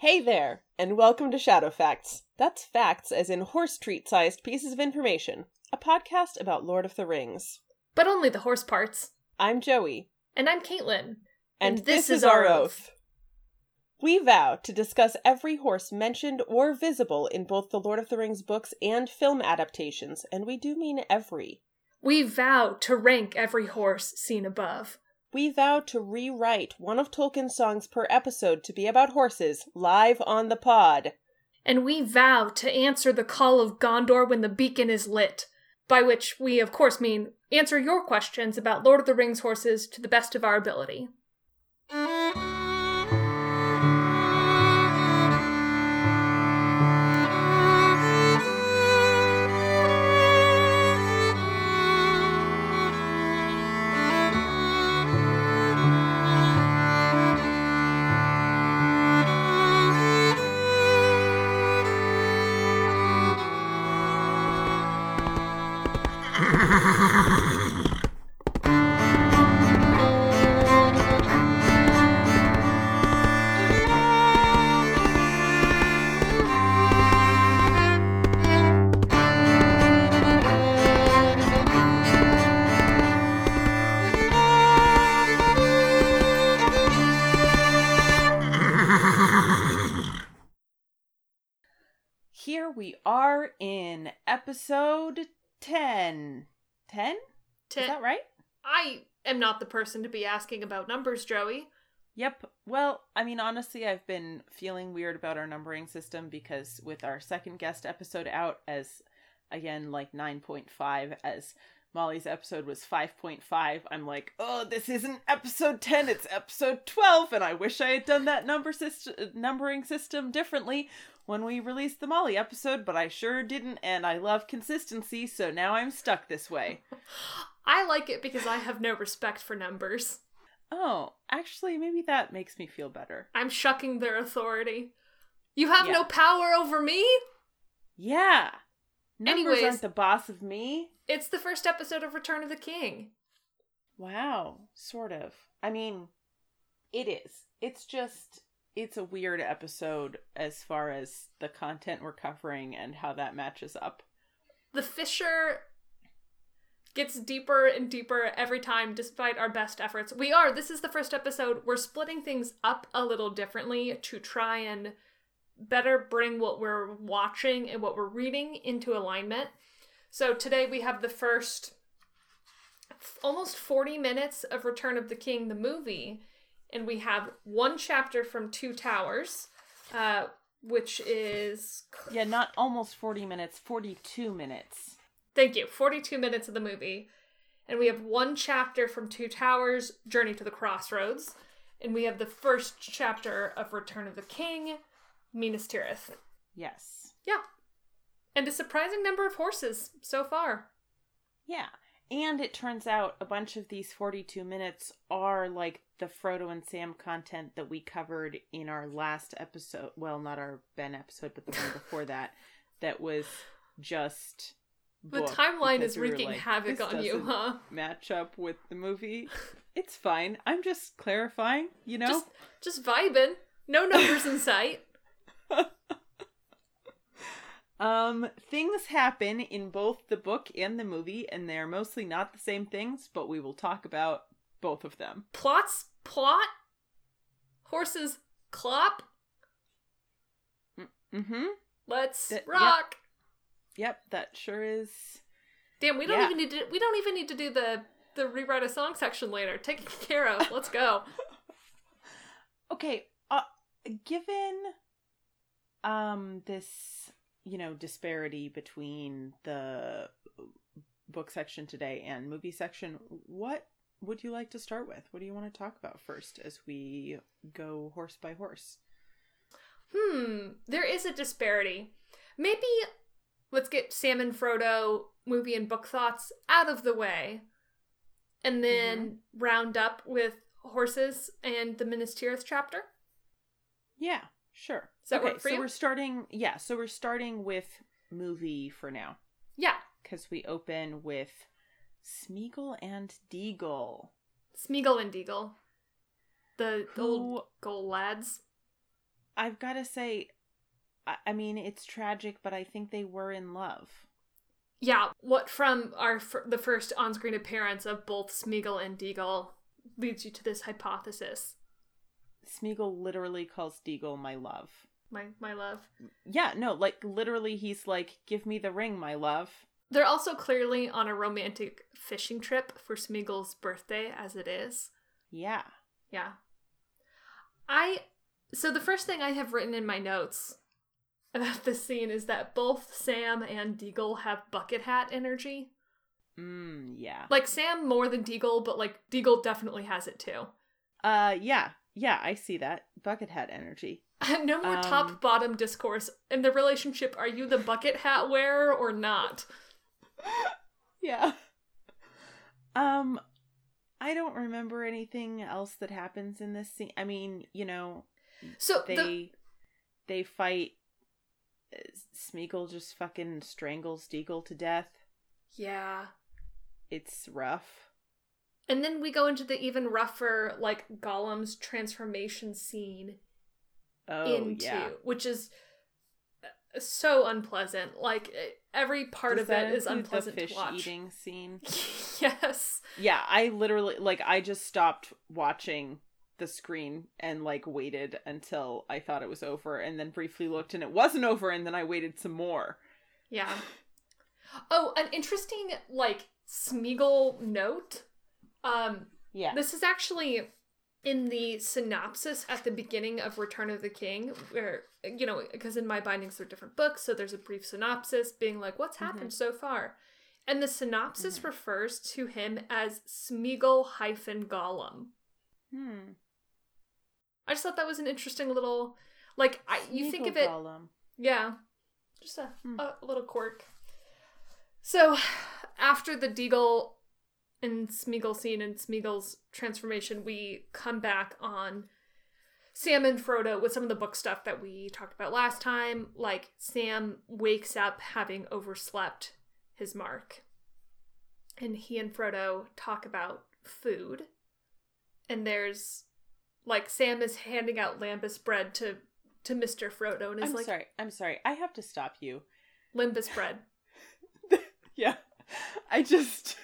Hey there, and welcome to Shadow Facts. That's facts as in horse treat sized pieces of information, a podcast about Lord of the Rings. But only the horse parts. I'm Joey, And I'm Caitlin. and, this, is our oath. We vow to discuss every horse mentioned or visible in both the Lord of the Rings books and film adaptations, and we do mean every. We vow to rank every horse seen above. We vow to rewrite one of Tolkien's songs per episode to be about horses live on the pod. And we vow to answer the call of Gondor when the beacon is lit. By which we, of course, mean answer your questions about Lord of the Rings horses to the best of our ability. Episode 10. 10? Ten- Is that right? I am not the person to be asking about numbers, Joey. Yep. Well, I mean, honestly, I've been feeling weird about our numbering system because with our second guest episode out as, again, like 9.5, as Molly's episode was 5.5, I'm like, oh, this isn't episode 10, it's episode 12, and I wish I had done that number system, numbering system differently when we released the Molly episode, but I sure didn't, and I love consistency, so now I'm stuck this way. I like it because I have no respect for numbers. Oh, actually, maybe that makes me feel better. I'm shucking their authority. You have Yeah. no power over me? Yeah. Numbers Anyways. aren't the boss of me. It's the first episode of Return of the King. Wow, sort of. I mean, it is. It's just it's a weird episode as far as the content we're covering and how that matches up. The fissure gets deeper and deeper every time despite our best efforts. We are, this is the first episode. We're splitting things up a little differently to try and better bring what we're watching and what we're reading into alignment. So today we have the first almost 40 minutes of Return of the King, the movie, and we have one chapter from Two Towers, uh, which is Yeah, not almost 40 minutes, 42 minutes. Thank you. 42 minutes of the movie. And we have one chapter from Two Towers, Journey to the Crossroads. And we have the first chapter of Return of the King, Minas Tirith. Yes. Yeah. And a surprising number of horses so far. Yeah. And it turns out a bunch of these 42 minutes are like the Frodo and Sam content that we covered in our last episode. Well, not our Ben episode, but the one before that. That was just. The timeline is wreaking like, havoc "This on you, huh? Match up with the movie. It's fine. I'm just clarifying, you know? Just just vibing. No numbers in sight. Um, things happen in both the book and the movie, and they're mostly not the same things, but we will talk about both of them. Plots plot. Horses clop. Mm-hmm. Let's Th- yep. rock. Yep, that sure is. Damn, we don't Yeah. even need to. We don't even need to do the the rewrite a song section later. Taken care of. Let's go. Okay, uh, given um this, you know, disparity between the book section today and movie section, what would you like to start with? What do you want to talk about first as we go horse by horse? Hmm. There is a disparity. Maybe let's get Sam and Frodo movie and book thoughts out of the way, and then round up with horses and the Minas Tirith chapter. Yeah, sure. Does okay, so you? we're starting. Yeah, so we're starting with movie for now Yeah. because we open with Smeagol and Deagol. Smeagol and Deagol. The, Who- old goal lads. I've got to say, I, I mean, it's tragic, but I think they were in love. Yeah, what from our f- the first on-screen appearance of both Smeagol and Deagol leads you to this hypothesis. Smeagol literally calls Deagol my love. My my love. Yeah, no, like literally, he's like, "Give me the ring, my love." They're also clearly on a romantic fishing trip for Smeagol's birthday, as it is. Yeah. Yeah. I so the first thing I have written in my notes about this scene is that both Sam and Deagol have bucket hat energy. Mm, yeah. Like Sam more than Deagol, but like Deagol definitely has it too. Uh, yeah, yeah, I see that bucket hat energy. no more Um, top bottom discourse in the relationship. Are you the bucket hat wearer or not? yeah. Um, I don't remember anything else that happens in this scene. I mean, you know, So they the they fight. Smeagol just fucking strangles Deagol to death. yeah. It's rough. And then we go into the even rougher, like Gollum's transformation scene Oh into, yeah. which is uh, so unpleasant. Like every part Does of that it is unpleasant the fish to watch. eating scene. yes. Yeah, I literally like I just stopped watching the screen and like waited until I thought it was over and then briefly looked and it wasn't over and then I waited some more. Yeah. Oh, an interesting like Smeagol note. Um, Yeah. This is actually in the synopsis at the beginning of Return of the King, where, you know, because in my bindings they're different books, so there's a brief synopsis being like, what's happened so far? And the synopsis refers to him as Smeagol hyphen Gollum. Hmm. I just thought that was an interesting little, like, I, you think of it, Gollum. yeah, just a, Hmm. a little quirk. So, after the Deagol and Smeagol scene and Smeagol's transformation, we come back on Sam and Frodo with some of the book stuff that we talked about last time. Like, Sam wakes up having overslept his mark. And he and Frodo talk about food. And there's, like, Sam is handing out lambus bread to to Mr. Frodo and is like I'm like, sorry. I'm sorry. I have to stop you. Limbus bread. Yeah. I just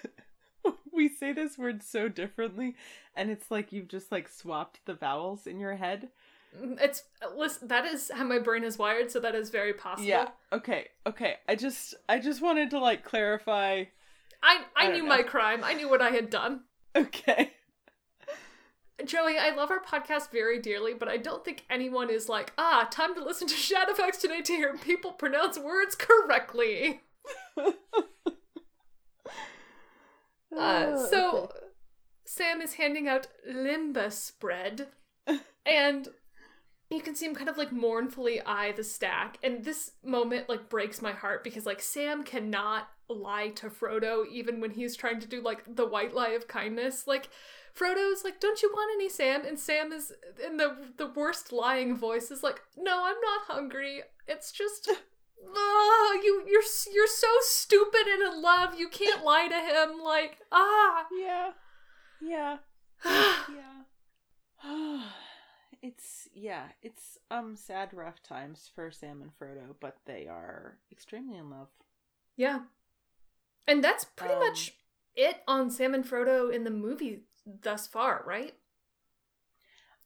we say this word so differently and it's like you've just like swapped the vowels in your head. Mm, It's listen, that is how my brain is wired, so that is very possible. Yeah. Okay. Okay. I just I just wanted to like clarify. I I, I knew don't my crime. I knew what I had done. Okay. Joey, I love our podcast very dearly, but I don't think anyone is like, ah, time to listen to Shadowfax today to hear people pronounce words correctly. Uh, Oh, so okay. Sam is handing out limbus bread, and you can see him kind of like mournfully eye the stack. And this moment like breaks my heart because like Sam cannot lie to Frodo even when he's trying to do like the white lie of kindness. Like Frodo's like, "Don't you want any, Sam?" And Sam is in the the worst lying voice is like, "No, I'm not hungry. It's just." Ah, you you're you're so stupid and in love. You can't lie to him. Like ah, Yeah. Yeah. Yeah. it's yeah, it's um sad rough times for Sam and Frodo, but they are extremely in love. yeah. And that's pretty Um, much it on Sam and Frodo in the movie thus far, right?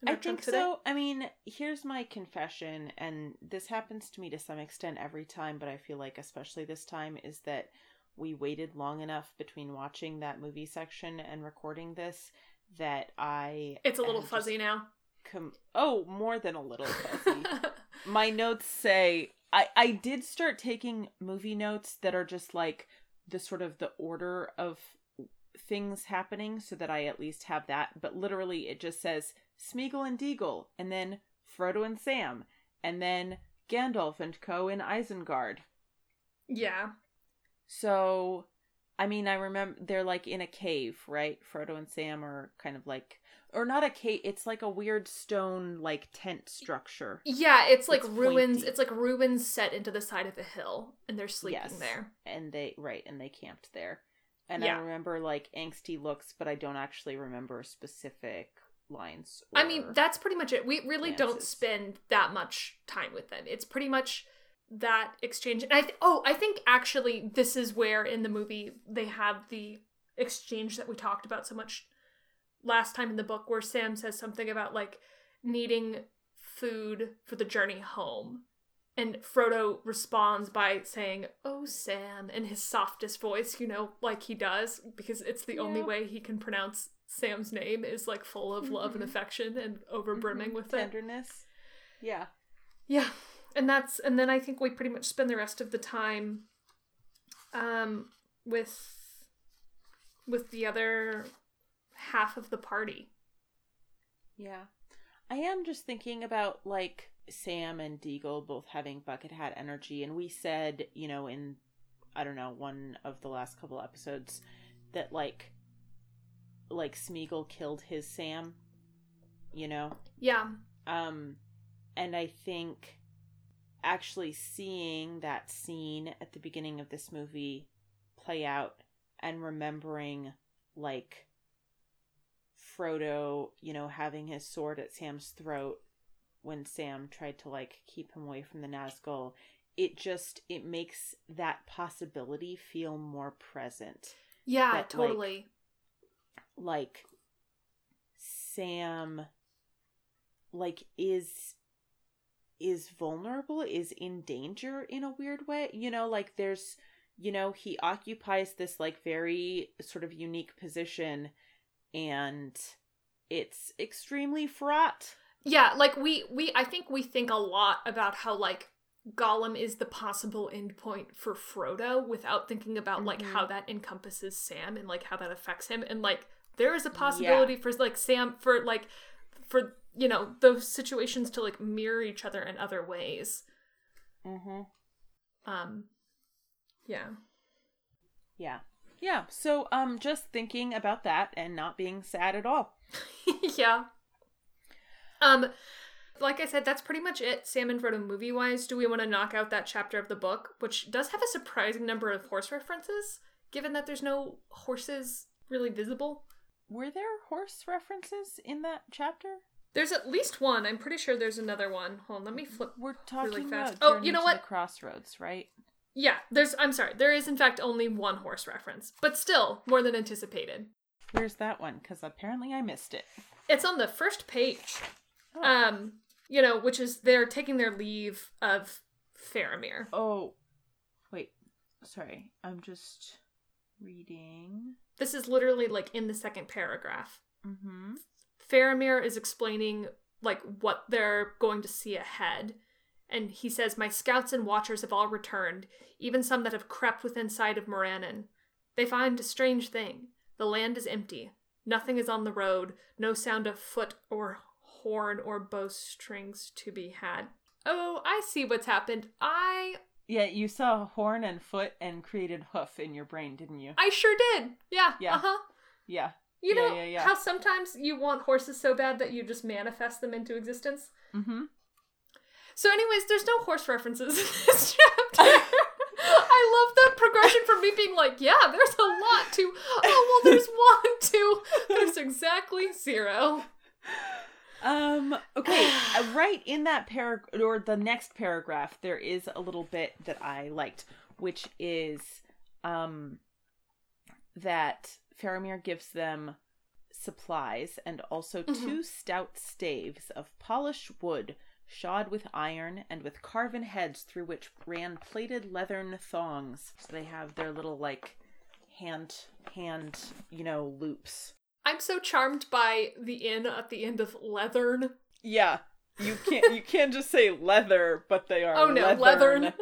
I think so. I mean, here's my confession, and this happens to me to some extent every time, but I feel like especially this time is that we waited long enough between watching that movie section and recording this that I It's a little fuzzy now. com- oh, more than a little fuzzy. my notes say I I did start taking movie notes that are just like the sort of the order of things happening so that I at least have that. But literally it just says Smeagol and Deagol and then Frodo and Sam and then Gandalf and Co in Isengard. yeah. So I mean I remember they're like in a cave, right? Frodo and Sam are kind of like or not a cave, it's like a weird stone like tent structure. Yeah, it's like It's ruins. pointy. It's like ruins set into the side of a hill, and they're sleeping Yes. there. and they right and they camped there and Yeah. i remember like angsty looks but i don't actually remember specific lines. I mean, that's pretty much it. We really don't spend that much time with them. It's pretty much that exchange. And I th- oh, I think actually this is where in the movie they have the exchange that we talked about so much last time in the book where Sam says something about like needing food for the journey home. And Frodo responds by saying, "Oh, Sam," in his softest voice, you know, like he does, because it's the only way he can pronounce Sam's name is like full of love and Mhm. affection and over brimming Mhm. with it. tenderness. Yeah. Yeah. And that's and then I think we pretty much spend the rest of the time um with with the other half of the party. Yeah. I am just thinking about like Sam and Deagol both having bucket hat energy and we said, you know, in I don't know, one of the last couple episodes that like like Smeagol killed his Sam, you know? Yeah. Um and I think actually seeing that scene at the beginning of this movie play out and remembering like Frodo, you know, having his sword at Sam's throat when Sam tried to like keep him away from the Nazgul, it just it makes that possibility feel more present. Yeah, That, totally. Like Sam like is is vulnerable, is in danger in a weird way. You know, like there's you know, he occupies this like very sort of unique position and it's extremely fraught. Yeah, like we we I think we think a lot about how like Gollum is the possible endpoint for Frodo without thinking about like Mhm. how that encompasses Sam and like how that affects him and like there is a possibility for like Sam for like for you know those situations to like mirror each other in other ways. Mhm. Um yeah. Yeah. Yeah. So um just thinking about that and not being sad at all. yeah. Um, like I said, that's pretty much it. Sam and Frodo movie wise. Do we want to knock out that chapter of the book, which does have a surprising number of horse references, given that there's no horses really visible? Were there horse references in that chapter? There's at least one. I'm pretty sure there's another one. Hold on, let me flip. We're talking fast. about Oh, you know what? The crossroads, right? Yeah, there's. I'm sorry. There is in fact only one horse reference, but still more than anticipated. Where's that one? Because apparently I missed it. It's on the first page. Oh. Um, you know, which is they're taking their leave of Faramir. Oh, wait. Sorry, I'm just reading. This is literally like in the second paragraph. Mm-hmm. Faramir is explaining like what they're going to see ahead. And he says, My scouts and watchers have all returned, even some that have crept within sight of Morannon. They find a strange thing. The land is empty. Nothing is on the road, no sound of foot or horn or bowstrings to be had. Oh, I see what's happened. I Yeah, you saw a horn and foot and created hoof in your brain, didn't you? I sure did. Yeah. Yeah. Uh-huh. Yeah. You Yeah, know yeah, yeah. how sometimes you want horses so bad that you just manifest them into existence? Mm-hmm. So, anyways, there's no horse references in this chapter. I love the progression from me being like, yeah, there's a lot to, oh, well, there's one to, there's exactly zero. Um. Okay. uh, right in that paragraph, or the next paragraph, there is a little bit that I liked, which is, um, that Faramir gives them supplies and also Mhm. two stout staves of polished wood, shod with iron and with carven heads through which ran plated leathern thongs. So they have their little like hand hand you know loops. I'm so charmed by the inn at the end of Leathern. Yeah. You can't you can't just say leather, but they are Oh no, leathern. Leathern.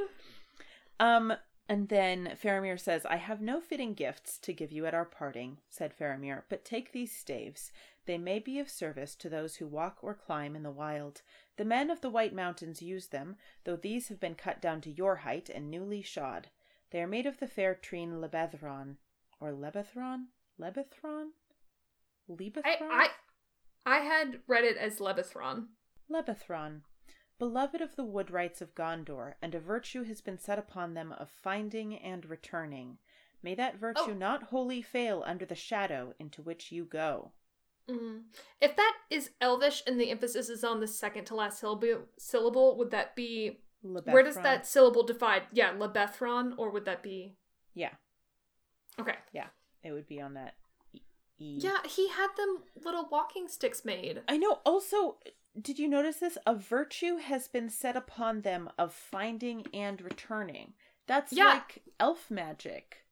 Um and then Faramir says, I have no fitting gifts to give you at our parting, said Faramir, but take these staves. They may be of service to those who walk or climb in the wild. The men of the White Mountains use them, though these have been cut down to your height and newly shod. They are made of the fair treen Lebethron. Or Lebethron? Lebethron? Lebethron? I, I, I had read it as Lebethron. Lebethron, beloved of the wood woodwrights of Gondor, and a virtue has been set upon them of finding and returning. May that virtue Oh. not wholly fail under the shadow into which you go. Mm. If that is Elvish and the emphasis is on the second to last syllable, syllable would that be where does that syllable divide? Yeah, Lebethron, or would that be? Yeah, Okay. Yeah, it would be on that. Yeah, he had them little walking sticks made. I know. Also, did you notice this? A virtue has been set upon them of finding and returning. That's Yeah. like elf magic.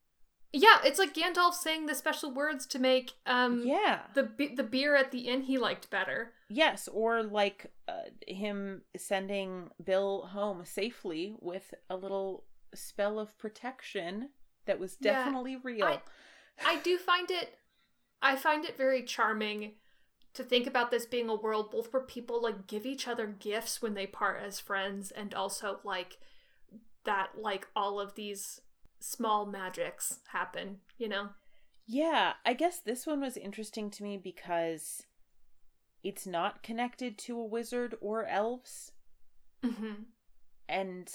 Yeah, it's like Gandalf saying the special words to make um yeah. the the beer at the inn he liked better. Yes, or like uh, him sending Bill home safely with a little spell of protection that was Yeah, definitely real. I- I do find it I find it very charming to think about this being a world both where people like give each other gifts when they part as friends and also like that like all of these small magics happen, you know? Yeah, I guess this one was interesting to me because it's not connected to a wizard or elves Mhm. and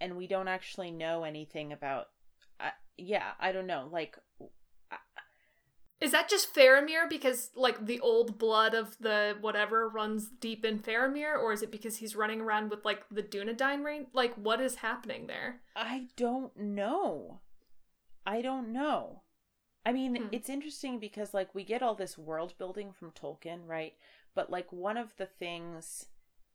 and we don't actually know anything about uh, yeah, I don't know. Like Is that just Faramir because like the old blood of the whatever runs deep in Faramir, or is it because he's running around with like the Dunedain ring? Like what is happening there? I don't know. I don't know. I mean, Hmm. it's interesting because like we get all this world building from Tolkien, right? But like one of the things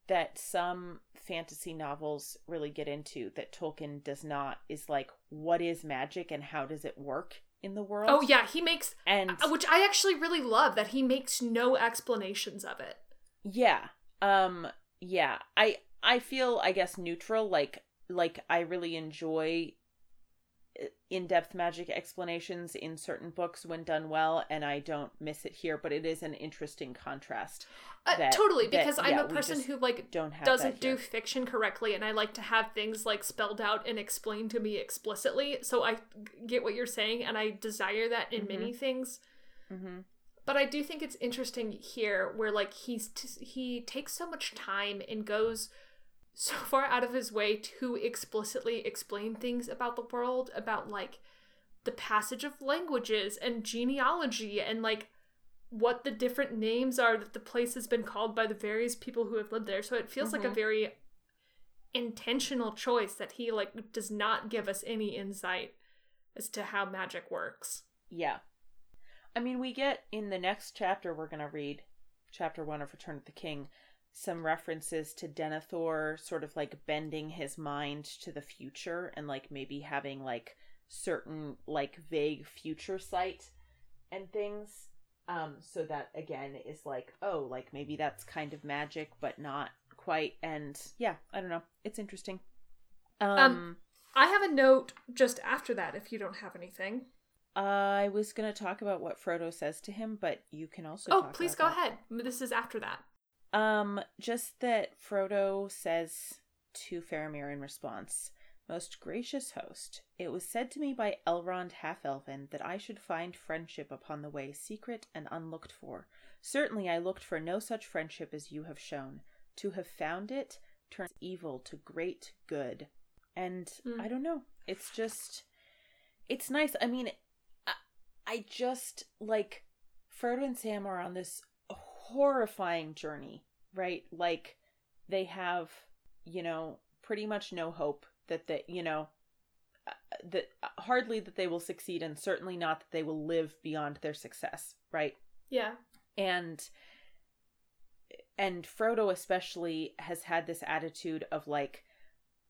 that some fantasy novels really get into that Tolkien does not is like what is magic and how does it work in the world? Oh yeah, he makes And uh, which I actually really love that he makes no explanations of it. Yeah. Um yeah. I I feel I guess neutral like like I really enjoy in-depth magic explanations in certain books when done well and I don't miss it here but it is an interesting contrast. Uh, That- totally, that, because I'm yeah, a person who like Don't have doesn't do fiction correctly, and I like to have things like spelled out and explained to me explicitly. So I get what you're saying, and I desire that in Mhm. many things. Mhm. But I do think it's interesting here where like he's t- he takes so much time and goes so far out of his way to explicitly explain things about the world about like the passage of languages and genealogy and like what the different names are that the place has been called by the various people who have lived there. So it feels like a Mhm. very intentional choice that he like does not give us any insight as to how magic works. Yeah. I mean, we get in the next chapter we're going to read, chapter 1 of Return of the King, some references to Denethor sort of like bending his mind to the future and like maybe having like certain like vague future sight and things. Um so that again is like, oh, like maybe that's kind of magic but not quite and yeah, I don't know. It's interesting. Um, Um, I have a note just after that if you don't have anything. I was going to talk about what Frodo says to him, but you can also Oh, please go that. ahead. This is after that. Um, just that Frodo says to Faramir in response, Most gracious host, it was said to me by Elrond half elven that I should find friendship upon the way secret and unlooked for. Certainly I looked for no such friendship as you have shown. To have found it turns evil to great good. And Hmm. I don't know. It's just it's nice. I mean, I, I just like Frodo and Sam are on this horrifying journey, right? Like they have, you know, pretty much no hope that they, you know, uh, that hardly that they will succeed and certainly not that they will live beyond their success, right? Yeah. and and Frodo especially has had this attitude of like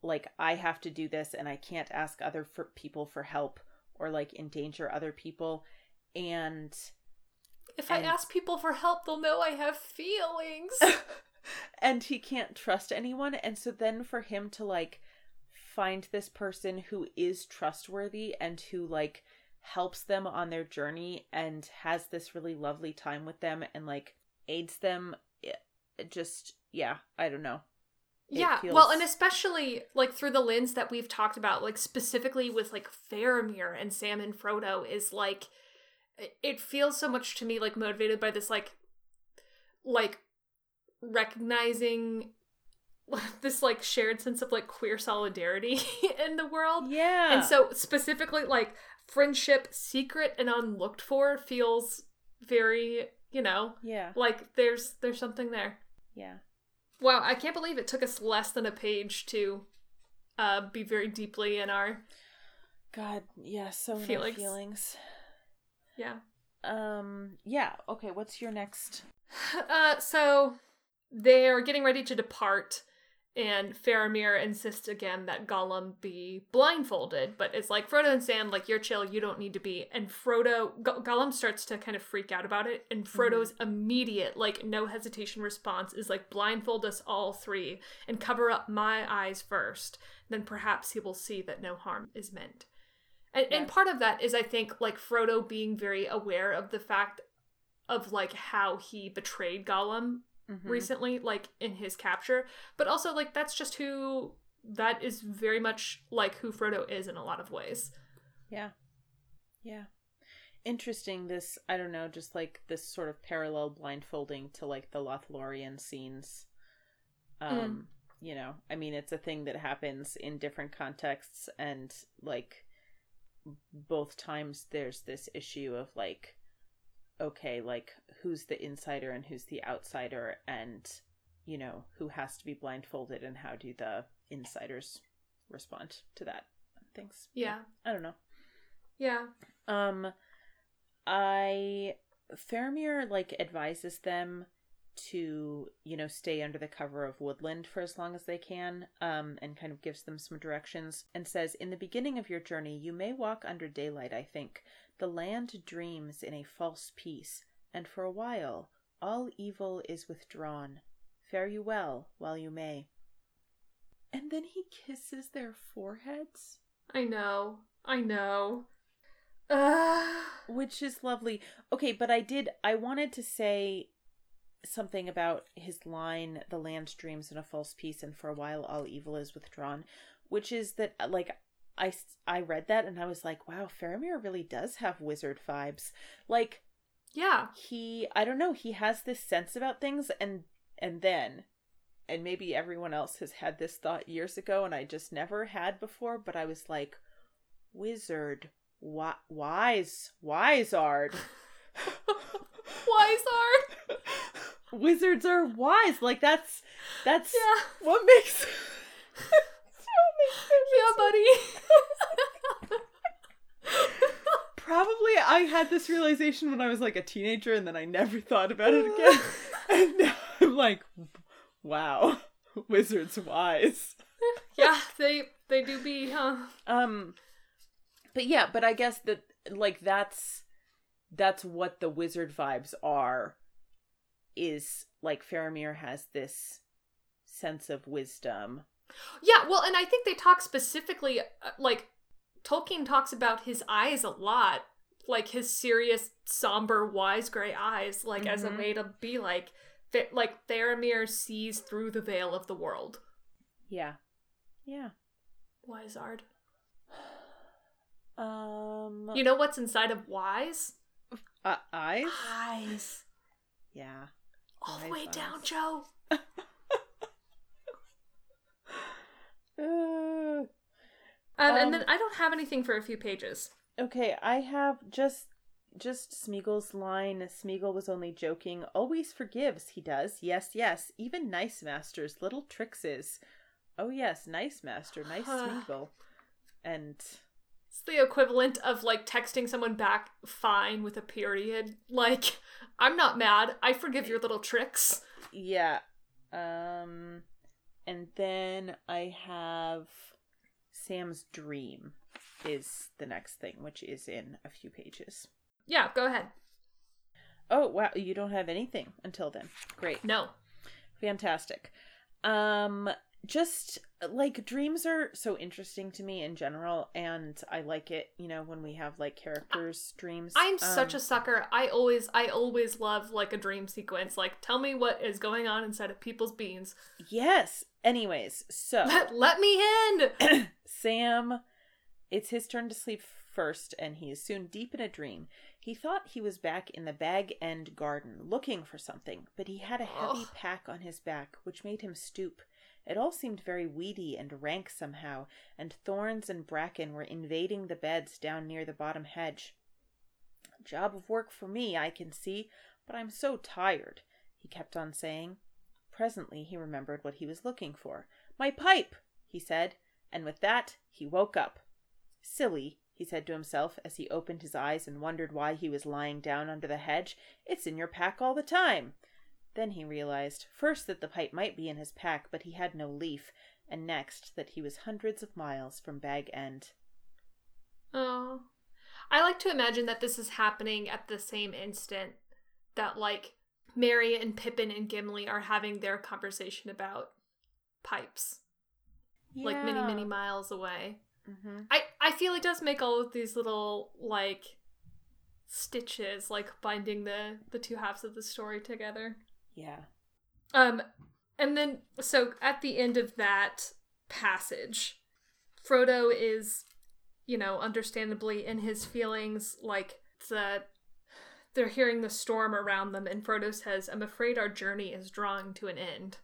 like I have to do this and I can't ask other for people for help or like endanger other people and If I ask people for help, they'll know I have feelings. and he can't trust anyone and so then for him to like find this person who is trustworthy and who like helps them on their journey and has this really lovely time with them and like aids them it, it just yeah i don't know It yeah. feels- Well, and especially like through the lens that we've talked about, like specifically with like Faramir and Sam and Frodo, is like it- feels so much to me like motivated by this like like recognizing this like shared sense of like queer solidarity in the world. yeah And so specifically like friendship secret and unlooked for feels very you know, Yeah. like there's there's something there. Yeah. Wow, I can't believe it took us less than a page to uh, be very deeply in our God, yeah, so many Feelings. feelings. Yeah. Um, yeah, okay, what's your next? Uh, so they're getting ready to depart, and Faramir insists again that Gollum be blindfolded, but it's like Frodo and Sam, like you're chill, you don't need to be. And Frodo, Go- Gollum starts to kind of freak out about it, and Frodo's immediate, like no hesitation response is like blindfold us all three and cover up my eyes first. Then perhaps he will see that no harm is meant. And, Yeah. and part of that is, I think, like Frodo being very aware of the fact of like how he betrayed Gollum Mhm. recently, like in his capture, but also like that's just who that is very much like who Frodo is in a lot of ways. Yeah. Yeah. Interesting this I don't know, just like this sort of parallel blindfolding to like the Lothlorien scenes. Um, you know, I mean it's a thing that happens in different contexts and like both times there's this issue of like okay, like who's the insider and who's the outsider and you know, who has to be blindfolded and how do the insiders respond to that? Things. Yeah. I don't know. Yeah. Um, I Faramir like advises them to you know stay under the cover of woodland for as long as they can um and kind of gives them some directions and says in the beginning of your journey you may walk under daylight i think the land dreams in a false peace and for a while all evil is withdrawn fare you well while you may and then he kisses their foreheads I know. I know. Uh, which is lovely. Okay, but I did I wanted to say something about his line the land dreams in a false peace and for a while all evil is withdrawn, which is that uh, like I I read that and I was like, wow, Faramir really does have wizard vibes. Like yeah. he I don't know, he has this sense about things and and then and maybe everyone else has had this thought years ago and I just never had before, but I was like, wizard, wi- wise, wiseard. Wizard. Wizards are wise. Like that's that's Yeah. what makes what makes Yeah, buddy. Probably I had this realization when I was like a teenager and then I never thought about it again. and now I'm like, wow, wizards wise. yeah, they they do be, huh? Um but yeah, but I guess that like that's that's what the wizard vibes are is like Faramir has this sense of wisdom. Yeah, well, and I think they talk specifically, uh, like, Tolkien talks about his eyes a lot, like his serious, somber, wise gray eyes, like as a Mhm. way to be like, like Faramir sees through the veil of the world. Yeah. Yeah. Wiseard. Um You know what's inside of wise? uh, eyes? Eyes. Yeah. All the way eyes. down, Joe. Uh, Um, Um, and then I don't have anything for a few pages. okay, I have just just Smeagol's line. Smeagol was only joking. Always forgives, he does. Yes, yes. Even Nice Master's little tricks is. Oh yes, Nice Master, nice Smeagol. And It's the equivalent of like texting someone back fine with a period. Like, I'm not mad. I forgive your little tricks. yeah. Um and then I have Sam's dream is the next thing, which is in a few pages. Yeah, go ahead. Oh wow, you don't have anything until then. Great. No. Fantastic. Um just like dreams are so interesting to me in general and I like it, you know, when we have like characters dreams. I'm such Um, a sucker. I always I always love like a dream sequence. Like tell me what is going on inside of people's beans. Yes. Anyways, so Let, let me in. Sam it's his turn to sleep first and he is soon deep in a dream. He thought he was back in the Bag End garden looking for something, but he had a heavy Ugh. pack on his back which made him stoop. It all seemed very weedy and rank somehow, and thorns and bracken were invading the beds down near the bottom hedge. Job of work for me, I can see. But I'm so tired, he kept on saying. Presently he remembered what he was looking for. My pipe, he said, and with that he woke up. Silly, he said to himself as he opened his eyes and wondered why he was lying down under the hedge. It's in your pack all the time. Then he realized, first that the pipe might be in his pack, but he had no leaf, and next that he was hundreds of miles from Bag End. Oh. I like to imagine that this is happening at the same instant that, like, Merry and Pippin and Gimli are having their conversation about pipes. Like, many, many miles away. Mm-hmm. I, I feel it does make all of these little, like, stitches, like, binding the, the two halves of the story together. Yeah. Um, and then so at the end of that passage, Frodo is, you know, understandably in his feelings, like the they're hearing the storm around them, and Frodo says, "I'm afraid our journey is drawing to an end."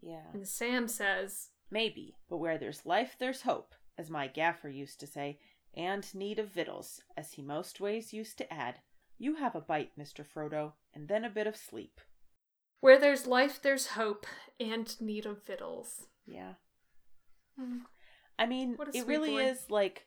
Yeah. And Sam says, Maybe, but where there's life, there's hope, as my gaffer used to say, and need of victuals, as he most ways used to add. You have a bite, Mr. Frodo, and then a bit of sleep. "Where there's life, there's hope, and need of victuals." Yeah. Hmm. I mean, it really boy. is like,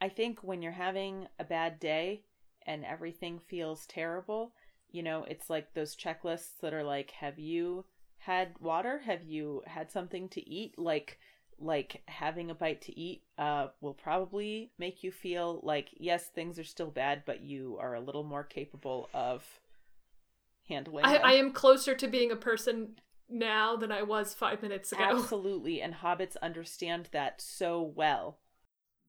I think when you're having a bad day and everything feels terrible, you know, it's like those checklists that are like, have you had water? Have you had something to eat? Like, like having a bite to eat uh will probably make you feel like yes things are still bad but you are a little more capable of handling I. I am closer to being a person now than I was five minutes ago. absolutely and hobbits understand that so well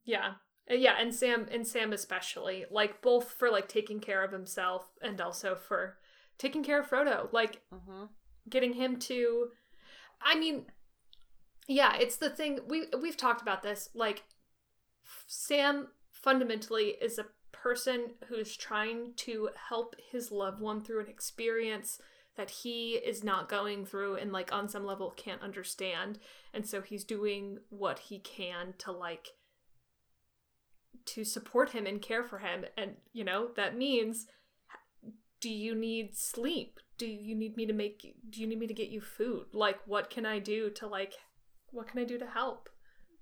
Yeah. Uh, Yeah, and Sam and Sam especially, like both for like taking care of himself and also for taking care of Frodo, like mm-hmm. getting him to I mean, yeah, it's the thing we we've talked about this. Like Sam fundamentally is a person who's trying to help his loved one through an experience that he is not going through and like on some level can't understand. And so he's doing what he can to like to support him and care for him. And you know that means do you need sleep? Do you need me to make do you need me to get you food? Like what can i do to like what can i do to help?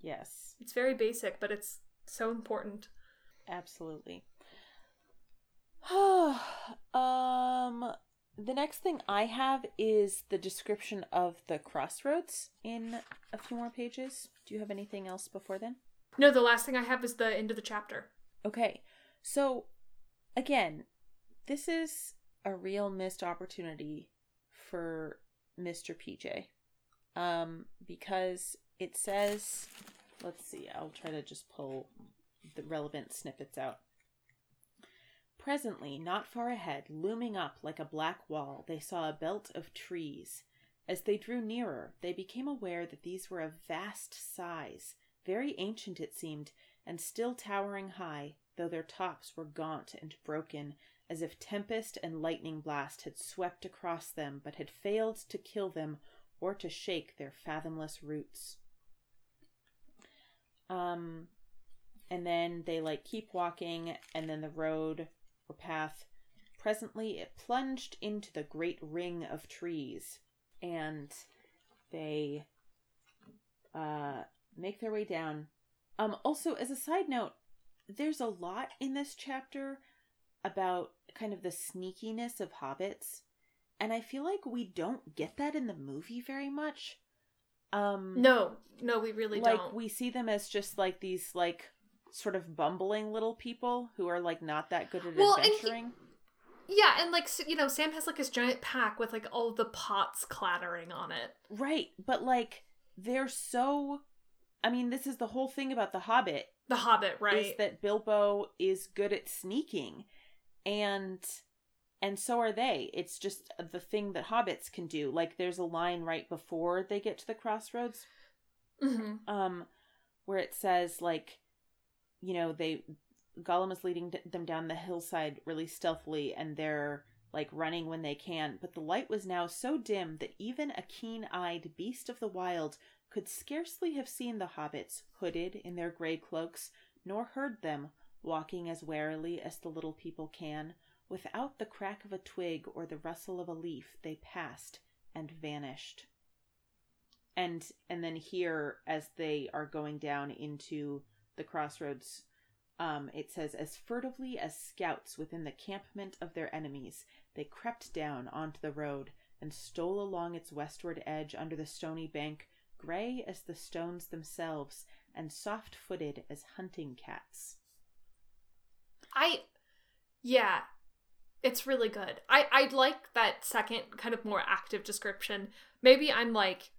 Yes. It's very basic but it's so important. Absolutely. um the next thing I have is the description of the crossroads in a few more pages. Do you have anything else before then? no the last thing i have is the end of the chapter Okay. So again, this is a real missed opportunity for Mr. PJ. Um because it says let's see, I'll try to just pull the relevant snippets out. Presently, not far ahead, looming up like a black wall, they saw a belt of trees. As they drew nearer, they became aware that these were of vast size, very ancient it seemed, and still towering high, though their tops were gaunt and broken, as if tempest and lightning blast had swept across them but had failed to kill them or to shake their fathomless roots. Um, and then they like keep walking, and then the road or path. Presently, it plunged into the great ring of trees, and they uh, make their way down. Um, also, as a side note, there's a lot in this chapter about kind of the sneakiness of hobbits, and I feel like we don't get that in the movie very much. Um, no no we really like don't Like we see them as just like these like sort of bumbling little people who are like not that good at Well, and he- adventuring. yeah and like you know sam has like his giant pack with like all the pots clattering on it Right, but like they're so I mean, this is the whole thing about the Hobbit the hobbit right is that Bilbo is good at sneaking and and so are they. It's just the thing that hobbits can do. Like there's a line right before they get to the crossroads hmm um where it says like you know they Gollum is leading them down the hillside really stealthily and they're like running when they can but the light was now so dim that even a keen-eyed beast of the wild could scarcely have seen the hobbits hooded in their gray cloaks nor heard them walking as warily as the little people can Without the crack of a twig or the rustle of a leaf, they passed and vanished. And and then here, as they are going down into the crossroads, um, it says, as furtively as scouts within the campment of their enemies, they crept down onto the road and stole along its westward edge under the stony bank, gray as the stones themselves, and soft footed as hunting cats. I, yeah, it's really good. I I like that second kind of more active description. Maybe I'm like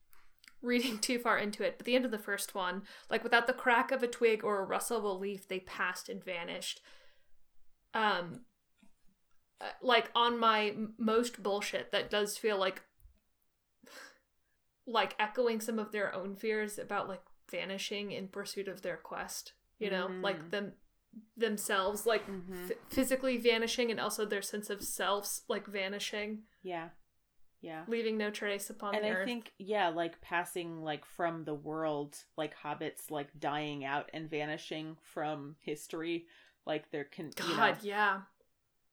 reading too far into it, but the end of the first one, like without the crack of a twig or a rustle of a leaf, they passed and vanished. Um, uh, like on my most bullshit, that does feel like like echoing some of their own fears about like vanishing in pursuit of their quest. You know, mm. like them themselves like mm-hmm. f- physically vanishing and also their sense of selves like vanishing. Yeah. Yeah. Leaving no trace upon and the I earth. think yeah, like passing like from the world, like hobbits like dying out and vanishing from history, like there can God, you know, yeah.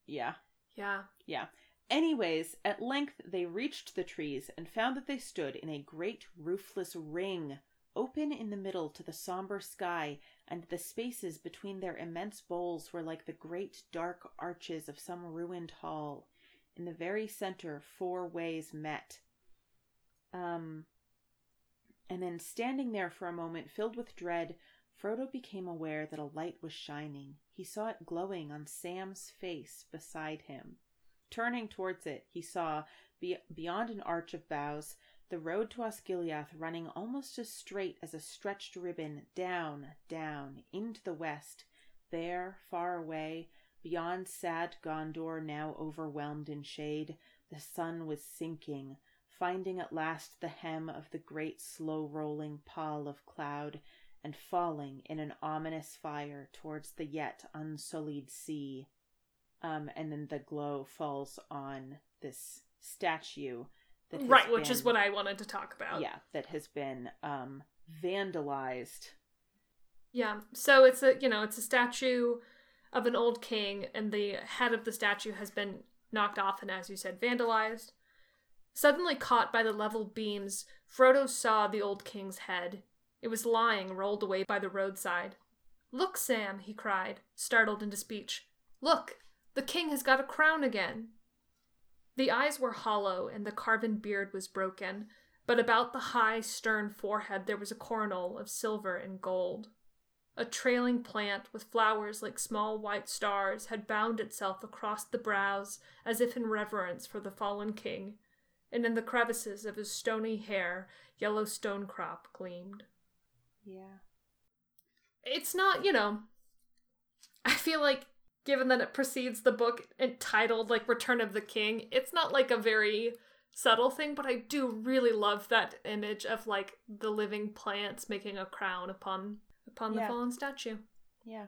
Yeah. Yeah. Yeah. Anyways, at length they reached the trees and found that they stood in a great roofless ring, open in the middle to the somber sky, and the spaces between their immense boles were like the great dark arches of some ruined hall. In the very center, four ways met. Um, and then, standing there for a moment, filled with dread, Frodo became aware that a light was shining. He saw it glowing on Sam's face beside him. Turning towards it, he saw, be- beyond an arch of boughs, the road to Osgiliath running almost as straight as a stretched ribbon down, down, into the west. There, far away, Beyond sad Gondor, now overwhelmed in shade, the sun was sinking, finding at last the hem of the great slow rolling pall of cloud, and falling in an ominous fire towards the yet unsullied sea. Um, and then the glow falls on this statue that right, which been, is what I wanted to talk about. Yeah, that has been um, vandalized. Yeah, so it's a you know it's a statue of an old king, and the head of the statue has been knocked off and, as you said, vandalized. Suddenly caught by the level beams, Frodo saw the old king's head. It was lying rolled away by the roadside. Look, Sam, he cried, startled into speech. Look, the king has got a crown again. The eyes were hollow and the carven beard was broken, but about the high, stern forehead there was a coronal of silver and gold. A trailing plant with flowers like small white stars had bound itself across the brows as if in reverence for the fallen king, and in the crevices of his stony hair yellow stonecrop gleamed. Yeah. It's not, you know, I feel like given that it precedes the book entitled like Return of the King, it's not like a very subtle thing, but I do really love that image of like the living plants making a crown upon upon the fallen statue. Yeah,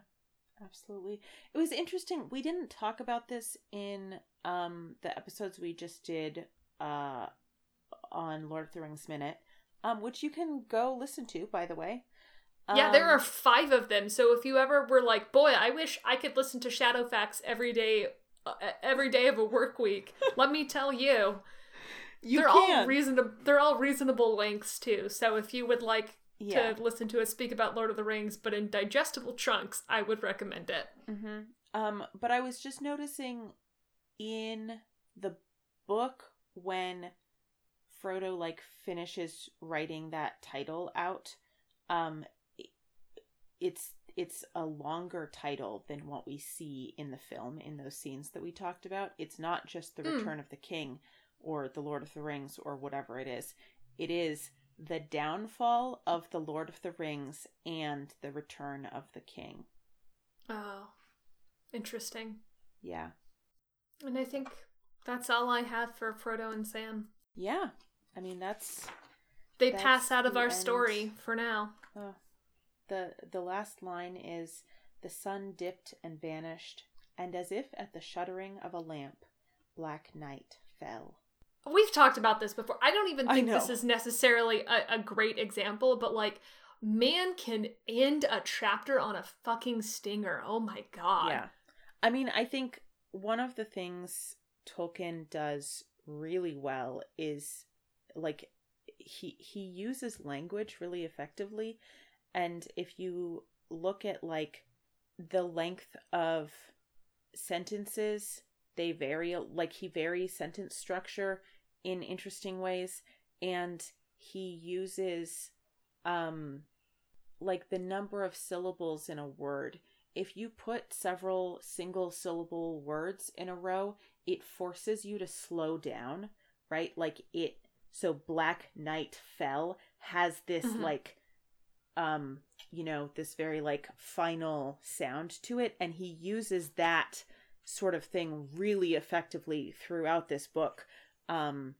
absolutely. It was interesting. We didn't talk about this in um the episodes we just did uh on Lord of the Rings Minute, um, which you can go listen to, by the way. Yeah, there are um, five of them. So if you ever were like, "Boy, I wish I could listen to Shadowfax every day, uh, every day of a work week," let me tell you, you they're can. all reasonable. They're all reasonable lengths too. So if you would like yeah. to listen to us speak about Lord of the Rings, but in digestible chunks, I would recommend it. Mm-hmm. Um, but I was just noticing in the book when Frodo like finishes writing that title out, um, it's it's a longer title than what we see in the film in those scenes that we talked about. It's not just the mm. Return of the King or the Lord of the Rings or whatever it is. It is the downfall of the Lord of the Rings and the return of the king. Oh, interesting. Yeah. And I think that's all I have for Frodo and Sam. Yeah. I mean, that's. They that's pass out of our end. story for now. Oh. The, the last line is The sun dipped and vanished, and as if at the shuddering of a lamp, black night fell. We've talked about this before. I don't even think this is necessarily a, a great example, but like, man can end a chapter on a fucking stinger. Oh my god. Yeah. I mean, I think one of the things Tolkien does really well is like he he uses language really effectively and if you look at like the length of sentences they vary like he varies sentence structure in interesting ways and he uses um like the number of syllables in a word if you put several single syllable words in a row it forces you to slow down right like it so black night fell has this Mhm. like um you know this very like final sound to it and he uses that sort of thing really effectively throughout this book um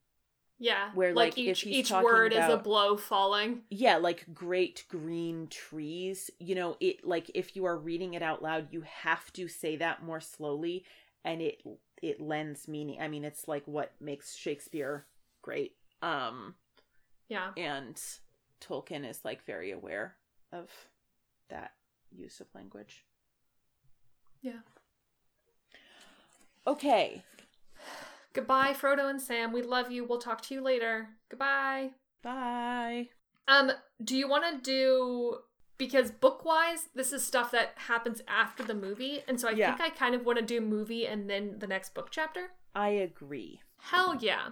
Yeah. Where, like, if each each word is a blow falling. yeah like great green trees you know it like if you are reading it out loud you have to say that more slowly and it it lends meaning i mean it's like what makes shakespeare great um Yeah. and tolkien is like very aware of that use of language Yeah. Okay Goodbye, Frodo and Sam. We love you. We'll talk to you later. Goodbye. bye Um, do you want to do because book wise, this is stuff that happens after the movie, and so I Yeah. think I kind of want to do movie and then the next book chapter. i agree Hell yeah.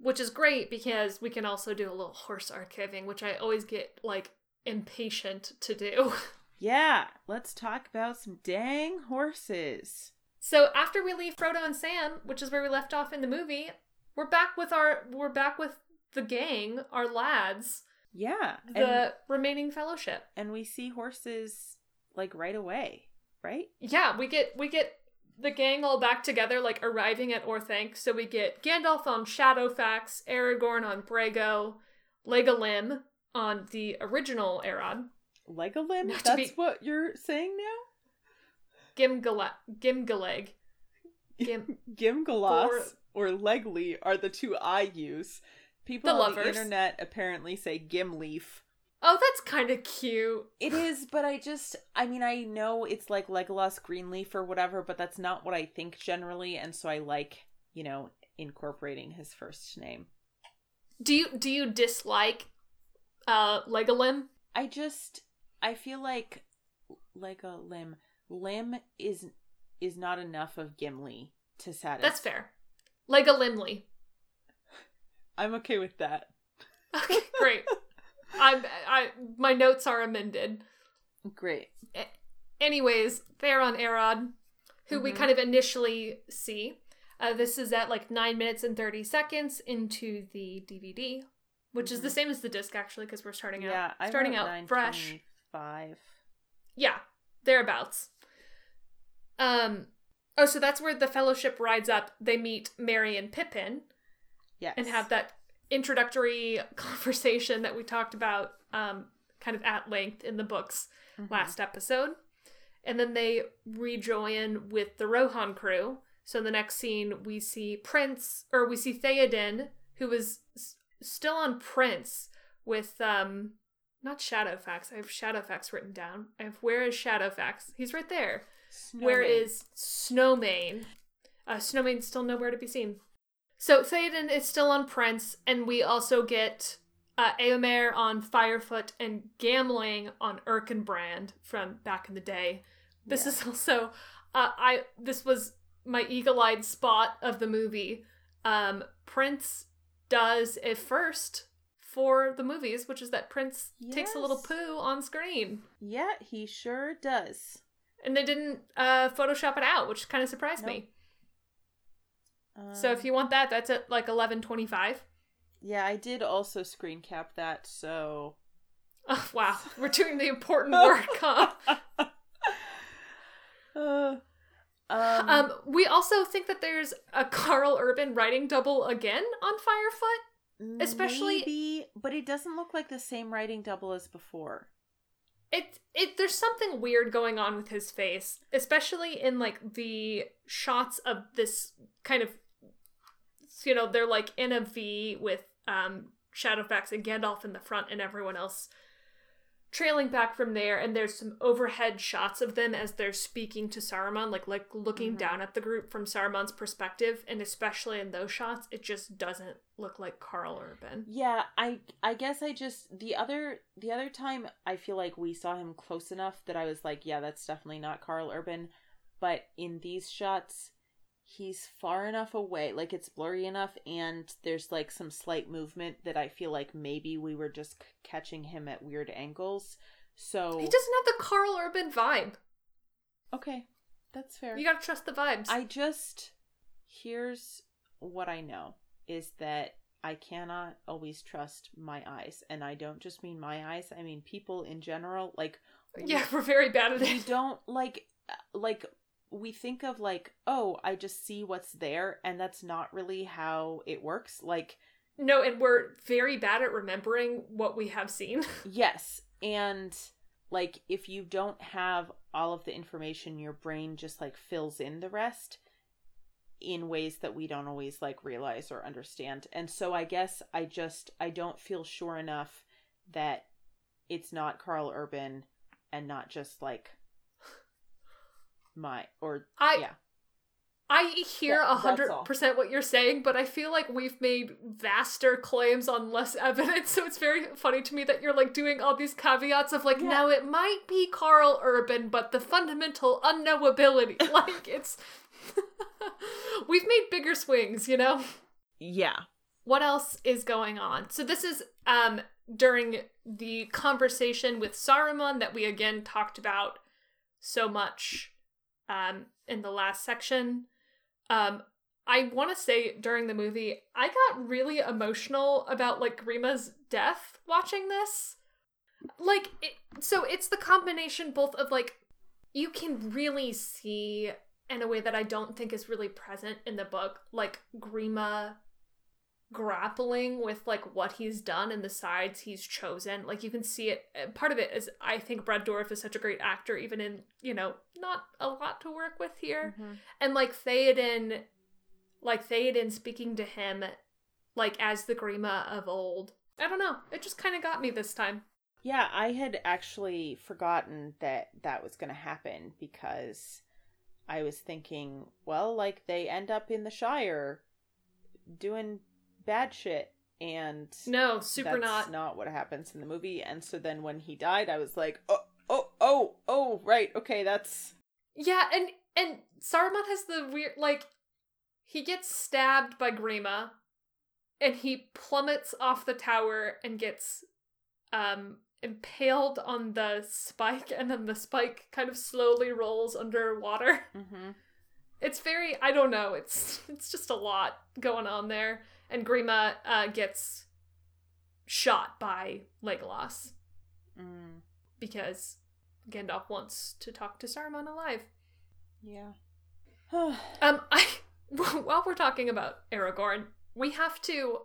Which is great because we can also do a little horse archiving, which I always get like impatient to do. yeah let's talk about some dang horses So after we leave Frodo and Sam, which is where we left off in the movie, we're back with our we're back with the gang, our lads, yeah the remaining fellowship. and we see horses like right away right Yeah, we get we get the gang all back together, like arriving at Orthanc. So we get Gandalf on Shadowfax, Aragorn on Brego, Legolim on the original Arod, Legolim? That's be- what you're saying now? Gimgala- Gimgaleg. Gim- Gimgalas or Legly are the two I use. People The on lovers. the internet apparently say Gimleaf. Oh, that's kind of cute. It is, but I just, I mean, I know it's like Legolas Greenleaf or whatever, but that's not what I think generally, and so I like, you know, incorporating his first name. Do you do you dislike uh Legolim? I just, I feel like Legolim, Lim is is not enough of Gimli to satisfy. That's fair. Legolimly. I'm okay with that. Okay, great. I'm I my notes are amended. Great. Anyways, they're on Arod, who we Mhm. kind of initially see. Uh, this is at like nine minutes and thirty seconds into the DVD, which is the Mhm. same as the disc actually, because we're starting out Yeah, starting out fresh. Five. Yeah, thereabouts. Um. Oh, so that's where the Fellowship rides up. They meet Merry and Pippin Yes. and have that introductory conversation that we talked about, um, kind of at length in the books Mhm. last episode. And then they rejoin with the Rohan crew. So in the next scene, we see Prince, or we see Theoden, who was s- still on Prince with, um, not Shadowfax. I have Shadowfax written down. I have where is Shadowfax? He's right there. Where Snowmane. is Snowmane? Uh, Snowmane's still nowhere to be seen. So Theoden is still on Prince, and we also get uh, Eomer on Firefoot and Gamling on Erkenbrand from back in the day. This Yeah. is also uh, I. This was my eagle-eyed spot of the movie. Um, Prince does a first for the movies, which is that Prince takes a little poo on screen Yeah, he sure does. And they didn't uh, Photoshop it out, which kind of surprised me. So if Um, you want that, that's at like eleven twenty five. Yeah, I did also screen cap that, so. Oh, wow, we're doing the important work, huh? Uh, um, Um, we also think that there's a Karl Urban writing double again on Firefoot. especially- maybe, but it doesn't look like the same writing double as before. It it there's something weird going on with his face, especially in like the shots of this kind of you know, they're like in a V with um Shadowfax and Gandalf in the front and everyone else trailing back from there, and there's some overhead shots of them as they're speaking to Saruman, like like looking Mhm. down at the group from Saruman's perspective, and especially in those shots, it just doesn't look like Karl Urban. Yeah, I I guess I just the other the other time I feel like we saw him close enough that I was like, yeah, that's definitely not Karl Urban. But in these shots, he's far enough away, like it's blurry enough, and there's like some slight movement that I feel like maybe we were just c- catching him at weird angles. So He doesn't have the Karl Urban vibe. okay, that's fair. You gotta trust the vibes. I just here's what I know is that I cannot always trust my eyes, and I don't just mean my eyes. I mean people in general. Like yeah, we're very bad at it. we don't like uh, like we think of like oh I just see what's there, and that's not really how it works. Like No, and we're very bad at remembering what we have seen. yes, and like if you don't have all of the information, your brain just like fills in the rest in ways that we don't always like realize or understand. And so I guess I just I don't feel sure enough that it's not Karl Urban and not just like my or I yeah. I hear a hundred percent what you're saying, but I feel like we've made vaster claims on less evidence. So it's very funny to me that you're like doing all these caveats of like, Yeah. no, it might be Karl Urban, but the fundamental unknowability, like it's. we've made bigger swings, you know. Yeah. what else is going on? So this is um during the conversation with Saruman that we again talked about so much um in the last section. Um I want to say during the movie I got really emotional about like Grima's death watching this. Like it, so it's the combination both of like you can really see in a way that I don't think is really present in the book like Grima grappling with like what he's done and the sides he's chosen. Like you can see it uh, part of it is i think Brad Dourif is such a great actor even in you know not a lot to work with here. Mhm. and like theoden like theoden speaking to him like as the grima of old. I don't know. It just kind of got me this time. Yeah, I had actually forgotten that that was going to happen because I was thinking, well, like they end up in the Shire doing bad shit and no super that's not what happens in the movie. And so then when he died, I was like, "Oh, oh, oh, oh, right. Okay, that's Yeah, and and Saruman has the weird like he gets stabbed by Grima and he plummets off the tower and gets um impaled on the spike and then the spike kind of slowly rolls underwater. mhm. It's very I don't know, it's it's just a lot going on there. And Grima uh gets shot by Legolas Mm, because Gandalf wants to talk to Saruman alive. yeah. Um, I while we're talking about Aragorn, we have to.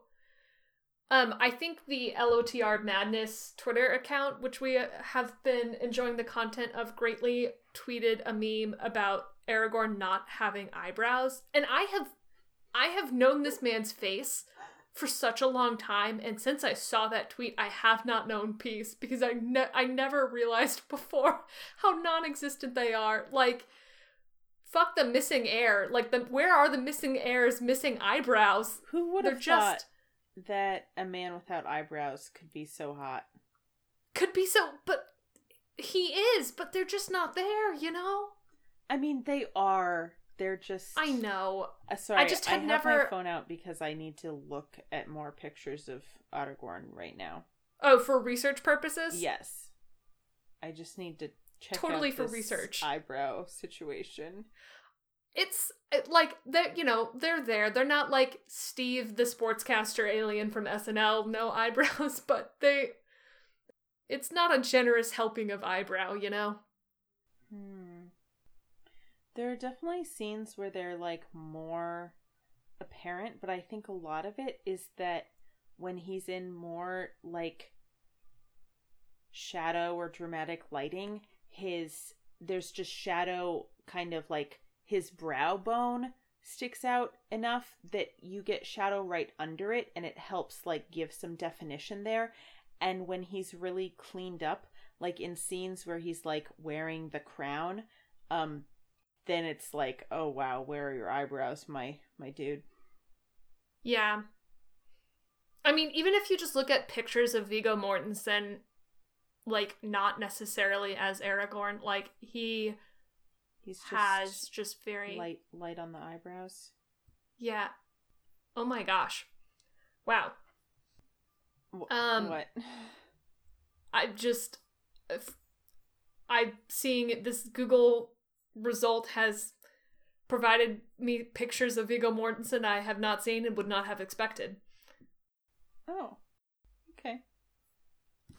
Um, I think the LOTR Madness Twitter account, which we have been enjoying the content of greatly, tweeted a meme about Aragorn not having eyebrows, and I have, I have known this man's face for such a long time, and since I saw that tweet, I have not known peace because I ne- I never realized before how non-existent they are. Like fuck the missing air. Like the where are the missing airs missing eyebrows? Who would have just thought that a man without eyebrows could be so hot? could be so but he is, but they're just not there, you know? I mean, they are. They're just. I know. Uh, sorry, I just had I have never- my phone out because I need to look at more pictures of Aragorn right now. Oh, for research purposes? Yes, I just need to check Totally out for research. eyebrow situation. It's it, like they're you know, they're there. They're not like Steve the sportscaster alien from SNL, no eyebrows, but they it's not a generous helping of eyebrow, you know? Hmm. There are definitely scenes where they're like more apparent, but I think a lot of it is that when he's in more like shadow or dramatic lighting, his there's just shadow kind of like his brow bone sticks out enough that you get shadow right under it and it helps like give some definition there. And when he's really cleaned up, like in scenes where he's like wearing the crown, um, then it's like, oh wow, where are your eyebrows, my my dude? Yeah. I mean, even if you just look at pictures of Viggo Mortensen, like not necessarily as Aragorn, like he He's just has just very light light on the eyebrows. yeah. Oh my gosh, wow. Wh- Um, what? I just I'm seeing this Google result has provided me pictures of Viggo Mortensen I have not seen and would not have expected. Oh, okay.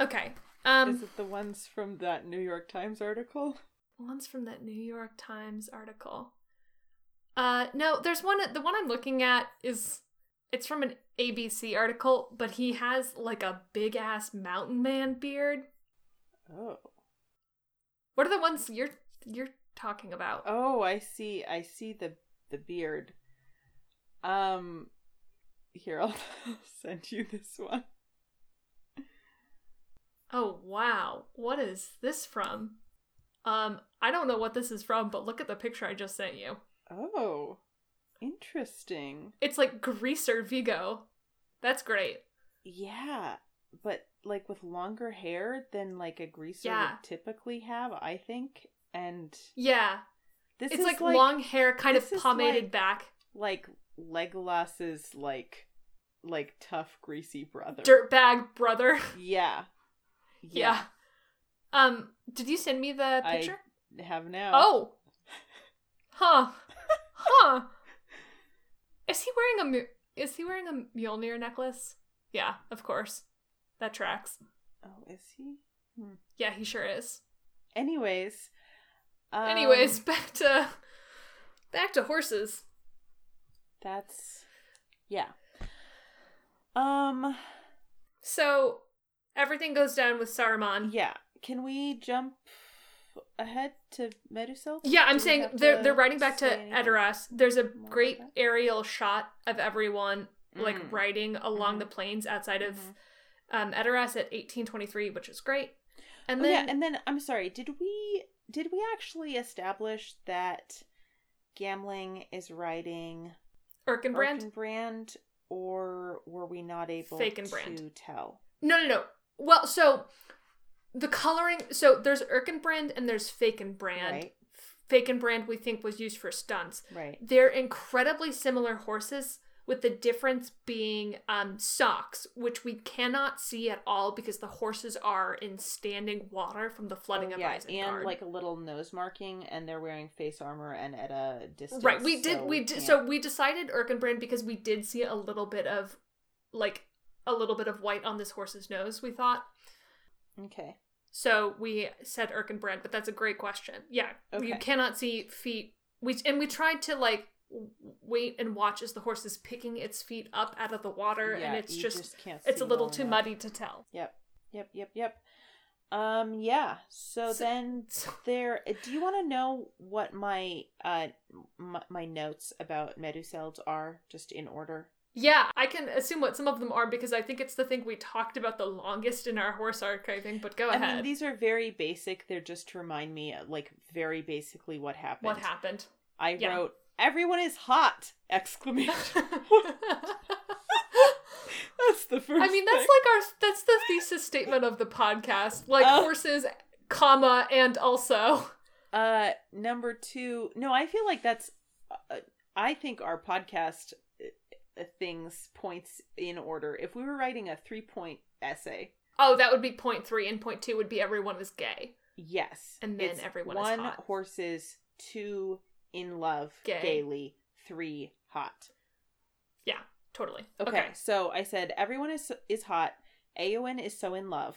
Okay. Um Is it the ones from that New York Times article? The one's from that New York Times article. Uh no, there's one the one I'm looking at is it's from an ABC article, but he has like a big ass mountain man beard. Oh. What are the ones you're you're talking about? Oh, I see. I see the the beard. Um, here I'll send you this one. Oh wow. What is this from? Um, I don't know what this is from, but look at the picture I just sent you. Oh, interesting. It's like Greaser Viggo. That's great. Yeah, but like with longer hair than like a greaser Yeah. would typically have, I think. And Yeah. this it's is like, long hair kind of pomaded like- back. like Legolas's like like tough greasy brother. Dirtbag brother. Yeah. yeah. Um, did you send me the picture? I have now. Oh. Huh. Huh. Is he wearing a Mu- is he wearing a Mjolnir necklace? Yeah, of course. That tracks. Oh, is he? Yeah, he sure is. Anyways. Um, Anyways, back to back to horses. That's yeah. Um So everything goes down with Saruman. yeah. Can we jump ahead to Meduseld? Yeah, I'm saying they're they're riding back to? Edoras. There's a great aerial shot of everyone like Mm. riding along Mhm. the plains outside of Mhm. um, Edoras at 1823, which is great. And Oh, then yeah, and then I'm sorry. Did we did we actually establish that Gamling is writing Erkenbrand. Erkenbrand, or were we not able Fakenbrand. to tell? No, no, no. Well, so the coloring. So there's Erkenbrand and there's Fake and Fakenbrand. Right, Fakenbrand we think was used for stunts. right. They're incredibly similar horses, with the difference being um, socks, which we cannot see at all because the horses are in standing water from the flooding Oh, of yeah, Isengard. and like a little nose marking, and they're wearing face armor and at a distance. right, we did. so we did. So we decided Erkenbrand because we did see a little bit of, like, a little bit of white on this horse's nose. We thought. okay. So we said Erkenbrand, but that's a great question. Yeah, you cannot see feet. We and we tried to like wait and watch as the horse is picking its feet up out of the water, Yeah, and it's just, can't. it's a little too enough. muddy to tell. Yep, yep, yep, yep. Um, yeah. So, So- then there. Do you want to know what my uh my, my notes about Meduseld are, just in order? Yeah, I can assume what some of them are because I think it's the thing we talked about the longest in our horse archiving. But go I ahead. mean, these are very basic. They're just to remind me, uh, like, very basically what happened. what happened? I Yeah. wrote, "Everyone is hot!" Exclamation. that's the first. I mean, that's thing. like our that's the thesis statement of the podcast. Like Oh. horses, comma, and also. Uh, number two. No, I feel like that's. Uh, I think our podcast uh, uh, things points in order. If we were writing a three point essay, Oh, that would be point three, and point two would be everyone is gay. yes, And then everyone is one hot. horses, two in love, Gay. gaily, three hot. Yeah, totally. Okay, so I said everyone is is hot. Eowyn is so in love.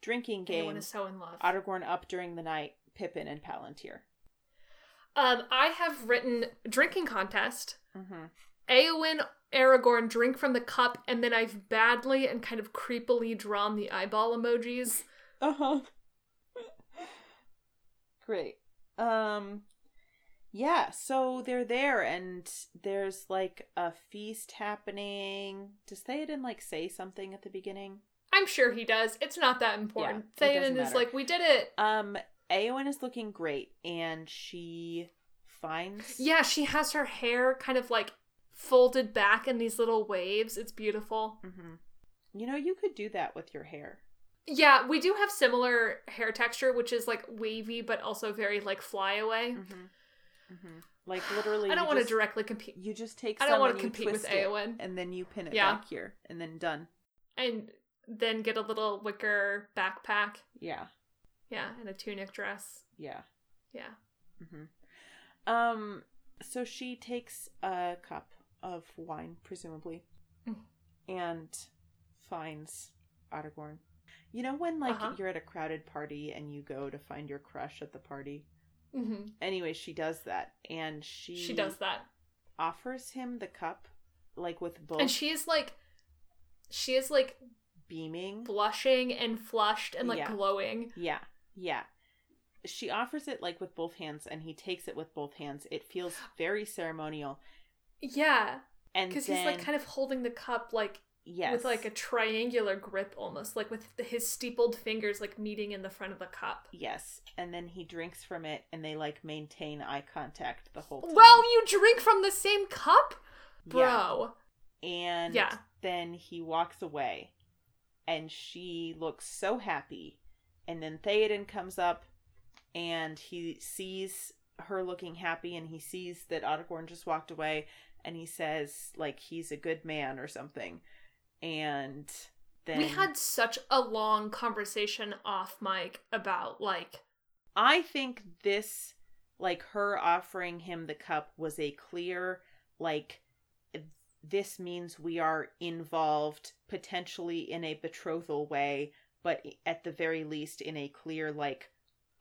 Drinking game. Everyone is so in love. Ottergorn up during the night. Pippin and Palantir. Um, I have written drinking contest. Mm-hmm. Eowyn, Aragorn drink from the cup, and then I've badly and kind of creepily drawn the eyeball emojis. Uh huh. Great. Um. Yeah, so they're there, and there's like a feast happening. Does Theoden like say something at the beginning? I'm sure he does. It's not that important. Yeah, it Theoden is like, we did it. Um, Eowyn is looking great, and she finds. Yeah, she has her hair kind of like folded back in these little waves. It's beautiful. hmm You know, you could do that with your hair. Yeah, we do have similar hair texture, which is like wavy but also very like flyaway. Mm-hmm. Mm-hmm. Like literally, I don't want to directly compete You just take. I don't wanna compete with Eowyn. and then you pin it Yeah. back here, and then done. and then get a little wicker backpack. Yeah, Yeah, and a tunic dress. yeah. Yeah. hmm Um. So she takes a cup of wine, presumably, Mm. and finds Aragorn. You know when like Uh-huh. you're at a crowded party and you go to find your crush at the party. Hmm Anyway, she does that, and she She does that. offers him the cup, like with both And she is like she is like beaming. blushing and flushed and like Yeah. glowing. Yeah, yeah. She offers it like with both hands, and he takes it with both hands. It feels very ceremonial, Yeah, and because he's like kind of holding the cup like yes, with like a triangular grip almost, like with his steepled fingers like meeting in the front of the cup. yes, and then he drinks from it, and they like maintain eye contact the whole time. Well, you drink from the same cup, Yeah. bro. and Yeah. then he walks away, and she looks so happy, and then Theoden comes up, and he sees her looking happy, and he sees that Aragorn just walked away, and he says like he's a good man or something, and then We had such a long conversation off mic about like I think this, like her offering him the cup, was a clear, like, this means we are involved potentially in a betrothal way, but at the very least in a clear, like,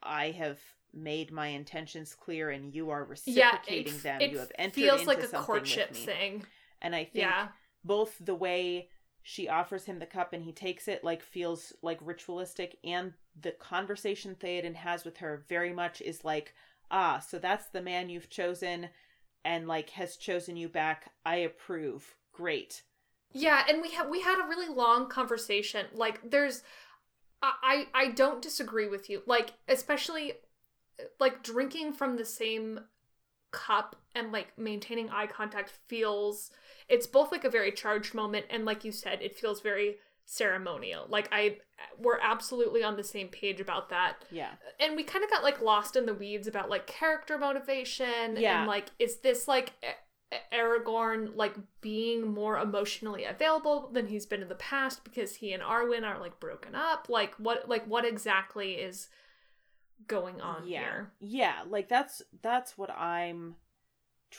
I have made my intentions clear and you are yeah, reciprocating it, them. it you have entered feels into like a courtship thing. And I think Yeah, both the way she offers him the cup and he takes it like feels like ritualistic and the conversation Theoden has with her very much is like ah so that's the man you've chosen and like has chosen you back I approve great yeah, and we had we had a really long conversation. Like, there's, I I don't disagree with you. Like, especially, like drinking from the same cup and like maintaining eye contact feels it's both like a very charged moment and like you said it feels very ceremonial. Like i we're absolutely on the same page about that. Yeah. And we kind of got like lost in the weeds about like character motivation Yeah. and like is this like Aragorn like being more emotionally available than he's been in the past because he and Arwen are like broken up? Like what like what exactly is going on yeah. here? Yeah like that's that's what I'm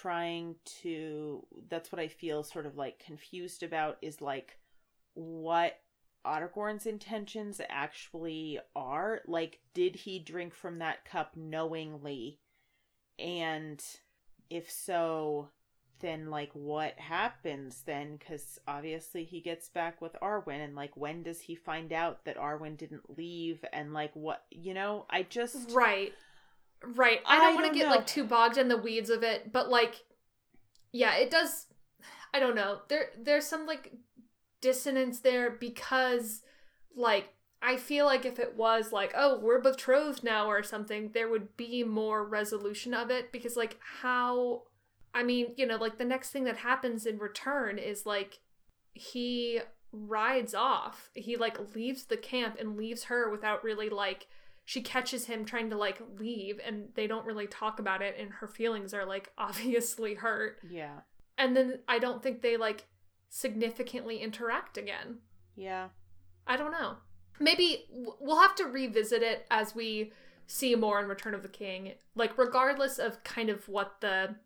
trying to that's what I feel sort of like confused about is like what Aragorn's intentions actually are. Like, did he drink from that cup knowingly? And if so, then like what happens then? Because obviously he gets back with Arwen, and like when does he find out that Arwen didn't leave? And like what you know? I just Right. Right. I don't want to get know. like too bogged in the weeds of it, but like yeah, it does I don't know. There there's some like dissonance there because like I feel like if it was like, oh, we're betrothed now or something, there would be more resolution of it because like how I mean, you know, like the next thing that happens in return is like he rides off. He like leaves the camp and leaves her without really like she catches him trying to like leave and they don't really talk about it and her feelings are like obviously hurt. yeah And then I don't think they like significantly interact again. yeah I don't know. Maybe we'll have to revisit it as we see more in Return of the King. Like regardless of kind of what the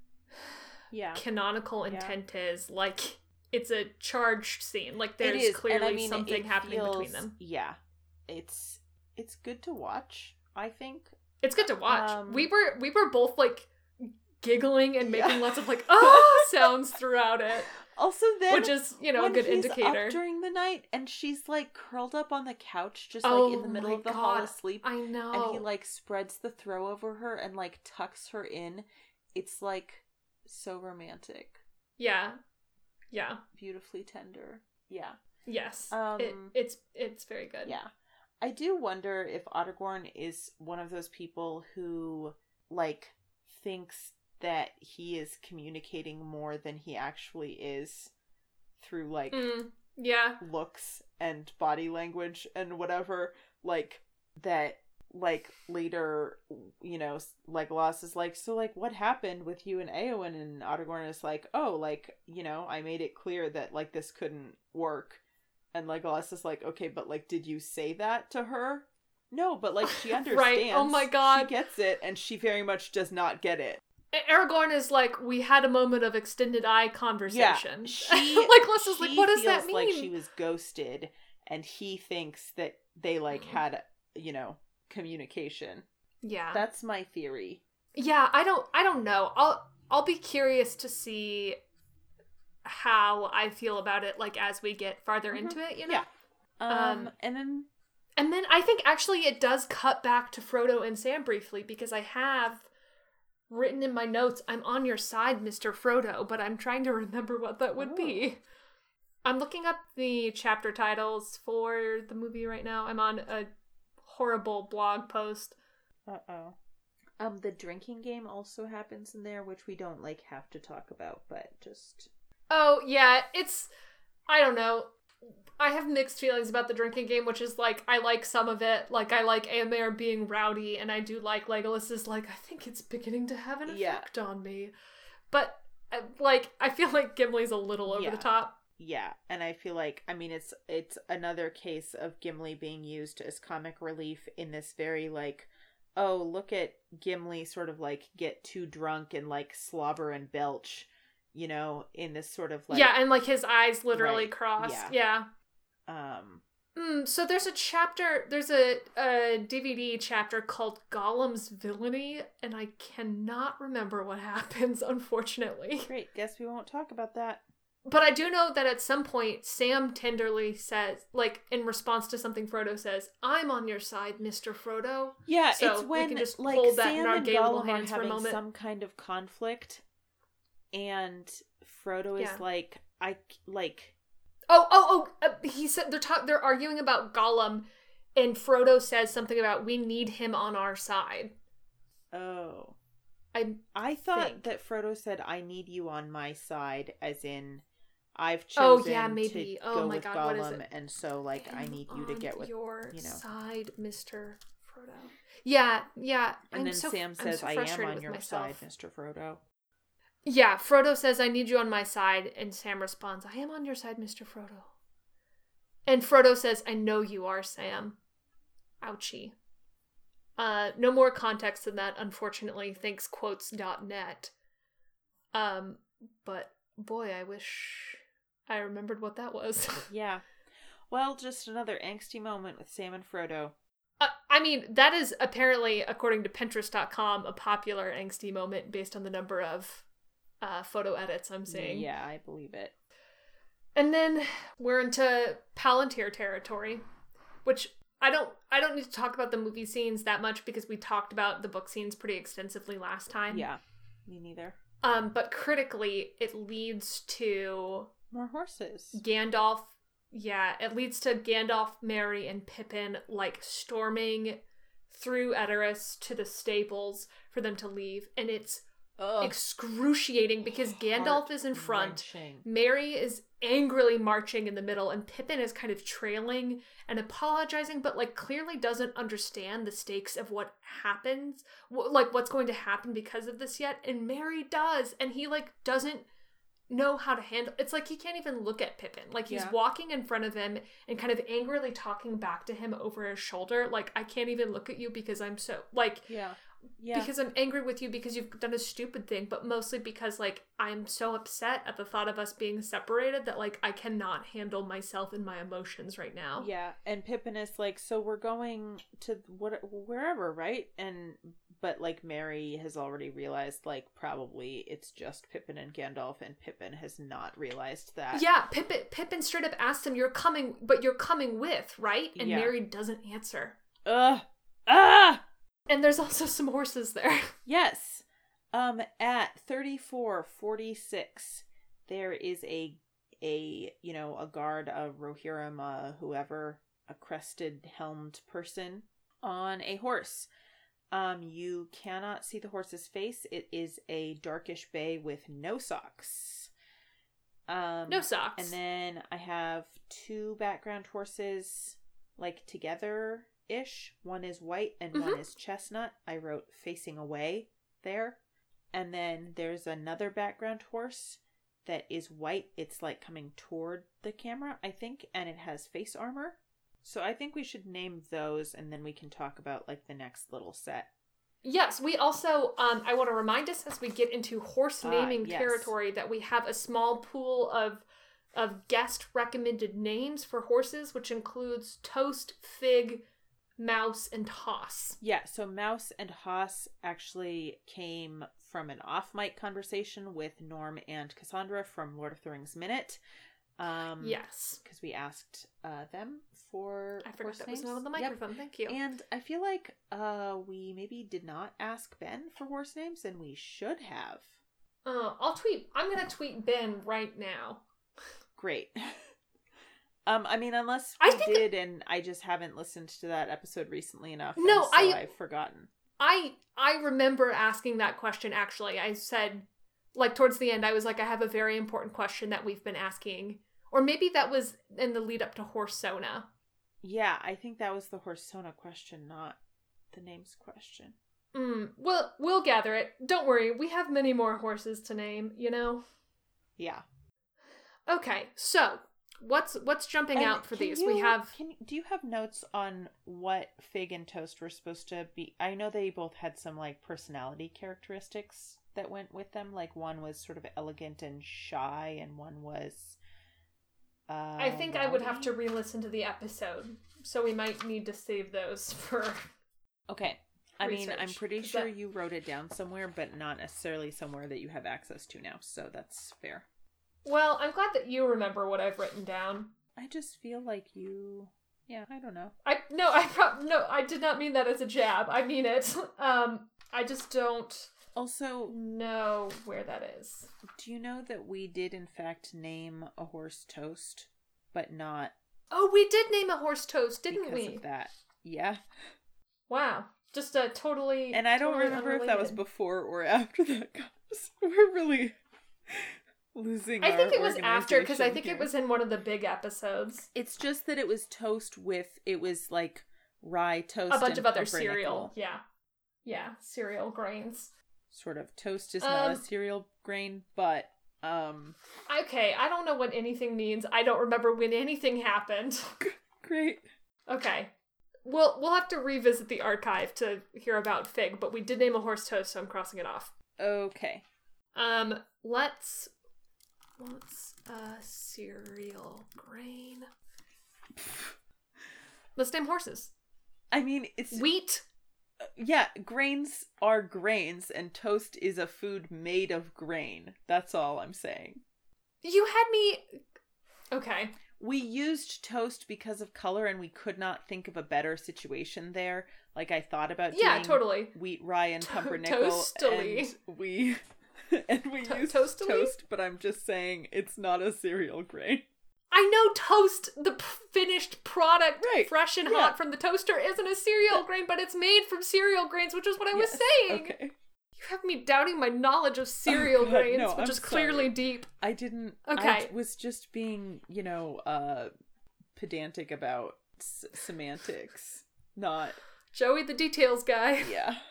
yeah. canonical Yeah. intent is, like it's a charged scene. Like there's clearly I mean, something happening between them. Yeah, it's it's good to watch. I think. It's good to watch. Um, we were we were both like giggling and Yeah. making lots of like ah sounds throughout it, Also, then which is you know a good indicator. during the night and she's like curled up on the couch, just Oh like in the middle of the hall asleep, I know. and he like spreads the throw over her and like tucks her in. It's like so romantic, yeah, yeah. beautifully tender. Yeah. Yes. Um, it, it's it's very good. Yeah. I do wonder if Ottergorn is one of those people who, like, thinks that he is communicating more than he actually is through, like, Mm, yeah. looks and body language and whatever. Like, that, like, later, you know, Legolas is like, so, like, what happened with you and Eowyn? And Ottergorn is like, oh, like, you know, I made it clear that, like, this couldn't work. And Legolas is like, okay, but like, did you say that to her? No, but like, she understands. Right. Oh my God. She gets it, and she very much does not get it. Aragorn is like, we had a moment of extended eye conversation. she like, Legolas is like, what does that mean? Like she was ghosted, and he thinks that they like Mm. had, you know, communication. yeah. That's my theory. Yeah, I don't I don't know. I'll I'll be curious to see how I feel about it like as we get farther Mhm. into it, you know? Yeah. Um, Um, and then And then I think actually it does cut back to Frodo and Sam briefly because I have written in my notes, I'm on your side, Mr. Frodo, but I'm trying to remember what that would be. I'm looking up the chapter titles for the movie right now. I'm on a horrible blog post. uh oh. Um, the drinking game also happens in there, which we don't like have to talk about, but just Oh, yeah, it's I don't know. I have mixed feelings about the drinking game, which is like I like some of it. Like I like Eomer being rowdy, and I do like Legolas is like I think it's beginning to have an Yeah. effect on me. But uh, like I feel like Gimli's a little over Yeah. the top. Yeah, and I feel like I mean it's it's another case of Gimli being used as comic relief in this very like oh look at Gimli sort of like get too drunk and like slobber and belch, you know, in this sort of like yeah, and like his eyes literally Right, cross. yeah. Yeah. um Mm, so there's a chapter, there's a, a DVD chapter called Gollum's Villainy, and I cannot remember what happens, unfortunately. great, guess we won't talk about that. But I do know that at some point, Sam tenderly says, like in response to something Frodo says, "I'm on your side, Mister Frodo." Yeah, So it's we when can just like hold that in Sam our and gay little Gollum are hands for a having moment. some kind of conflict and Frodo is like I like Oh, oh, oh! Uh, he said they're ta- they're arguing about Gollum, and Frodo says something about we need him on our side. oh I I thought think. that Frodo said, "I need you on my side," as in, I've chosen. Oh, yeah, maybe. to Oh go my with God, what is it? and so like I need you to get with. your you know. side, Mister Frodo. Yeah, yeah. And I'm then so, Sam says, so "I am on your myself. side, Mister Frodo." Yeah, Frodo says, I need you on my side, and Sam responds, I am on your side, Mr. Frodo. And Frodo says, I know you are, Sam. Ouchie. Uh, no more context than that, unfortunately, thanks quotes.net. Um, but boy, I wish I remembered what that was. Yeah. Well, just another angsty moment with Sam and Frodo. Uh, I mean, that is apparently, according to Pinterest.com, a popular angsty moment based on the number of uh, photo edits I'm seeing. Yeah, I believe it. And then we're into Palantir territory, which I don't I don't need to talk about the movie scenes that much because we talked about the book scenes pretty extensively last time. Yeah, me neither. Um, but critically, it leads to More horses. Gandalf. Yeah, it leads to Gandalf, Merry, and Pippin like storming through Edoras to the stables for them to leave, and it's Ugh. excruciating because Gandalf is in front. Merry is angrily marching in the middle, and Pippin is kind of trailing and apologizing, but like clearly doesn't understand the stakes of what happens, wh- like what's going to happen because of this yet. And Merry does, and he like doesn't know how to handle it's like he can't even look at Pippin. Like he's Yeah. walking in front of him and kind of angrily talking back to him over his shoulder. Like, I can't even look at you because I'm so like Yeah. Yeah. because I'm angry with you because you've done a stupid thing, but mostly because like I'm so upset at the thought of us being separated that like I cannot handle myself and my emotions right now. Yeah, and Pippin is like, so we're going to what wherever, right? And but like Merry has already realized like probably it's just Pippin and Gandalf, and Pippin has not realized that. Yeah, Pippin Pippin straight up asked him, "You're coming, but you're coming with, right?" And Yeah. Merry doesn't answer. Ugh. Ah. And there's also some horses there. Yes. Um. At thirty four forty six, there is a a you know a guard, a rohirrim, uh, whoever, a crested helmed person on a horse. Um, you cannot see the horse's face. It is a darkish bay with no socks. Um, No socks. and then I have two background horses, like together ish. One is white and one Mhm. is chestnut. I wrote facing away there. And then there's another background horse that is white. It's like coming toward the camera, I think, and it has face armor. So I think we should name those and then we can talk about like the next little set. Yes, we also um I want to remind us as we get into horse Ah, naming yes. territory that we have a small pool of of guest recommended names for horses which includes Toast, Fig, Mouse, and Toss. Yeah, so Mouse and Haas actually came from an off mic conversation with Norm and Cassandra from Lord of the Rings Minute. Um, yes. Because we asked uh, them for. I forgot that was names. not on the Yep. microphone. Thank you. And I feel like uh, we maybe did not ask Ben for horse names, and we should have. uh, I'll tweet. I'm gonna tweet Ben right now. Great. um, I mean, unless I think- did, and I just haven't listened to that episode recently enough. No, so I- I've forgotten. I I remember asking that question actually. I said like towards the end I was like I have a very important question that we've been asking. Or maybe that was in the lead up to horse Horsona. Yeah, I think that was the horse Horsona question, not the names question. Mm, well, we'll gather it. Don't worry, we have many more horses to name, you know. Yeah. Okay, so what's what's jumping And out for can these? we have Can do you have notes on what Fig and Toast were supposed to be? I know they both had some like personality characteristics that went with them. Like one was sort of elegant and shy, and one was. Uh, I think I would have to re-listen to the episode, so we might need to save those for. Okay. I mean, I'm pretty sure that- you wrote it down somewhere, but not necessarily somewhere that you have access to now. So that's fair. Well, I'm glad that you remember what I've written down. I just feel like you. Yeah, I don't know. I no, I pro- no, I did not mean that as a jab. I mean it. Um, I just don't Also, know where that is. do you know that we did in fact name a horse Toast, but not Oh, we did name a horse toast, didn't because we? of that? Yeah. Wow, just a totally. And I don't totally remember if that was before or after that. We're really losing. I think our it was after because I think here. it was in one of the big episodes. It's just that it was toast with it was like rye toast, a bunch and of other cereal. Yeah, yeah, cereal grains. Sort of toast is not a Um, cereal grain, but um, Okay, I don't know what anything means. I don't remember when anything happened. great. Okay. We'll we'll have to revisit the archive to hear about Fig, but we did name a horse toast, so I'm crossing it off. Okay. Um, let's what's a cereal grain? Let's name horses. I mean, it's Wheat. Uh, yeah, grains are grains, and toast is a food made of grain. That's all I'm saying. You had me. Okay. We used toast because of color, and we could not think of a better situation there. Like I thought about Yeah, totally. wheat, rye, and To- pumpernickel, toastily. and we and we To- used toastily? toast. But I'm just saying it's not a cereal grain. I know toast, the p- finished product, Right, fresh and yeah. hot from the toaster, isn't a cereal grain, but it's made from cereal grains, which is what I was saying. Okay. You have me doubting my knowledge of cereal God, grains, no, which I'm is clearly sorry. deep. I didn't. Okay. I was just being, you know, uh, pedantic about s- semantics. Not. Joey, the details guy. Yeah.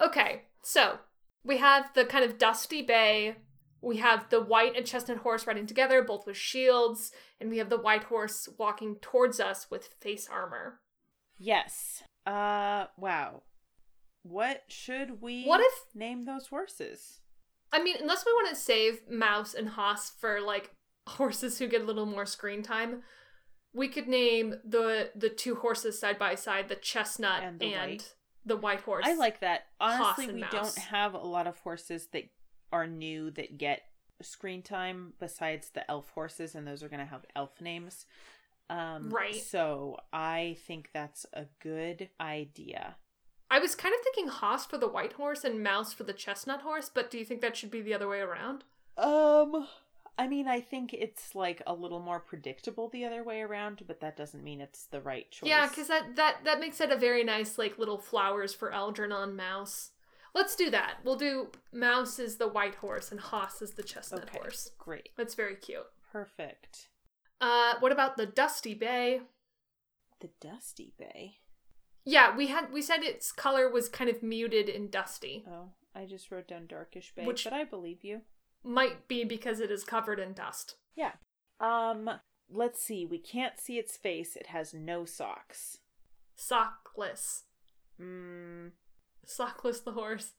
Okay, so we have the kind of dusty bay. We have the white and chestnut horse riding together, both with shields, and we have the white horse walking towards us with face armor. Yes. Uh. Wow. What should we? What if- name those horses? I mean, unless we want to save Mouse and Haas for like horses who get a little more screen time, we could name the the two horses side by side, the chestnut And and, white. The white horse. I like that. Honestly, we mouse. don't have a lot of horses that are new that get screen time besides the elf horses, and those are going to have elf names. Um, Right. So I think that's a good idea. I was kind of thinking Haas for the white horse and Mouse for the chestnut horse, but do you think that should be the other way around? Um, I mean, I think it's like a little more predictable the other way around, but that doesn't mean it's the right choice. Yeah, because that, that that makes it a very nice like little flowers for Algernon mouse. Let's do that. We'll do mouse is the white horse and Haas is the chestnut Okay. horse. great. That's very cute. Perfect. Uh, what about the Dusty Bay? The Dusty Bay. Yeah, we had we said its color was kind of muted and dusty. Oh, I just wrote down Darkish Bay, Which- but I believe you. Might be because it is covered in dust. Yeah. Um, let's see. We can't see its face. It has no socks. Sockless. Mm, Sockless the horse.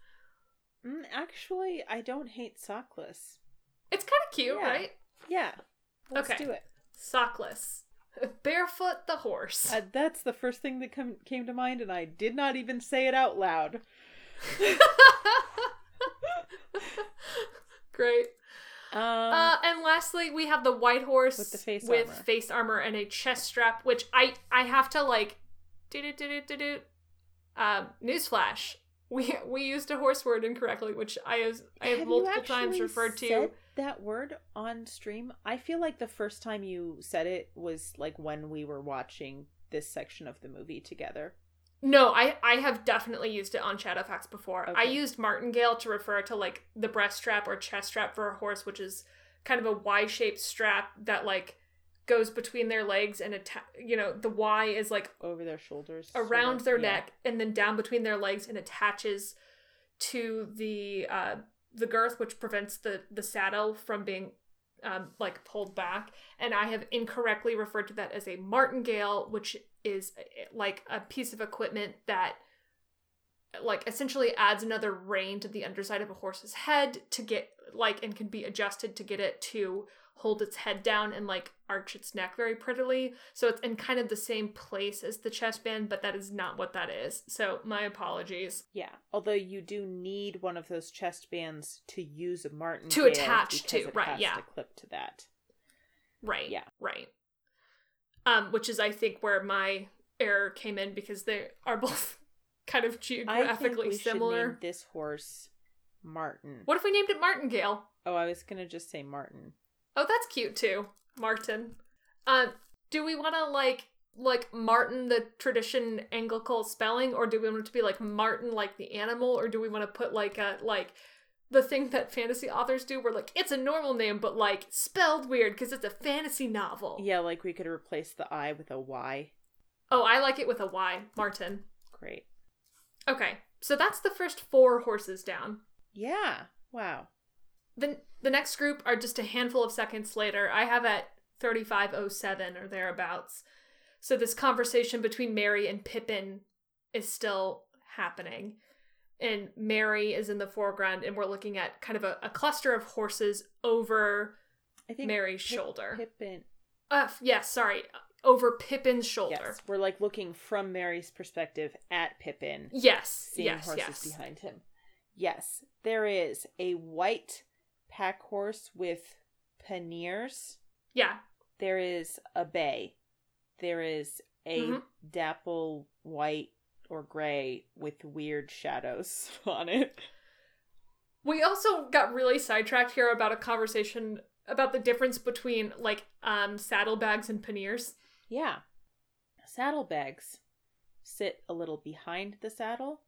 mm actually, I don't hate sockless. It's kind of cute, Yeah. right? Yeah. Let's Okay. do it. Sockless. Barefoot the horse. Uh, that's the first thing that come, came to mind, and I did not even say it out loud. Great. Um, Uh, and lastly, we have the white horse With the face with armor. face armor and a chest strap, which I I have to like. Do do do do do. Um, newsflash: we we used a horse word incorrectly, which I have I have, you multiple times referred to. said that word on stream. I feel like the first time you said it was like when we were watching this section of the movie together. No, I I have definitely used it on Shadowfax before. I used martingale to refer to like the breast strap or chest strap for a horse, which is kind of a Y-shaped strap that like goes between their legs and atta- you know the Y is like over their shoulders sort around of, their yeah. neck and then down between their legs and attaches to the uh the girth which prevents the the saddle from being um like pulled back. And i have incorrectly referred to that as a martingale which is like a piece of equipment that like essentially adds another rein to the underside of a horse's head to get like and can be adjusted to get it to hold its head down and like arch its neck very prettily so it's in kind of the same place as the chest band but that is not what that is so my apologies Yeah, although you do need one of those chest bands to use a martin To attach to, right, yeah. to clip to that. right Yeah. right um which is i think where my error came in because they are both kind of I think geographically similar name this horse Martin. what if we named it martingale Oh, I was gonna just say Martin. Oh, that's cute too. Martin. Um, do we want to like like Martin the tradition Anglical spelling, or do we want it to be like marten like the animal, or do we want to put like a like the thing that fantasy authors do, where like it's a normal name but like spelled weird because it's a fantasy novel. Yeah, like we could replace the I with a Y. Oh, I like it with a Y. Martyn. Great. Okay, so that's the first four horses down. Yeah. Wow. The the next group are just a handful of seconds later. I have at 3507 or thereabouts. So this conversation between Merry and Pippin is still happening. And Merry is in the foreground, and we're looking at kind of a, a cluster of horses over I think Merry's Pip- shoulder. Pippin. uh, yes, sorry, over Pippin's shoulder. Yes, we're like looking from Merry's perspective at Pippin, Yes, seeing yes, horses yes. behind him. Yes, there is a white pack horse with panniers. Yeah, There is a bay. There is a Mhm. dapple white or gray with weird shadows on it. We also got really sidetracked here about a conversation about the difference between like um saddlebags and panniers. Yeah. Saddlebags sit a little behind the saddle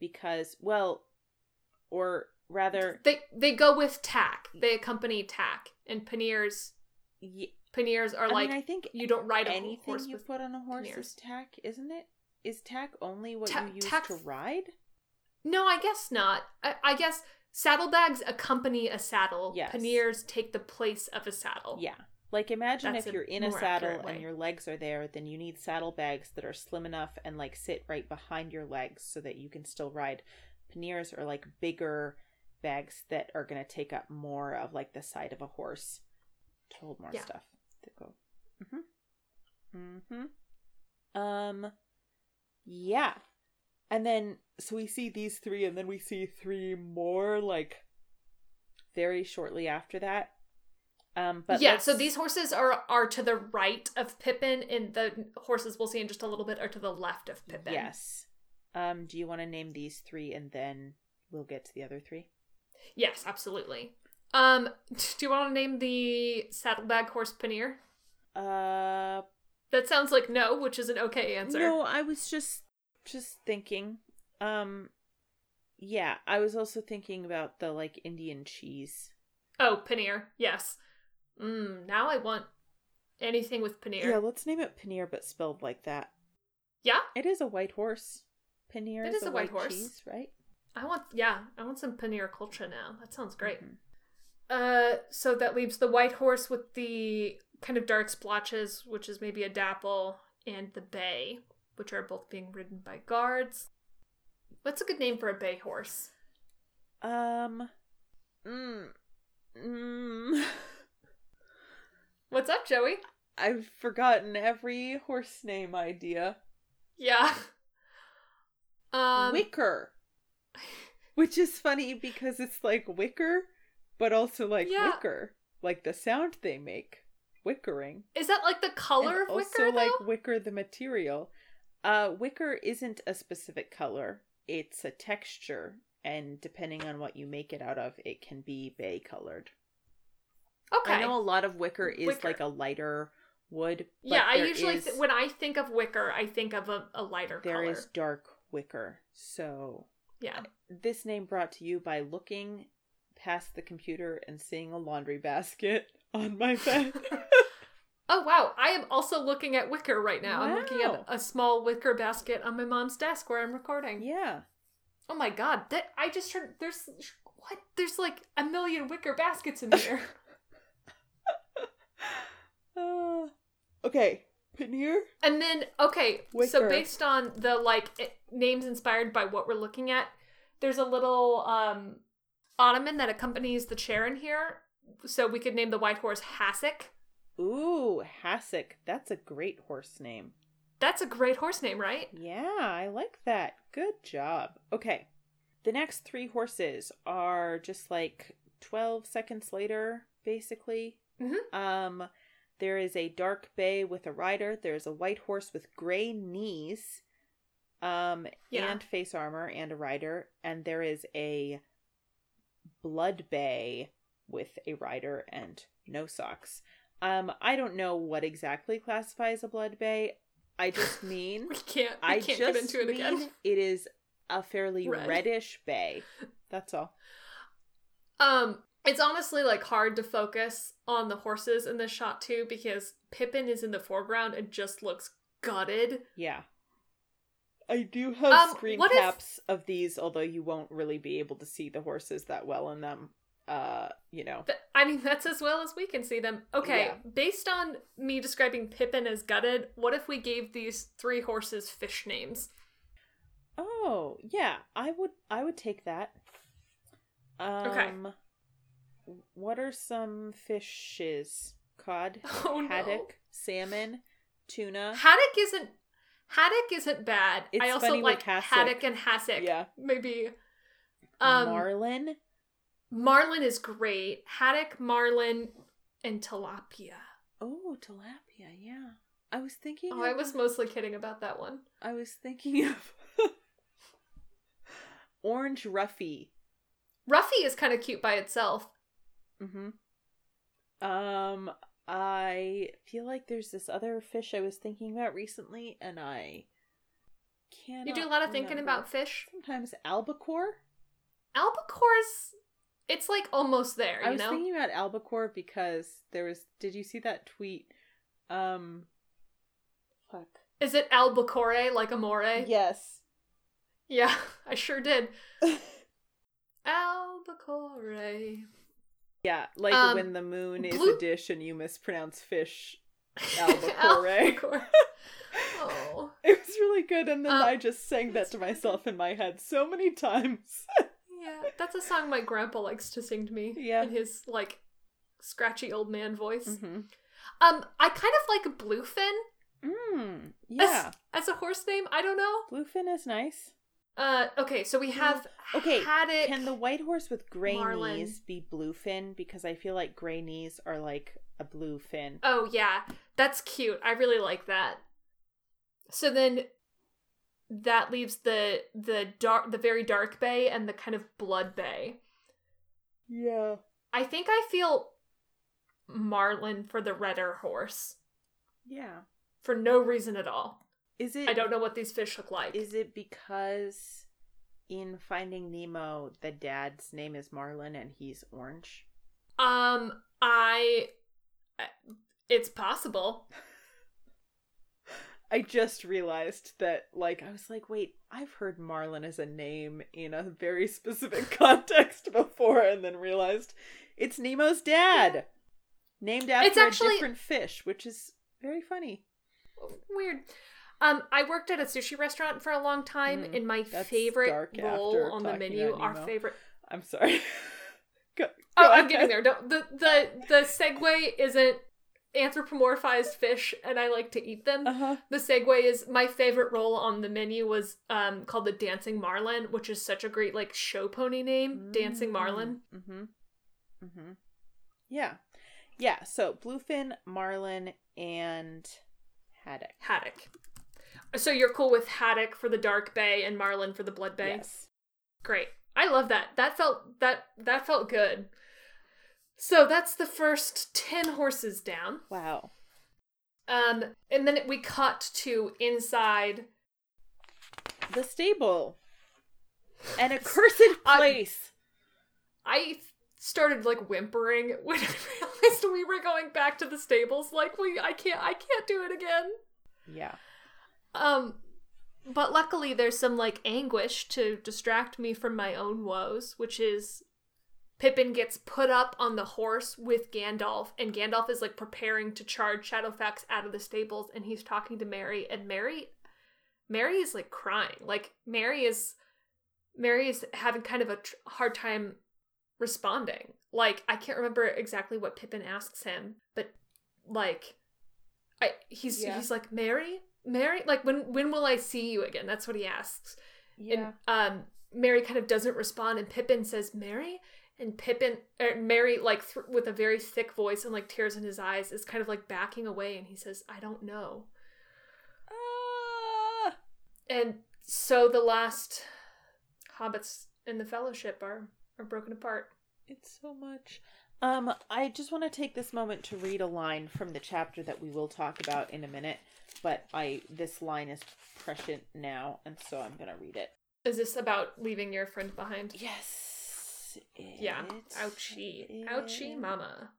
because, well, or rather, They they go with tack. They accompany tack. And panniers y- panniers are I like mean, I think you don't ride a anything horse you put on a horse panniers. is tack, isn't it? Is tack only what Ta- you use tack- to ride? No, I guess not. I, I guess saddlebags accompany a saddle. Yes. Panniers take the place of a saddle. Yeah. Like imagine That's if you're in a saddle and your legs are there, then you need saddlebags that are slim enough and like sit right behind your legs so that you can still ride. Panniers are like bigger bags that are going to take up more of like the side of a horse to hold more Yeah. stuff. That go. Mhm. Mhm. Um yeah. And then so we see these three and then we see three more like very shortly after that. Um but yeah, let's- so these horses are are to the right of Pippin, and the horses we'll see in just a little bit are to the left of Pippin. Yes. Um, do you want to name these three and then we'll get to the other three? Yes, absolutely. Um, do you want to name the saddlebag horse Paneer? Uh, That sounds like no, which is an okay answer. no, I was just just thinking. Um, yeah, I was also thinking about the like Indian cheese. Oh, Paneer. Yes. Mm, now I want anything with Paneer. Yeah, let's name it Paneer, but spelled like that. Yeah? It is a white horse. Paneer It is, is a white horse. cheese, right? I want yeah, I want some Paneer culture now. That sounds great. Mhm. Uh so that leaves the white horse with the kind of dark splotches, which is maybe a dapple, and the bay, which are both being ridden by guards. What's a good name for a bay horse? Um, mm, mm, What's up, Joey? I've forgotten every horse name idea. Yeah. Um Wicker, which is funny because it's like wicker, but also like Yeah. wicker, like the sound they make, whickering. is that like the color and of wicker also like wicker the material. Uh, wicker isn't a specific color; it's a texture, and depending on what you make it out of, it can be bay colored. Okay. I know a lot of wicker is Wicker. like a lighter wood. but yeah, I usually is- th- when I think of wicker, I think of a, a lighter there color. is dark wicker. So Yeah. this name brought to you by looking past the computer and seeing a laundry basket on my bed. Oh wow, I am also looking at wicker right now. I'm looking at a small wicker basket on my mom's desk where I'm recording. yeah. Oh my god, that I just heard there's what? There's like a million wicker baskets in here. Uh, okay, Paneer. and then okay, so based on the like i- names inspired by what we're looking at, there's a little um ottoman that accompanies the chair in here. So we could name the white horse Hassock. Ooh, Hassock. That's a great horse name. That's a great horse name, right? Yeah, I like that. Good job. Okay. The next three horses are just like 12 seconds later, basically. Mhm. Um, there is a dark bay with a rider. There's a white horse with gray knees, um, Yeah. and face armor and a rider. And there is a blood bay with a rider and no socks. Um, I don't know what exactly classifies a blood bay. I just mean We can't we I can't get into it again. it is a fairly Red. reddish bay. That's all. Um, it's honestly like hard to focus on the horses in this shot too because Pippin is in the foreground and just looks gutted. Yeah. I do have Um, screen what if- caps of these, although you won't really be able to see the horses that well in them. Uh, you know. Th- I mean, that's as well as we can see them. Okay, Yeah. based on me describing Pippin as gutted, what if we gave these three horses fish names? Oh, yeah. I would I would take that. Um What are some fishes? Cod, Oh no. haddock, salmon, tuna. Haddock isn't haddock isn't bad. I also like haddock and hassock. Yeah. Maybe. Um, Marlin. marlin is great. Haddock, marlin, and tilapia. Oh, tilapia, yeah. I was thinking Oh, I was mostly kidding about that one. I was thinking of orange roughy. Roughy is kind of cute by itself. Mm-hmm. Um, I feel like there's this other fish I was thinking about recently, and I can't. You do a lot of thinking about fish. Sometimes albacore. Albacore's, it's like almost there, you know? I was know? thinking about albacore because there was. Did you see that tweet? Um. Fuck. Is it albacore like amore? Yes. Yeah, I sure did. Albacore. Yeah, like Um, when the moon is blue- a dish and you mispronounce fish. Albacore. Albacore. Oh. It was really good, and then Uh, I just sang that to myself in my head so many times. Yeah, that's a song my grandpa likes to sing to me. Yeah. In his, like, scratchy old man voice. mm-hmm. Um, I kind of like Bluefin Mm, yeah, as a horse name. I don't know. bluefin is nice. Uh, okay, so we have Okay, Haddock. Can the white horse with gray Marlin. knees be bluefin? Because I feel like gray knees are like a blue fin. Oh yeah, that's cute. I really like that. So then that leaves the the dark the very dark bay and the kind of blood bay. Yeah. I think I feel Marlin for the redder horse Yeah. for no reason at all. Is it I don't know what these fish look like. Is it because in Finding Nemo the dad's name is Marlin and he's orange? Um, I. It's possible. I just realized that like I was like, wait, I've heard Marlin as a name in a very specific context before and then realized it's Nemo's dad. Named after It's actually- a different fish, which is very funny. Weird. Um, I worked at a sushi restaurant for a long time, Mm, and my favorite roll on the menu, our Nemo. favorite. I'm sorry. go, Oh, go I'm getting there. Don't, the the the segue isn't anthropomorphized fish, and I like to eat them. Uh-huh. The segue is my favorite roll on the menu was um called the Dancing Marlin, which is such a great like show pony name, Dancing Marlin. Mm-hmm. Mm-hmm. Yeah. Yeah, so Bluefin, Marlin, and Haddock. Haddock. So you're cool with Haddock for the Dark Bay and Marlin for the Blood Bay. Yes. Great. I love that. That felt that that felt good. So that's the first 10 horses down. Wow. Um and then we cut to inside The stable. An accursed I- place. I started like whimpering when I realized we were going back to the stables like we I can't I can't do it again. yeah. Um but luckily there's some like anguish to distract me from my own woes, which is Pippin gets put up on the horse with Gandalf and Gandalf is like preparing to charge Shadowfax out of the stables and he's talking to Merry and Merry Merry is like crying. Like Merry is Merry is having kind of a tr- hard time responding. Like I can't remember exactly what Pippin asks him, but like I he's Yeah. he's like Merry, Merry, like when when will I see you again? That's what he asks. Yeah. And um Merry kind of doesn't respond and Pippin says Merry and Pippin er, Merry like th- with a very thick voice and like tears in his eyes is kind of like backing away and he says I don't know. Ah! And so the last hobbits in the fellowship are are broken apart. It's so much. Um, I just want to take this moment to read a line from the chapter that we will talk about in a minute, but I this line is prescient now, and so I'm gonna read it. Is this about leaving your friend behind? Yes. Yeah. it Ouchie. Ouchie is. mama.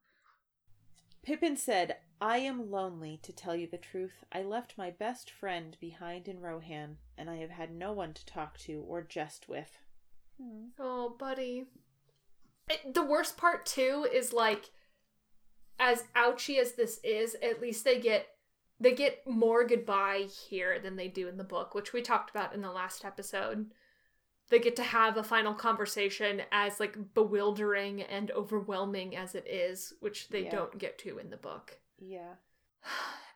Pippin said, I am lonely, to tell you the truth. I left my best friend behind in Rohan, and I have had no one to talk to or jest with. Hmm. Oh, buddy. It- the worst part too is like as ouchy as this is, at least they get they get more goodbye here than they do in the book, which we talked about in the last episode. They get to have a final conversation as like bewildering and overwhelming as it is, which they Yeah. don't get to in the book. Yeah.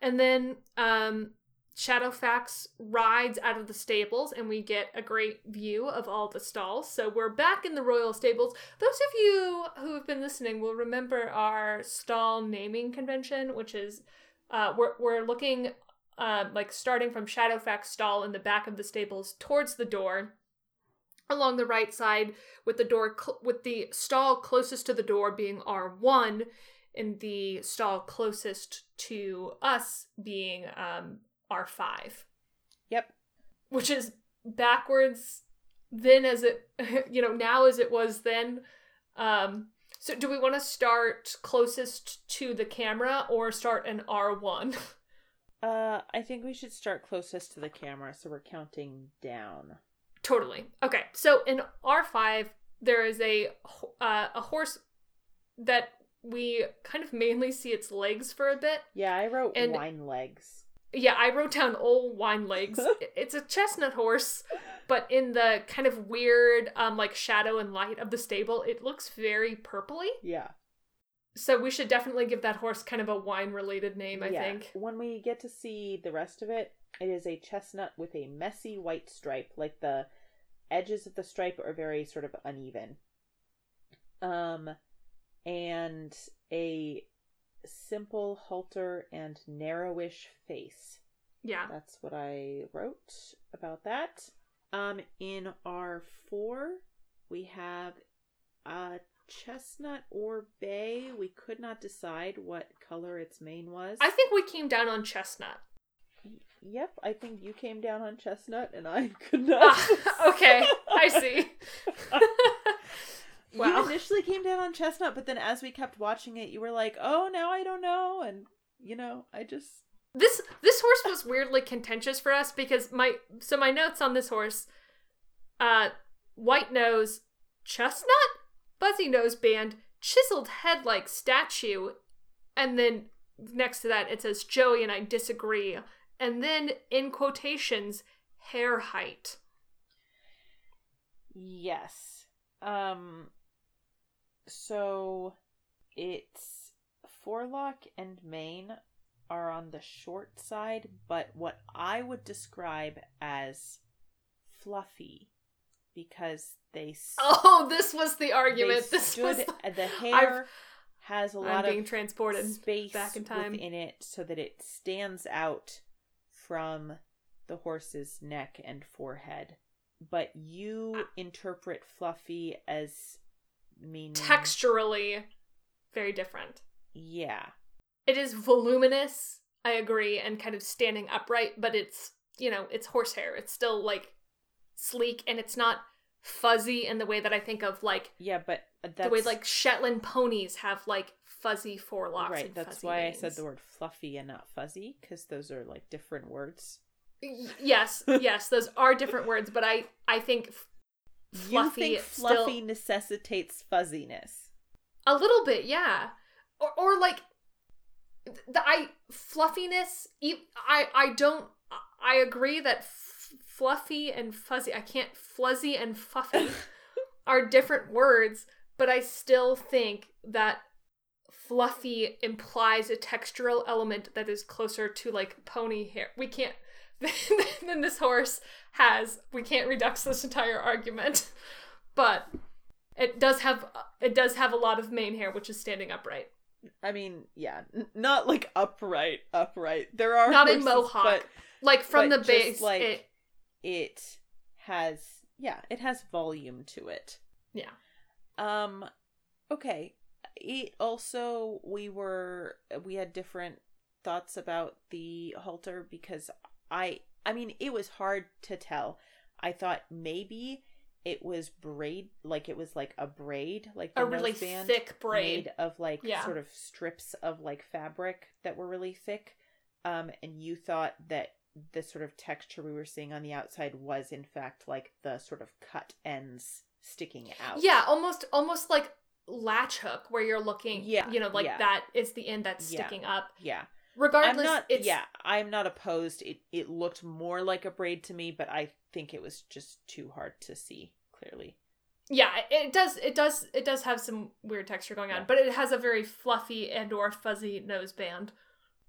And then um Shadowfax rides out of the stables and we get a great view of all the stalls. So we're back in the royal stables. Those of you who have been listening will remember our stall naming convention, which is uh we're we're looking uh, like starting from Shadowfax stall in the back of the stables towards the door along the right side with the door cl- with the stall closest to the door being R1 and the stall closest to us being um, R5, Yep. which is backwards then as it, you know, now as it was then. Um, so do we want to start closest to the camera or start an R1? Uh, I think we should start closest to the camera, so we're counting down. totally. Okay. So in R5, there is a uh, a horse that we kind of mainly see its legs for a bit. Yeah, I wrote And- wine legs. Yeah, I wrote down old wine legs. it's a chestnut horse, but in the kind of weird, um, like shadow and light of the stable, it looks very purpley. Yeah. So we should definitely give that horse kind of a wine related name, I yeah. think. When we get to see the rest of it, it is a chestnut with a messy white stripe. Like the edges of the stripe are very sort of uneven. Um, and a simple halter and narrowish face. Yeah. That's what I wrote about that. Um, in R4, we have a chestnut or bay. We could not decide what color its mane was. I think we came down on chestnut. Yep, I think you came down on chestnut and I could not. Ah, okay, I see. You initially came down on chestnut, but then as we kept watching it, you were like, "Oh, now I don't know," and you know, I just This this horse was weirdly contentious for us because my so my notes on this horse, uh, white nose, chestnut, fuzzy nose band, chiseled head like statue, and then next to that it says Joey and I disagree, and then in quotations hair height. yes. Um. So, its forelock and mane are on the short side, but what I would describe as fluffy, because they Oh, this was the argument. This stood was the hair has a I'm lot being of transported space back in time. in it so that it stands out from the horse's neck and forehead. But you interpret fluffy as meaning texturally very different. Yeah. It is voluminous, I agree, and kind of standing upright, but it's, you know, it's horsehair. It's still like sleek and it's not fuzzy in the way that I think of like Yeah, but that's the way like Shetland ponies have like fuzzy forelocks. right. That's why I said the word fluffy and not fuzzy because those are like different words. Yes, yes, those are different words, but I I think fluffy you think still- fluffy necessitates fuzziness? A little bit, yeah. Or or like the I fluffiness. I I don't. I agree that f- fluffy and fuzzy. I can't fluzzy and fuffy are different words, but I still think that fluffy implies a textural element that is closer to like pony hair. We can't. than this horse has. We can't reduce this entire argument, but it does have it does have a lot of mane hair, which is standing upright. I mean, yeah, n- not like upright, upright. There are Not a mohawk. but Like from But the base, like- it it has yeah, it has volume to it. yeah. Um okay. It also we were we had different thoughts about the halter because I I mean it was hard to tell. I thought maybe it was braid like it was like a braid like A really thick braid. of like Yeah. sort of strips of like fabric that were really thick. Um and you thought that the sort of texture we were seeing on the outside was in fact like the sort of cut ends sticking out. Yeah, almost almost like latch hook where you're looking Yeah, you know like yeah. that is the end that's Yeah. sticking up Yeah. Regardless I'm not it's yeah, I'm not opposed. It it looked more like a braid to me, but I think it was just too hard to see clearly. yeah it does it does it does have some weird texture going on Yeah. but it has a very fluffy and or fuzzy noseband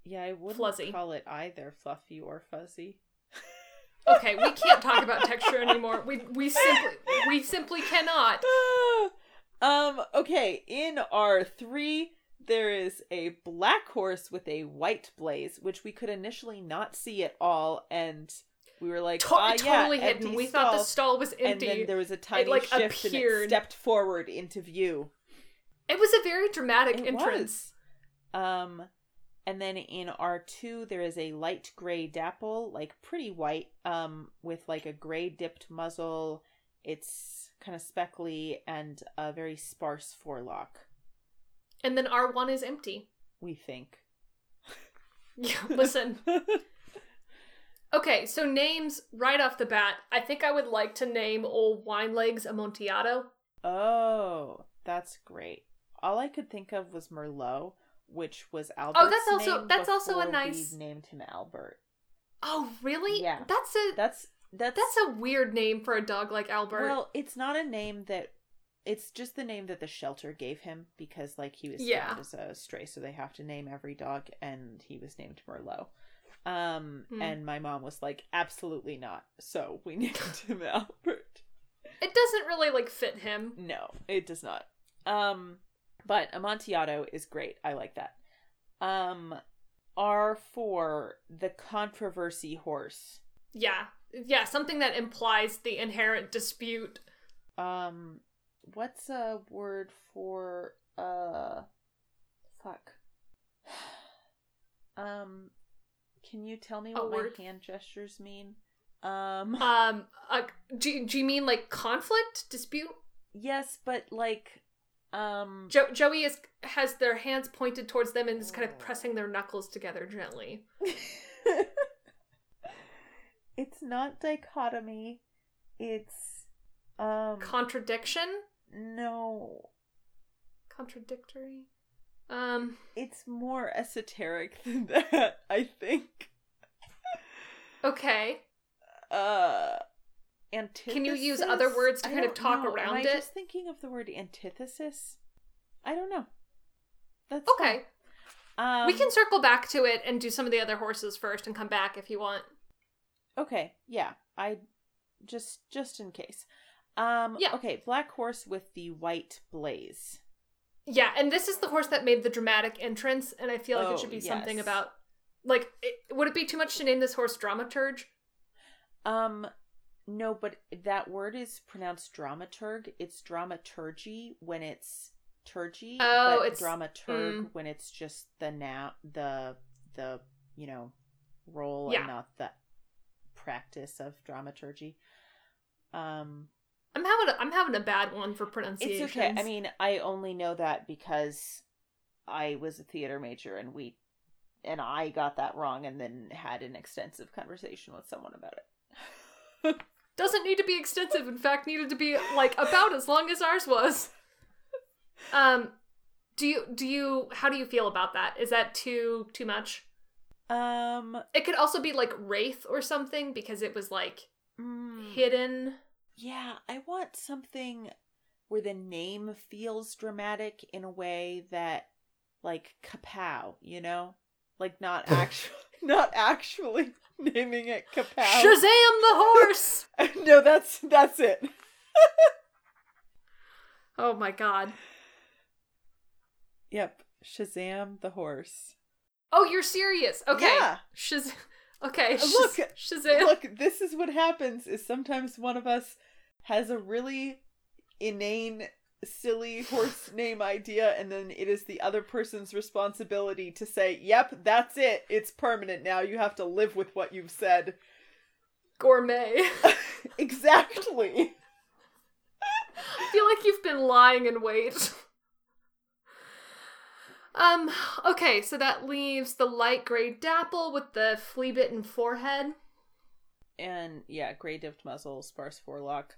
Yeah, I wouldn't Fluzzy. call it either fluffy or fuzzy. okay we can't talk about texture anymore we we simply we simply cannot um okay, in our 3 there is a black horse with a white blaze, which we could initially not see at all and we were like, To- ah, yeah, totally hidden empty we thought the stall. was empty. and then there was a tiny like, shift and it stepped forward into view. it was a very dramatic It entrance was. Um, and then in R two there is a light gray dapple, like pretty white, um, with like a gray dipped muzzle. It's kind of speckly and a very sparse forelock. And then r1 is empty We think. yeah listen Okay, so names right off the bat. I think I would like to name old wine legs Amontillado. Oh, that's great. All I could think of was Merlot, which was Albert. Oh, that's also- that's also a nice- named him Albert. Oh, really? Yeah. That's a That's that's that's a weird name for a dog like Albert. Well, it's not a name that it's just the name that the shelter gave him because like he was Yeah. found as a stray, so they have to name every dog and he was named Merlot. Um Hmm. and my mom was like, absolutely not. So we named him Albert. it doesn't really like fit him. No, it does not. Um but Amontillado is great. I like that. Um R for the controversy horse. Yeah. Yeah, something that implies the inherent dispute. Um what's a word for uh fuck. Um can you tell me A what word? my hand gestures mean? Um Um, uh, do, do you mean like conflict, dispute? yes, but like um Jo- Joey is has their hands pointed towards them and is kind of pressing their knuckles together gently. it's not dichotomy. It's um Contradiction, no. contradictory. Um, It's more esoteric than that, I think. okay. Uh antithesis. Can you use other words to I kind of talk know. around Am it? I just thinking of the word antithesis? I don't know. That's Okay. Um, we can circle back to it and do some of the other horses first and come back if you want. Okay, yeah. I just just in case. Um Yeah. okay, black horse with the white blaze. Yeah, and this is the horse that made the dramatic entrance, and I feel like Oh, it should be something about like it, would it be too much to name this horse dramaturge? Um no, but that word is pronounced dramaturg. It's dramaturgy when it's turgy, Oh, but it's- dramaturg mm. when it's just the now the the you know role Yeah. and not the practice of dramaturgy. Um I'm having a, I'm having a bad one for pronunciation. it's okay. I mean, I only know that because I was a theater major and we and I got that wrong and then had an extensive conversation with someone about it. doesn't need to be extensive. In fact, needed to be like about as long as ours was. Um, do you do you how do you feel about that? Is that too too much? Um It could also be like wraith or something because it was like mm, hidden. Yeah, I want something where the name feels dramatic in a way that like kapow, you know? Like not actually not actually naming it kapow. Shazam the horse! no, that's that's it. oh my god. Yep. Shazam the horse. Oh, you're serious? Okay. Yeah. Shaz. Okay. Uh, look, Shazam. Look, this is what happens is sometimes one of us has a really inane silly horse name idea and then it is the other person's responsibility to say, "Yep, that's it. It's permanent now. You have to live with what you've said." Gourmet. exactly. I feel like you've been lying in wait. Um, okay, so that leaves the light gray dapple with the flea bitten forehead. And yeah, gray dipped muzzle, sparse forelock.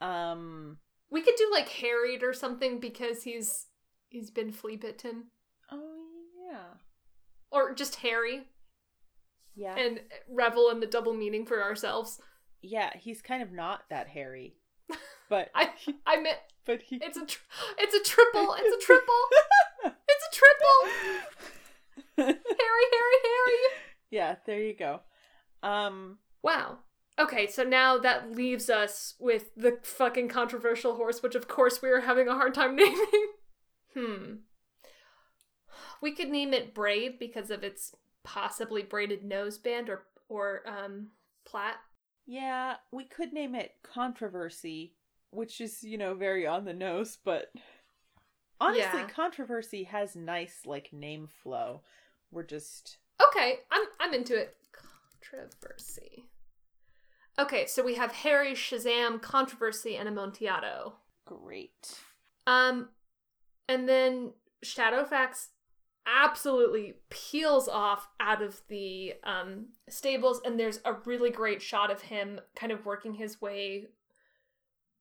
Um We could do like harried or something because he's he's been flea bitten. oh yeah. Or just Harry. Yeah. and revel in the double meaning for ourselves. yeah, he's kind of not that hairy. But I I meant but he it's a tr- it's a triple, it's a triple. It's a triple. Harry, Harry, Harry. Yeah, there you go. Um Wow. Okay, so now that leaves us with the fucking controversial horse, which of course we are having a hard time naming. hmm. We could name it Braid because of its possibly braided noseband or or um plait. Yeah, we could name it controversy, which is, you know, very on the nose, but honestly, Yeah. controversy has nice like name flow. We're just Okay, I'm I'm into it. Controversy. Okay, so we have Harry, Shazam, Controversy, and Amontillado. great. Um, and then Shadowfax absolutely peels off out of the um stables, and there's a really great shot of him kind of working his way,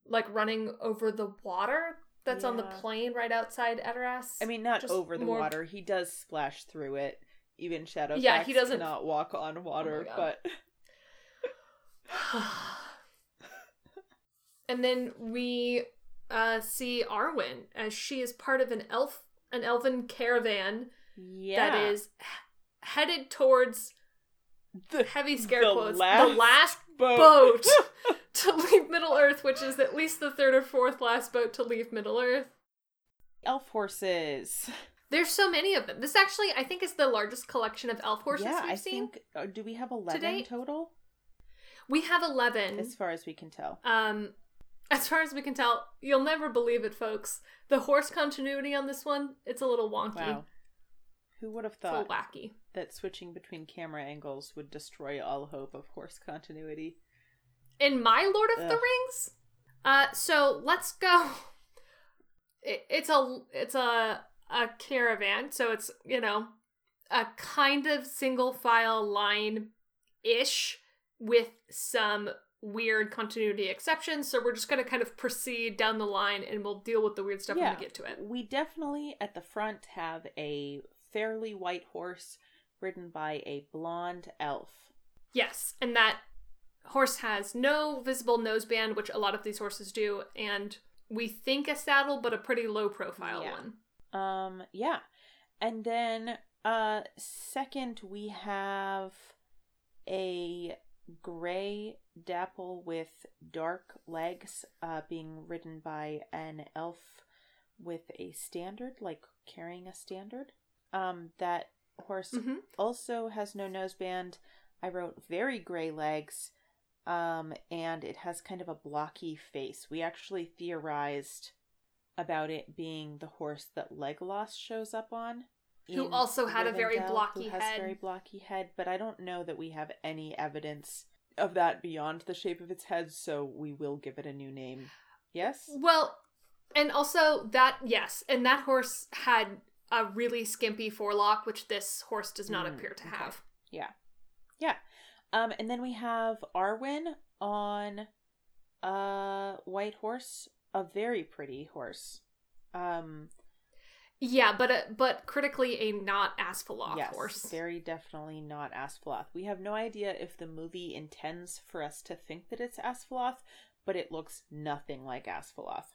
like running over the water that's on the plain right outside Edoras. I mean, not Just over the more- water. He does splash through it. Even Shadowfax Yeah, he doesn't- cannot walk on water, God. but and then we uh see Arwen as she is part of an elf an elven caravan yeah, that is h- headed towards the, heavy scare the quotes last the last boat. boat to leave Middle Earth, which is at least the third or fourth last boat to leave Middle Earth. elf horses. There's so many of them. This actually, I think, is the largest collection of elf horses yeah, we've I seen. think. Uh, do we have eleven date? total? We have eleven. As far as we can tell. Um, As far as we can tell, you'll never believe it, folks. The horse continuity on this one, it's a little wonky. Wow. Who would have thought wacky. that switching between camera angles would destroy all hope of horse continuity? in my Lord of the Rings. Uh, so let's go. It, it's a it's a a caravan, so it's you know a kind of single file line ish with some weird continuity exceptions. So we're just gonna kind of proceed down the line, and we'll deal with the weird stuff when we get to it. We definitely at the front have a fairly white horse ridden by a blonde elf. Yes, and that horse has no visible noseband, which a lot of these horses do, and we think a saddle, but a pretty low profile Yeah. one. Um, yeah. And then uh second we have a gray dapple with dark legs uh being ridden by an elf with a standard, like carrying a standard. Um that horse hmm also has no noseband. I wrote very gray legs, um, and it has kind of a blocky face. We actually theorized about it being the horse that Legolas shows up on. Who also had a very blocky who has head. very blocky head, but I don't know that we have any evidence of that beyond the shape of its head, so we will give it a new name. Yes? Well, and also that yes, and that horse had a really skimpy forelock, which this horse does not Mm, appear to okay. have. Yeah. Yeah. Um, and then we have Arwen on a white horse, a very pretty horse. Um, Yeah, but a, but critically a not Asfaloth yes, horse. very definitely not Asfaloth. We have no idea if the movie intends for us to think that it's Asfaloth, but it looks nothing like Asfaloth.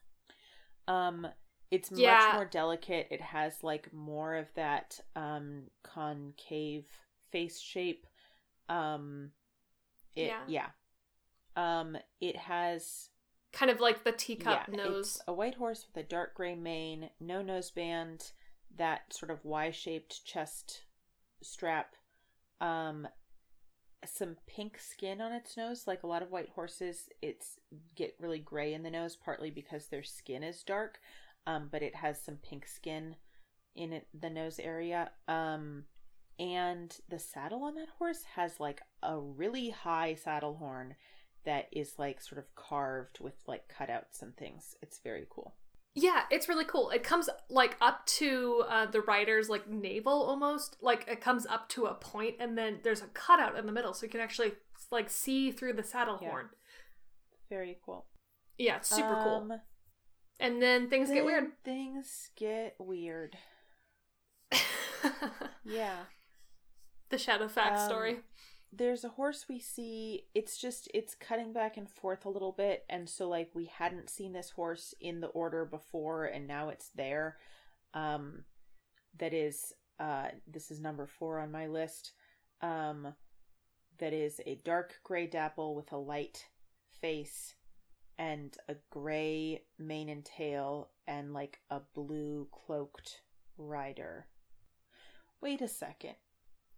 Um, it's Yeah. much more delicate. It has like more of that um concave face shape. Um, it Yeah. yeah. Um, it has Kind of like the teacup yeah, nose. It's a white horse with a dark gray mane, no noseband, that sort of Y-shaped chest strap, um, some pink skin on its nose. Like a lot of white horses, it's get really gray in the nose, partly because their skin is dark, um, but it has some pink skin in it, the nose area. Um, and the saddle on that horse has like a really high saddle horn that is like sort of carved with like cutouts and things. It's very cool. Yeah, it's really cool. It comes like up to uh, the rider's like navel almost. Like it comes up to a point, and then there's a cutout in the middle, so you can actually like see through the saddle Yeah. horn. Very cool. Yeah, it's super cool. Um, And then things get weird. Things get weird. Yeah. the shadow fact Um, story. There's a horse we see. It's just it's cutting back and forth a little bit, and so like we hadn't seen this horse in the order before, and now it's there. Um, that is uh this is number four on my list. Um, that is a dark gray dapple with a light face and a gray mane and tail and like a blue cloaked rider. Wait a second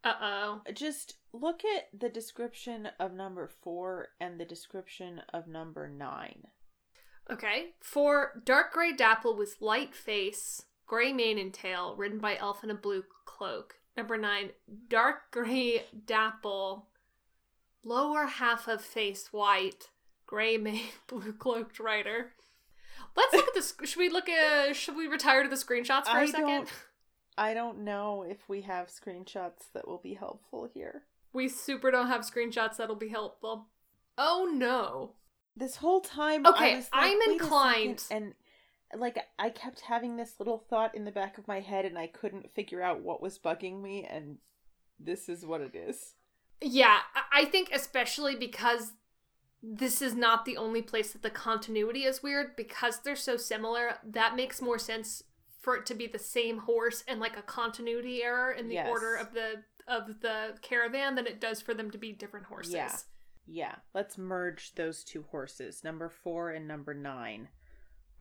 Uh oh. just look at the description of number four and the description of number nine. Okay. Four dark gray dapple with light face, gray mane and tail, ridden by elf in a blue cloak. Number nine, dark gray dapple, lower half of face white, gray mane, blue cloaked rider. Let's look at this. Should we look at? Should we retire to the screenshots for a I second? I don't know if we have screenshots that will be helpful here. We super don't have screenshots that'll be helpful. Oh no. This whole time, Okay, I was like, I'm inclined- and like I kept having this little thought in the back of my head, and I couldn't figure out what was bugging me, and this is what it is. Yeah, I think especially because this is not the only place that the continuity is weird because they're so similar. That makes more sense for it to be the same horse and like a continuity error in the Yes. order of the of the caravan than it does for them to be different horses. Yeah. Yeah, let's merge those two horses. Number four and number nine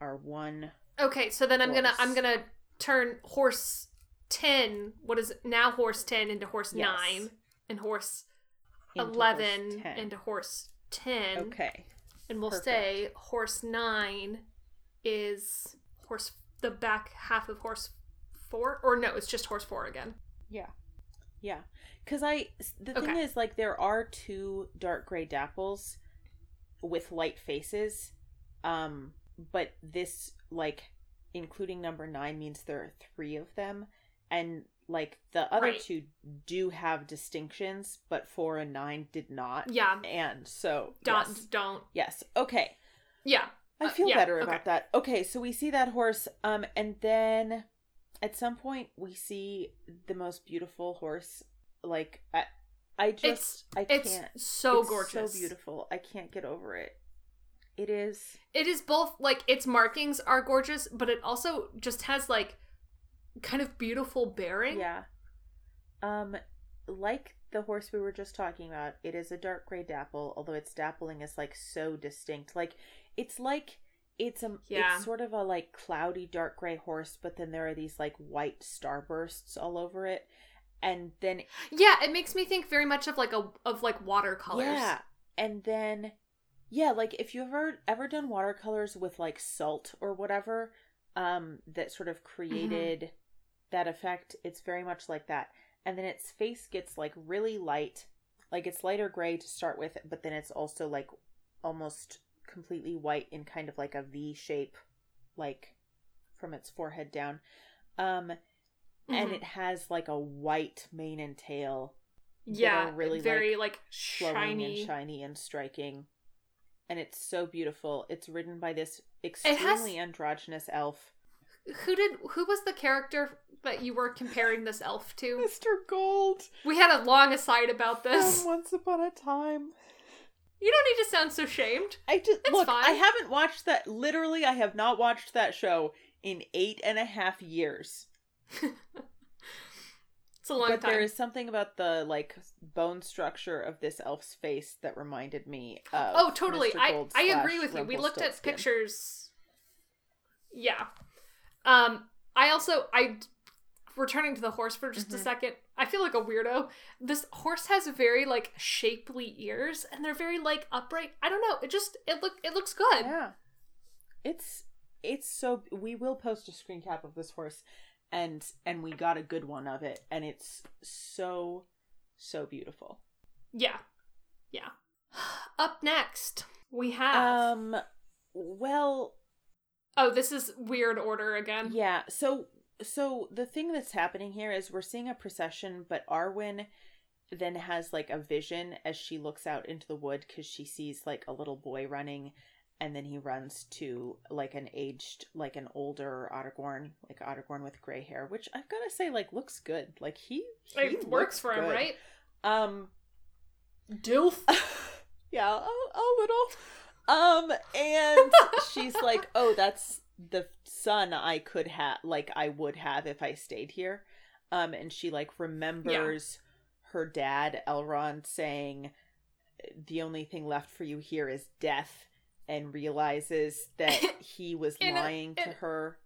are one. Okay, so then I'm gonna I'm gonna turn horse ten, what is it now horse ten into horse Yes. nine, and horse into horse eleven 10. into horse ten. Okay. And we'll Perfect. say horse nine is horse the back half of horse four, or no, it's just horse four again. Yeah. Yeah. Cuz I the thing is like there are two dark gray dapples with light faces. Um but this like including number 9 means there are 3 of them and like the other Right. two do have distinctions, but 4 and 9 did not. Yeah, And so don't yes. don't. yes. Okay. Yeah, I Uh, feel yeah, better okay. about that. Okay, so we see that horse, um, and then at some point we see the most beautiful horse. Like I, I just I it's can't. so It's gorgeous, so beautiful. I can't get over it. It is. It is both like its markings are gorgeous, but it also just has like kind of beautiful bearing. Yeah. Um, like the horse we were just talking about, it is a dark gray dapple. Although its dappling is like so distinct. Like it's like it's a Yeah. it's sort of a like cloudy dark gray horse, but then there are these like white starbursts all over it, and then Yeah, it makes me think very much of like a of like watercolors. yeah, and then yeah, like if you've ever ever done watercolors with like salt or whatever, um, that sort of created that effect. It's very much like that, and then its face gets like really light, like it's lighter gray to start with, but then it's also like almost completely white in kind of like a V shape, like from its forehead down. Um, and Mhm. it has like a white mane and tail yeah, really, very like, flowing shiny. and shiny and striking. And it's so beautiful. It's ridden by this extremely androgynous elf. Who did who was the character that you were comparing this elf to? Mr. Gold We had a long aside about this. Once Upon a Time. You don't need to sound so shamed. I just It's look. fine. I haven't watched that. Literally, I have not watched that show in eight and a half years. It's a long but time. there is something about the like bone structure of this elf's face that reminded me of. oh, totally. I I agree with you. We looked at pictures. Yeah. Um. I also I returning to the horse for just a Mhm. second. I feel like a weirdo. This horse has very like shapely ears, and they're very like upright. I don't know. It just it look it looks good. Yeah. It's it's so we will post a screen cap of this horse and and we got a good one of it and it's so so beautiful. Yeah. Yeah. Up next, we have. Um well, oh, this is weird order again. yeah. So so the thing that's happening here is we're seeing a procession but Arwen then has like a vision as she looks out into the wood cuz she sees like a little boy running and then he runs to like an aged like an older Aragorn, like Aragorn with gray hair, which I've got to say like looks good. Like he, he It works for him, right? Um Dilf. yeah, a, a little. Um and she's like, "Oh, that's the son I could have like I would have if I stayed here." Um and she like remembers her dad Elrond saying the only thing left for you here is death and realizes that he was lying to in- her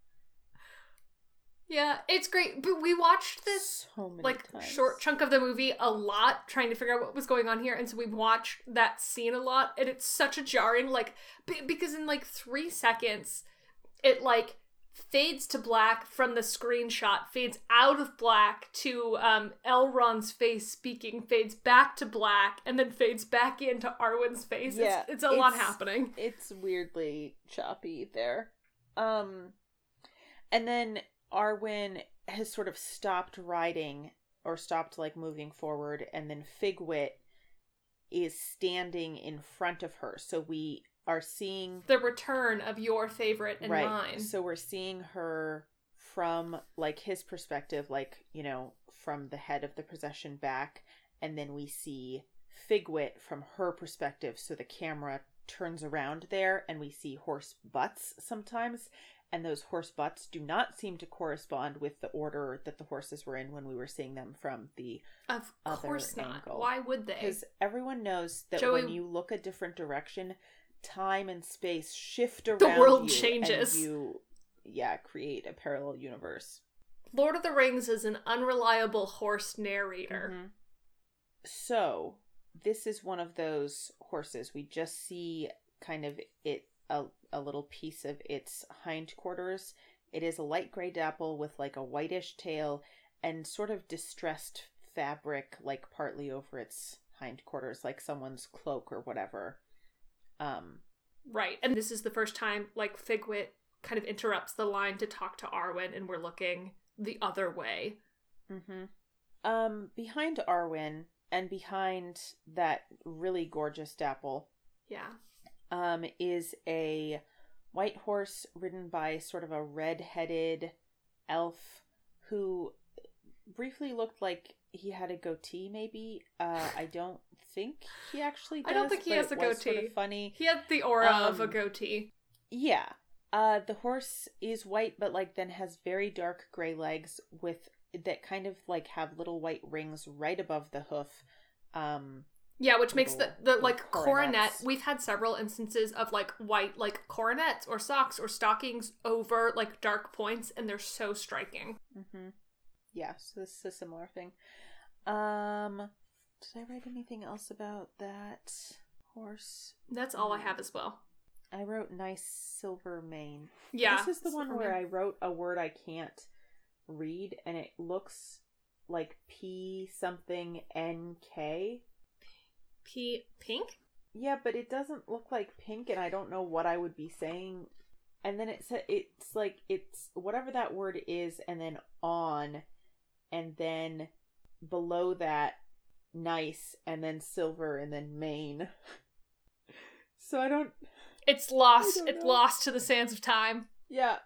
Yeah, it's great. But we watched this so like times. short chunk of the movie a lot trying to figure out what was going on here and so we watched that scene a lot and it's such a jarring like b- because in like 3 seconds it like fades to black from the screenshot fades out of black to um Elrond's face speaking fades back to black and then fades back into Arwen's face Yeah, it's, it's a lot happening it's weirdly choppy there. Um and then Arwen has sort of stopped riding or stopped like moving forward and then Figwit is standing in front of her. So we are seeing the return of your favorite and right. mine So we're seeing her from like his perspective like, you know, from the head of the procession back and then we see Figwit from her perspective so the camera turns around there and we see horse butts sometimes and those horse butts do not seem to correspond with the order that the horses were in when we were seeing them from the of other course not angle. why would they because everyone knows that Joey- when you look a different direction time and space shift around The world changes. you yeah create a parallel universe Lord of the Rings is an unreliable horse narrator. Mhm. so this is one of those horses we just see kind of it a, a little piece of its hindquarters. It is a light gray dapple with like a whitish tail and sort of distressed fabric like partly over its hindquarters like someone's cloak or whatever. Um Right. And this is the first time like Figwit kind of interrupts the line to talk to Arwen and we're looking the other way. mhm. Um behind Arwen and behind that really gorgeous dapple Yeah. um, is a white horse ridden by sort of a red-headed elf who briefly looked like he had a goatee. Maybe uh, I don't think he actually. Does, I don't think he has a was Sort goatee. of funny. He had the aura of a Um, goatee. Yeah. Uh, the horse is white, but like then has very dark gray legs with that kind of like have little white rings right above the hoof. Um, Yeah, which makes the, the like coronet. We've had several instances of like white like coronets or socks or stockings over like dark points, and they're so striking. Mm-hmm. Yeah, so this is a similar thing. Um, did I write anything else about that horse? That's all I have as well. I wrote nice silver mane. Yeah, this is the one where Silvermane. I wrote a word I can't read, and it looks like P something N K. P pink. Yeah, but it doesn't look like pink, and I don't know what I would be saying. And then it said it's like it's whatever that word is, and then on, and then below that, nice, and then silver, and then main. so I don't. It's lost. don't It's know. lost to the sands of time. Yeah,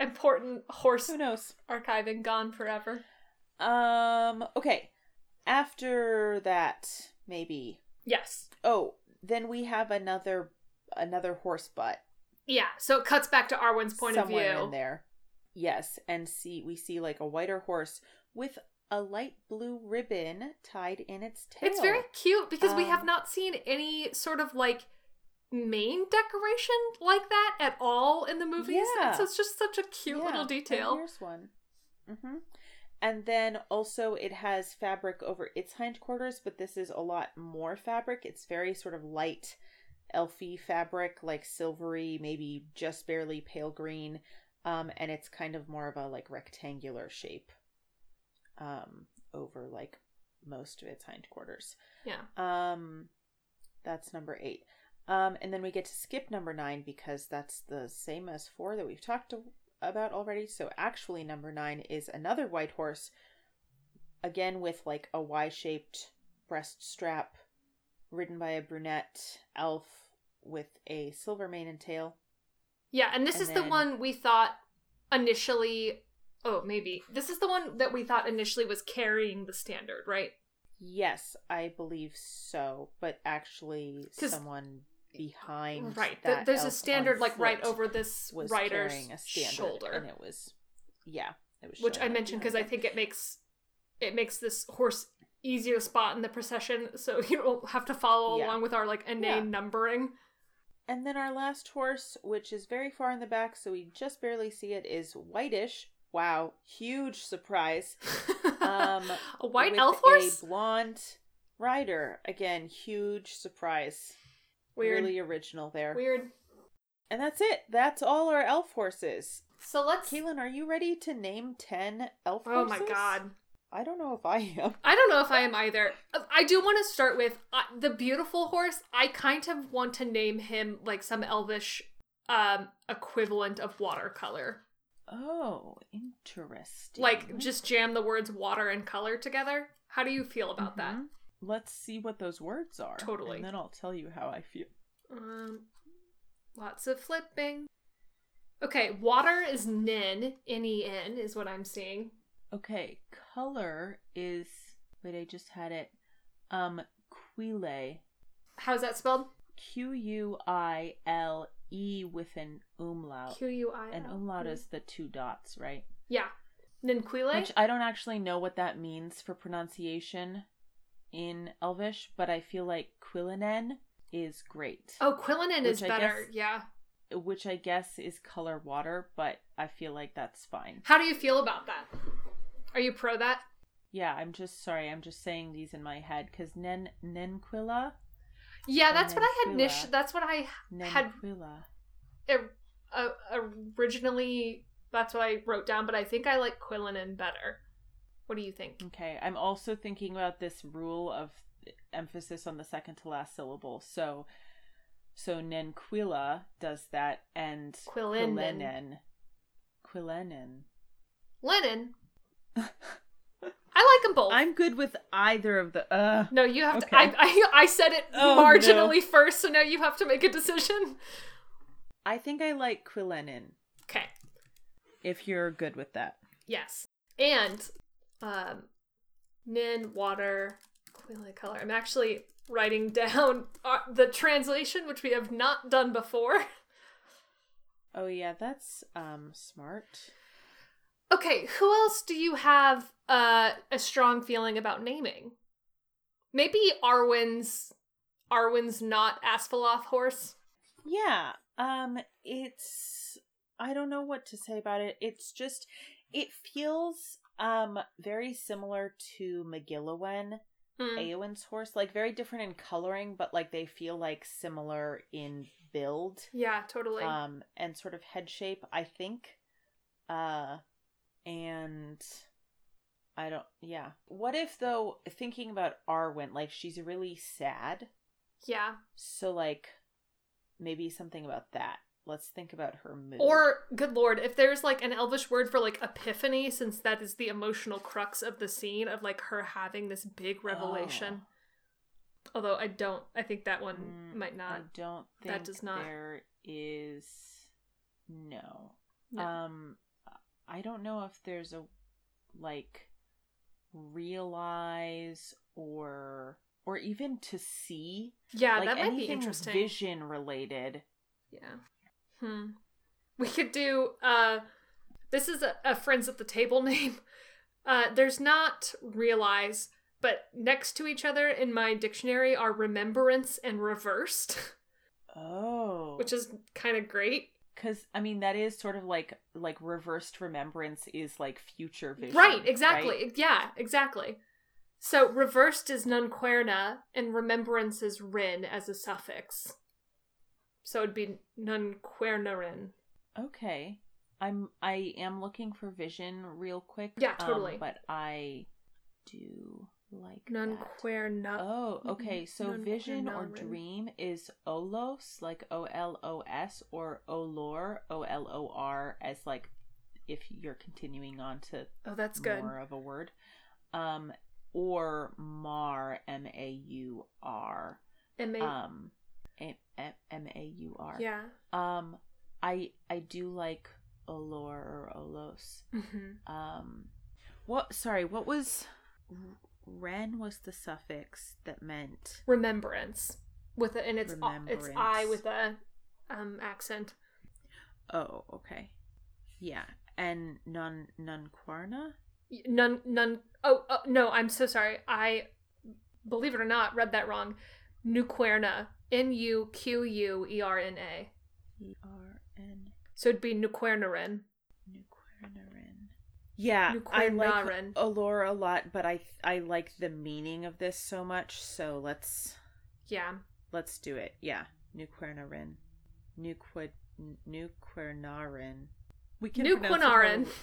Important horse who knows? archiving gone forever. Um. Okay. After that, maybe. Yes. Oh, then we have another another horse butt. Yeah. So it cuts back to Arwen's point of view. in there. Yes, and see we see like a whiter horse with a light blue ribbon tied in its tail. It's very cute because we have Um, not seen any sort of like main decoration like that at all in the movies. Yeah. So it's just such a cute Yeah, little detail. Here's one. Mm-hmm. And then also it has fabric over its hindquarters, but this is a lot more fabric. It's very sort of light, elfy fabric, like silvery, maybe just barely pale green. Um, and it's kind of more of a like rectangular shape. Um, over like most of its hindquarters. Yeah. Um, that's number eight. Um, and then we get to skip number nine because that's the same as four that we've talked to, about already. So actually, number nine is another white horse, again with like a Y shaped breast strap, ridden by a brunette elf with a silver mane and tail. Yeah, and this And is the one we thought initially. Oh, maybe this is the one that we thought initially was carrying the standard, right? Yes, I believe so, but actually, someone behind Right. Th- There's a standard like right over this was rider's carrying a standard, shoulder, and it was yeah, it was which I mentioned because I think it makes it makes this horse easier to spot in the procession, so you don't have to follow Yeah. along with our like inane Yeah. numbering. And then our last horse, which is very far in the back, so we just barely see it, is whitish. Wow, huge surprise. Um, a white elf horse. a blonde rider. Again, huge surprise. Weird. Really original there. Weird. And that's it. That's all our elf horses. So let's. Kaylin, are you ready to name ten elf Oh horses? Oh my god. I don't know if I am. I don't know if I am either. I do want to start with uh, the beautiful horse. I kind of want to name him like some elvish um equivalent of watercolor. Oh, interesting. Like just jam the words water and color together. How do you feel about that? Mhm. Let's see what those words are. Totally. And then I'll tell you how I feel. Um lots of flipping. Okay, water is nin, N E N is what I'm seeing. Okay, color is wait, I just had it. Um Quile. How's that spelled? Q U I L E with an umlaut. Q U I. An umlaut is the two dots, right? Yeah. Ninquile? Which I don't actually know what that means for pronunciation in Elvish, but I feel like Quillinen is great. Oh, Quillinen is I better. guess- Yeah. Which I guess is color water, but I feel like that's fine. How do you feel about that? Are you pro that? Yeah, I'm just sorry. I'm just saying these in my head because Nen Nenquilla. Yeah, that's what I had. Nish. That's what I had uh, originally. That's what I wrote down, but I think I like Quillinen better. What do you think? Okay, I'm also thinking about this rule of emphasis on the second to last syllable. So, so Nenquila does that, and Quillinen. Quillenen. Quillenen. Lennon. I like them both. I'm good with either of the. Uh, no, you have Okay. to. I, I I said it Oh, marginally first, so now you have to make a decision. I think I like Quillenen. Okay. If you're good with that. Yes. And um Nin water Quilla color. I'm actually writing down uh, the translation which we have not done before. Oh yeah, that's um smart. Okay, who else do you have uh, a strong feeling about naming? Maybe Arwen's Arwen's not Asfaloth horse. Yeah. Um it's I don't know what to say about it. It's just it feels um very similar to McGilliwen, Hmm. Eowyn's horse, like very different in coloring, but like they feel like similar in build. Yeah, totally. Um and sort of head shape, I think. Uh and I don't yeah. What if though thinking about Arwen, like she's really sad. yeah. So like maybe something about that. Let's think about her mood. Or good lord, if there's like an elvish word for like epiphany since that is the emotional crux of the scene of like her having this big revelation. Although I don't I think that one Mm, might I not. don't think that does not- there is no. No. Um I don't know if there's a like realize or or even to see yeah, like that might be interesting. vision related. Yeah. Hmm. We could do uh this is a, a friends at the table name. Uh there's not realize, but next to each other in my dictionary are remembrance and reversed, Oh. which is kind of great. Cuz I mean that is sort of like like reversed remembrance is like future vision. right, exactly. right? Yeah, exactly. So reversed is nunquerna and remembrance is rin as a suffix. So it'd be nunquernarin. Okay. I'm I am looking for vision real quick. Yeah, um, totally. but I do like that. Nunquerna. Oh, okay. So vision or dream is olos, like O L O S, or olor, O L O R, as like if you're continuing on to Oh, that's good. more of a word. Um, or mar, M A U R. And may- Um, M A U R. yeah. Um, I I do like olor or olos. hmm Um, what? Sorry, what was? Ren was the suffix that meant. remembrance with a, and it's it's I with a um accent. Oh, okay. Yeah, and non nunquarna. None none oh, oh no, I'm so sorry. I believe it or not read that wrong. Nuquerna. N U Q U E R N A. E R N So it'd be Nuquernarin. Yeah, I like Nuquernarin. olor a lot, but I I like the meaning of this so much. So let's Yeah. let's do it. Yeah, Nuquarnarin. Nuquid Nuquarnarin. We can it Nuquinarin.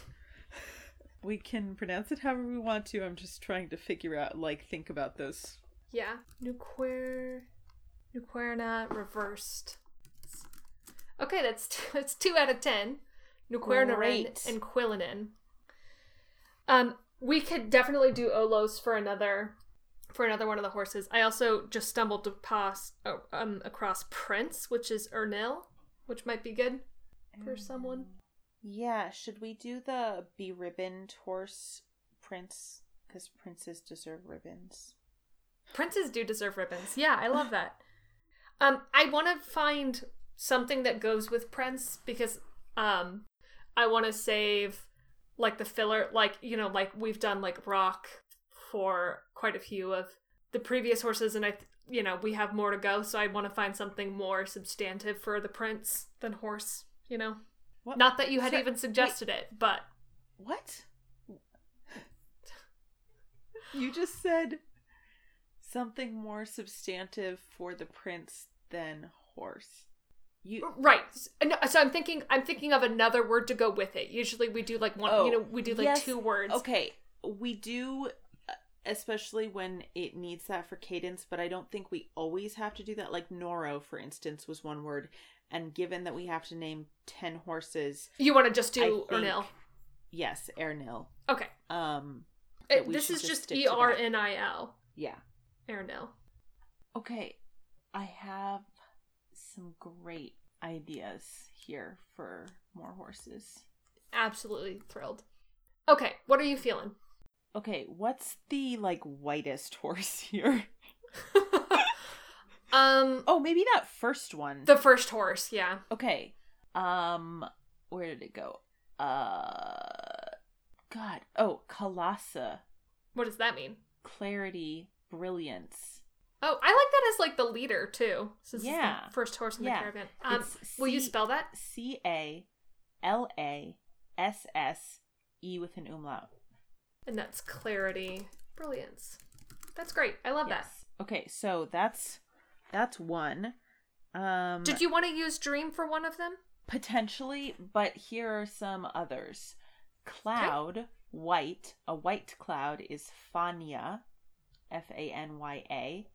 We can pronounce it however we want to. I'm just trying to figure out, like, think about those. Yeah. Nuquer Nuquerna reversed. Okay, that's t- that's two out of ten. Nuquernarin and Quillinen. Um, we could definitely do Olos for another for another one of the horses. I also just stumbled across oh, um across Prince, which is Ernil, which might be good for someone. Yeah, should we do the be ribboned horse prince? Because princes deserve ribbons. Princes do deserve ribbons. Yeah, I love that. Um, I want to find something that goes with Prince because um, I want to save like the filler, like you know, like we've done like Rock for quite a few of the previous horses, and I, you know, we have more to go. So I want to find something more substantive for the Prince than horse. You know, What? not that you had Sorry, even suggested it, but What? You just said something more substantive for the prince than horse. You Right. So I'm thinking I'm thinking of another word to go with it. Usually we do like one Oh, you know, we do like yes. two words. Okay, we do uh, especially when it needs that for cadence, but I don't think we always have to do that. Like Noro, for instance, was one word, and given that we have to name 10 horses, You want to just do Ernil. yes, Ernil. Okay. Um we this is just E. R N I L. yeah. Ernil. Okay, I have some great ideas here for more horses. Absolutely thrilled. Okay, what are you feeling? Okay, what's the like whitest horse here? um Oh, maybe that first one. the first horse, yeah. Okay. Um where did it go? Uh God. Oh, Kalasa. What does that mean? Clarity, brilliance. Oh, I like that as like the leader too. Since Yeah. it's the first horse in Yeah. the caravan. Um, It's will you spell that? C A L A S S E with an umlaut. And that's clarity, brilliance. That's great. I love that. Okay, so that's that's one. Um Did you want to use dream for one of them? potentially, but here are some others. Cloud, white, a white cloud is Fanya, F A N Y A.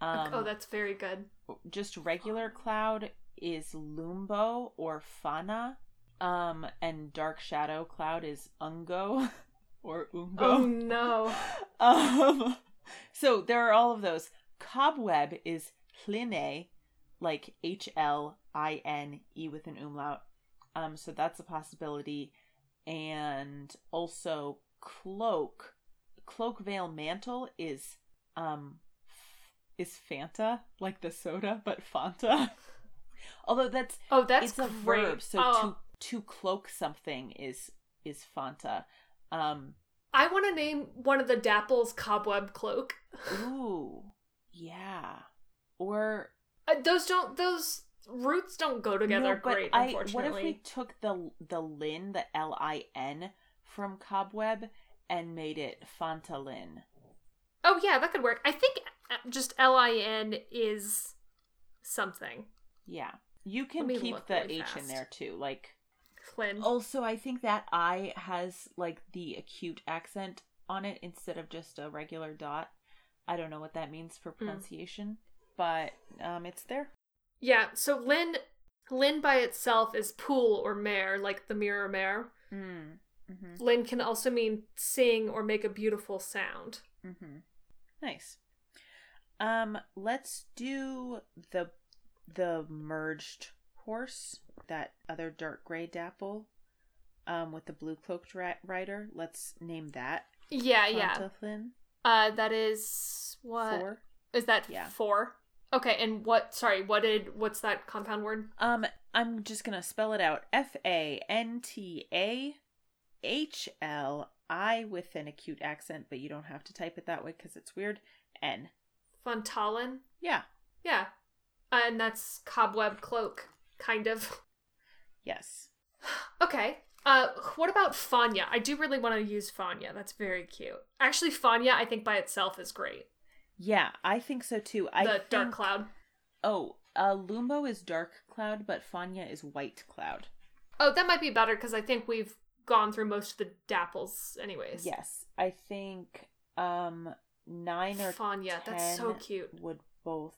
Um, oh, that's very good. just regular cloud is Lumbo or Fana. Um, and dark shadow cloud is Ungo or Ungo. Oh no. Um, so there are all of those. Cobweb is Hline, like H L I N E with an umlaut. Um, so that's a possibility. And also cloak, cloak veil mantle is um is Fanta like the soda, but Fanta. Although that's Oh, that's it's a verb, so oh, to to cloak something is is Fanta. Um, I want to name one of the Dapples cobweb cloak. Ooh, yeah. Or Uh, those don't. Those roots don't go together no, but great. I. unfortunately. What if we took the the lin, the L I N, from cobweb and made it Fantalin? Oh yeah, that could work. I think uh, just L I N is something. Yeah, you can keep the really H in there too. Like Flynn. also, I think that I has like the acute accent on it instead of just a regular dot. I don't know what that means for pronunciation, but um, it's there. Yeah. So Lin, Lin by itself is pool or mare, like the mirror mare. Mm. Mm-hmm. Lin can also mean sing or make a beautiful sound. Mm-hmm. Nice. Um, let's do the the merged horse, that other dark gray dapple, um, with the blue cloaked ri- rider. Let's name that. Yeah, yeah. Uh, that is what Four. is that? Yeah. Four. Okay, and what? Sorry, what did? What's that compound word? Um, I'm just gonna spell it out. F A N T A H L I with an acute accent, but you don't have to type it that way because it's weird. N. Fontalin. Yeah. Yeah, and that's cobweb cloak, kind of. Yes. Okay. Uh, what about Fanya? I do really want to use Fanya. That's very cute. Actually, Fanya, I think by itself is great. Yeah, I think so too. I the think... dark cloud. Oh, uh, Lumbo is dark cloud, but Fanya is white cloud. Oh, that might be better because I think we've gone through most of the dapples, anyways. Yes, I think um nine or Fanya, that's so cute. would both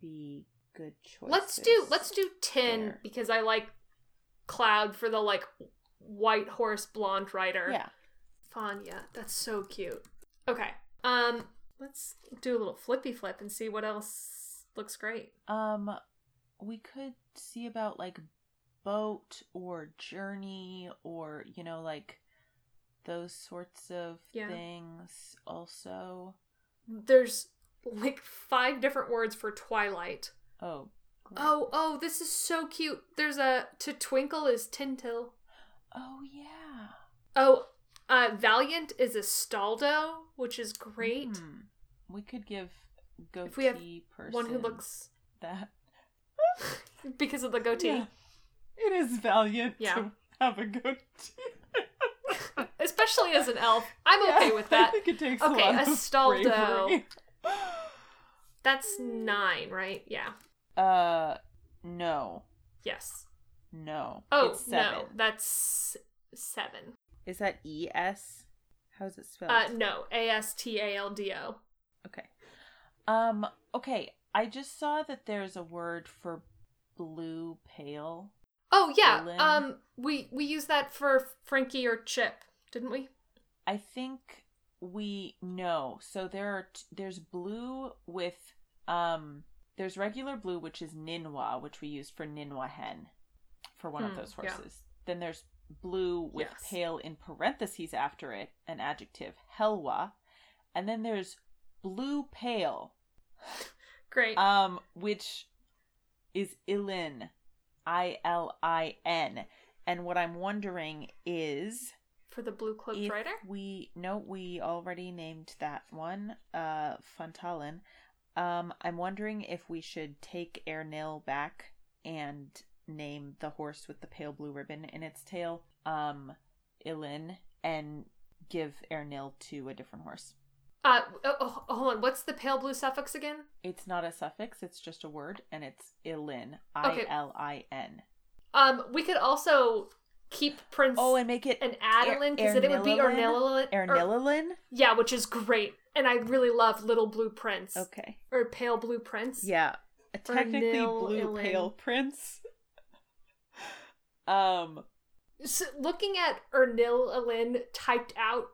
be good choices. Let's do let's do tin there. because I like cloud for the like white horse blonde rider. Yeah. Fanya, that's so cute. Okay. Um, let's do a little flippy flip and see what else looks great. Um, we could see about like boat or journey or you know like those sorts of Yeah. things. Also, There's like five different words for twilight. oh, great. Oh, oh, this is so cute. There's a to twinkle is tintil. oh yeah. Oh, uh, valiant is a staldo, which is great. Hmm. We could give goatee If we have person One who looks that. because of the goatee. Yeah. It is valiant Yeah. to have a goatee. Especially as an elf. I'm Yeah, okay with that. I think it takes Okay, a lot bravery. That's nine, right? Yeah. Uh, no, Yes. no. Oh it's seven. no, that's seven. Is that E S? How's it spelled? Uh, no, A S T A L D O. Okay. Um. Okay. I just saw that there's a word for blue pale. Oh yeah. Lynn. Um, we we used that for Frankie or Chip, didn't we? I think we know. So there are t- there's blue with um there's regular blue which is Ninwa, which we used for Ninwa hen for one of Hmm, those yeah. horses. Then there's blue with Yes. pale in parentheses after it, an adjective, Helwa. And then there's blue pale, Great. um, which is Ilin, I L I N. And what I'm wondering is for the blue cloaked rider. we no, we already named that one, uh, Funtalin. Um, I'm wondering if we should take Ernil back and name the horse with the pale blue ribbon in its tail, um, Ilin, and give Ernil to a different horse. Uh, oh, oh, hold on. What's the pale blue suffix again? It's not a suffix; it's just a word, and it's Ilin. I L I N. Um, we could also keep Prince Oh, and make it an Adeline because then it would be Ernililin? Ernililin. Yeah, which is great, and I really love Little Blue Prince Okay. or Pale Blue Prince. Yeah, technically blue pale prince. um, So looking at Ernililin typed out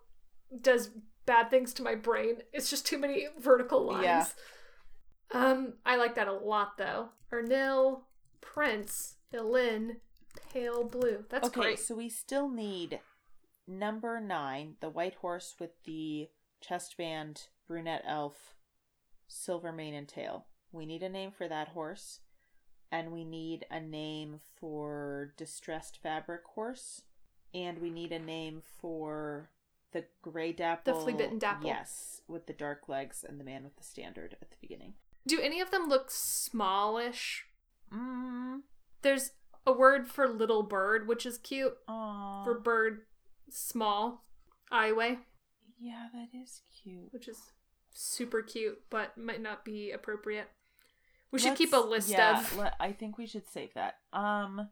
does bad things to my brain. It's just too many vertical lines. Yeah. Um, I like that a lot though. Ernil Prince Ilin Pale Blue. That's okay, great. so we still need number nine, the white horse with the chest band, brunette elf, silver mane and tail. We need a name for that horse, and we need a name for distressed fabric horse, and we need a name for the gray dapple. The flea-bitten dapple. Yes, with the dark legs and the man with the standard at the beginning. Do any of them look smallish? Mm. There's a word for little bird, which is cute. Aw. For bird, small. Iway, Yeah, that is cute. which is super cute, but might not be appropriate. We should keep a list yeah, of. le- I think we should save that. Um,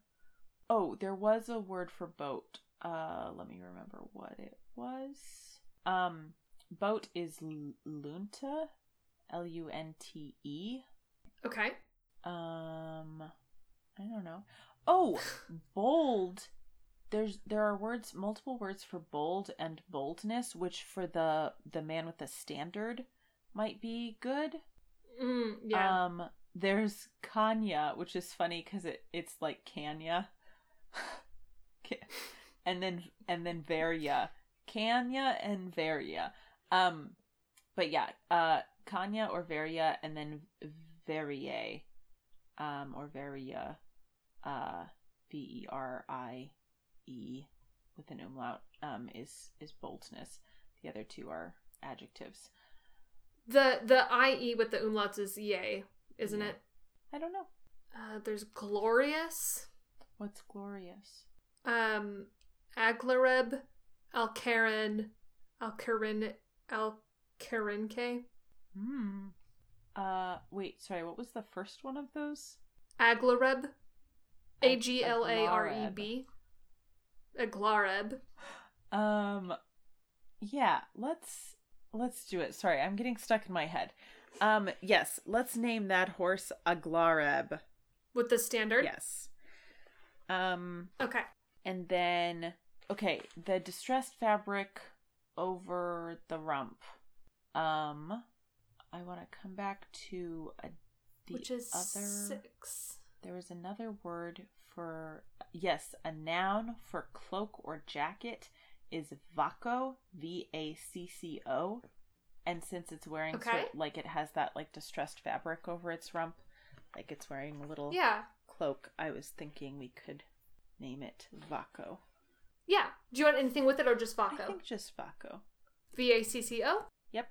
oh, there was a word for boat. Uh, let me remember what it was. Um, boat is l- lunta, L U N T E. Okay. Um, I don't know. Oh, bold. There's there are words, multiple words for bold and boldness, which for the the man with the standard might be good. Mm, yeah. Um, there's Kanya, which is funny because it it's like Kanya, and then and then Varia, Kanya and Varia. Um, but yeah, uh, Kanya or Varia, and then Varie, um, or Varia, uh, V E R I E with an umlaut, um, is is boldness. The other two are adjectives. the the IE with the umlauts is yay, isn't Yeah. it? I don't know Uh, there's glorious. what's glorious. Um, Aglareb, Alcarin, Alcarin, Alcarinke, Hmm. Uh, wait, sorry, what was the first one of those? Aglareb, A G L A R E B, Aglareb. Um, yeah, let's let's do it. Sorry, I'm getting stuck in my head. Um, yes, let's name that horse Aglareb. with the standard. Yes. Um, Okay. and then okay, the distressed fabric over the rump. Um, I want to come back to a, the Which is other. six. There was another word for yes, a noun for cloak or jacket is vacco, V A C C O. And since it's wearing Okay. sort like it has that like distressed fabric over its rump, like it's wearing a little Yeah. cloak, I was thinking we could name it Vacco. Yeah. Do you want anything with it or just Vaco? I think just Vaco. V A C C O? Yep.